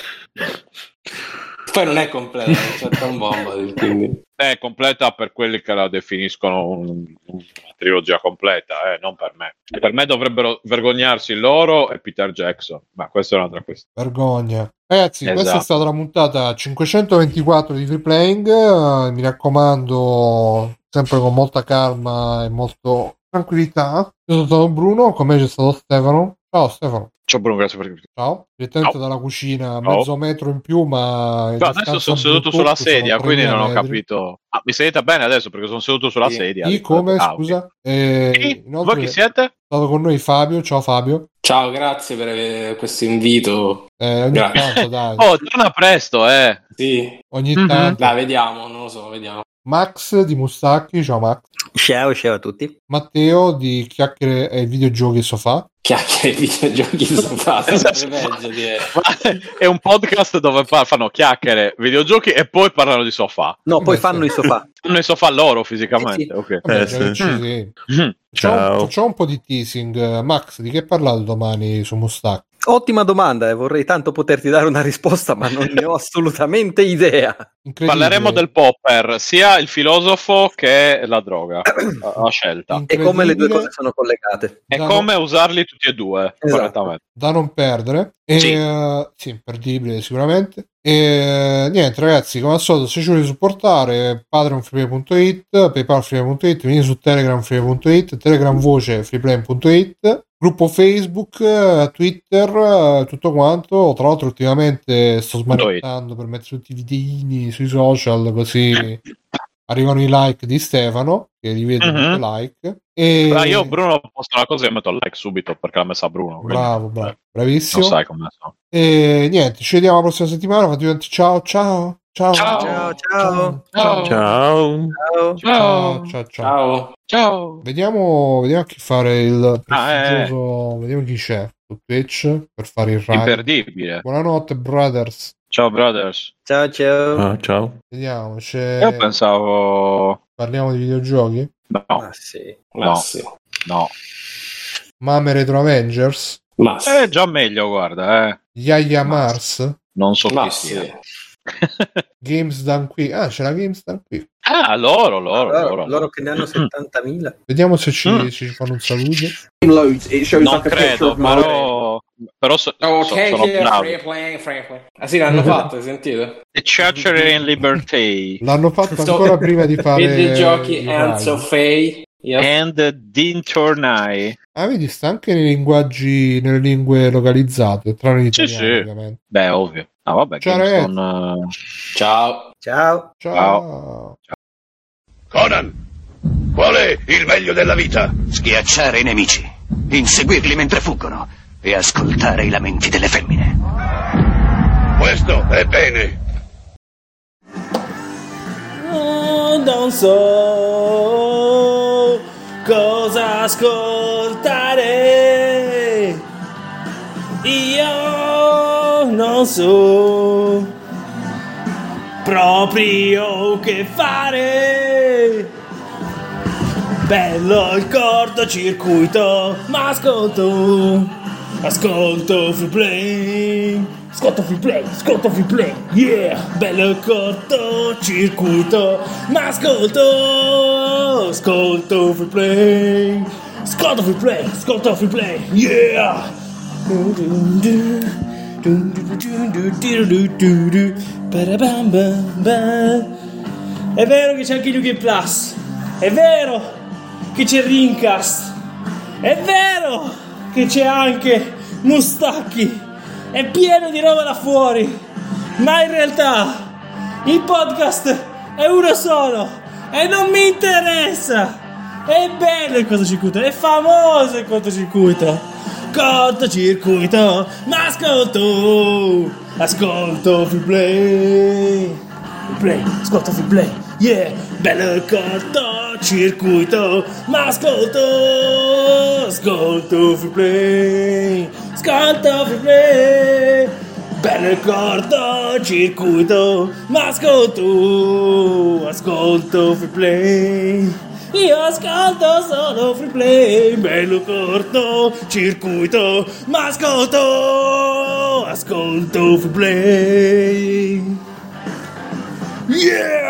Poi non è completa, c'è un bomba. Quindi. È completa per quelli che la definiscono un, una trilogia completa, eh, non per me. Per me dovrebbero vergognarsi loro e Peter Jackson, ma questa è un'altra questione. Vergogna. Ragazzi, esatto. questa è stata la puntata 524 di Free Playing. Uh, mi raccomando, sempre con molta calma e molto tranquillità. Io sono stato Bruno, con me c'è stato Stefano. Ciao Stefano. Ciao Bruno, grazie per il Ciao, direttamente dalla cucina, mezzo Ciao. metro in più, ma... No, adesso sono seduto sulla sedia, quindi non ho metri. capito... Ah, mi sedete bene adesso perché sono seduto sulla sì. sedia. Chi, come, ah, scusa? Okay. E, Voi chi siete? È stato con noi Fabio, ciao Fabio. Ciao, grazie per questo invito. Eh, ogni tanto, dai. oh, torna presto, eh. Sì. Ogni mm-hmm. tanto. Dai, vediamo, non lo so, vediamo. Max di Mustacchi, ciao Max. Ciao, ciao a tutti. Matteo di Chiacchiere e Videogiochi Sofà. Chiacchiere e Videogiochi Sofà. È un podcast dove fanno chiacchiere, videogiochi e poi parlano di sofà. No, poi fanno i sofà. Fanno i sofà loro fisicamente. Eh sì. okay. Vabbè, eh, sì. Sì. Mm. Ciao. Facciamo un po' di teasing. Max, di che hai parlato domani su Mustacchi? Ottima domanda e eh. vorrei tanto poterti dare una risposta, ma non ne ho assolutamente idea. Parleremo del popper, sia il filosofo che la droga a scelta. E come le due cose sono collegate. E da come non... usarli tutti e due esatto. correttamente. Da non perdere. E, sì. Uh, sì, imperdibile sicuramente. E niente ragazzi, come al solito, se ci volete supportare, patreonfreeplay.it, paypalfreeplay.it, venite su telegramfreeplay.it, telegram voce freeplay.it gruppo Facebook, Twitter, tutto quanto. Tra l'altro, ultimamente sto smanettando per mettere tutti i videini sui social così arrivano i like di Stefano che li vede uh-huh. like. E... Ah, io Bruno posto una cosa e metto il like subito perché l'ha messa Bruno. Quindi... Bravo, bravo, bravissimo. Non sai come sono. E niente, ci vediamo la prossima settimana. Ciao, ciao. Ciao. Ciao. Ciao. Ciao. Ciao. Ciao. Ciao. Ciao. Ciao. Vediamo, vediamo chi fare il prestigioso. Ah, eh. Vediamo chi c'è su Twitch per fare il raid. Imperdibile. Buonanotte, brothers. Ciao, brothers. Ciao, ciao. Ah, ciao. Vediamo. C'è... Io pensavo. Parliamo di videogiochi? No. Ah, sì. No. Ah, sì. No. Mame Retro Avengers? Ma sì. È già meglio, guarda. Eh. Yaya Mars? Non so Ma chi sì. sia. Games Done Qui. Ah, c'è la Games Done Qui. Ah, loro, loro, loro, loro, loro che ne hanno 70.000. Vediamo se ci, mm. ci fanno un saluto. non credo, però, però so, oh, so, sono bravi. Free free Ah sì, l'hanno fatto, hai sentito? The Churcher in Liberty. L'hanno fatto ancora prima di fare... Videogiochi of Fate. Yep. And Dintornai. Ah, vedi, sta anche nei linguaggi, nelle lingue localizzate, tranne sì, sì. ovviamente. Beh, ovvio. Ah, vabbè, Ciao, uh... Ciao. Ciao. Ciao. Ciao. Conan, qual è il meglio della vita? Schiacciare i nemici, inseguirli mentre fuggono e ascoltare i lamenti delle femmine. Questo è bene. Oh, non so cosa ascoltare. Io non so proprio che fare. Bello il cortocircuito, ma ascolto, ascolto free play. Ascolto free play, ascolto free play, yeah! Bello il cortocircuito, ma ascolto, ascolto free play. Ascolto free play, ascolto free play, yeah! È vero che c'è anche New Game Plus. È vero che c'è Rincast. È vero che c'è anche Mustacchi. È pieno di roba là fuori. Ma in realtà il podcast è uno solo e non mi interessa. È bello il cortocircuito, è famoso il cortocircuito cortocircuito, ma ascolto, ascolto free play, free play, ascolto free play, yeah, bello il cortocircuito, ma ascolto, ascolto free play, ascolto free play, bello il cortocircuito, ma ascolto, ascolto free play. Io ascolto solo free play, bello corto, circuito, ma ascolto, ascolto free play. Yeah!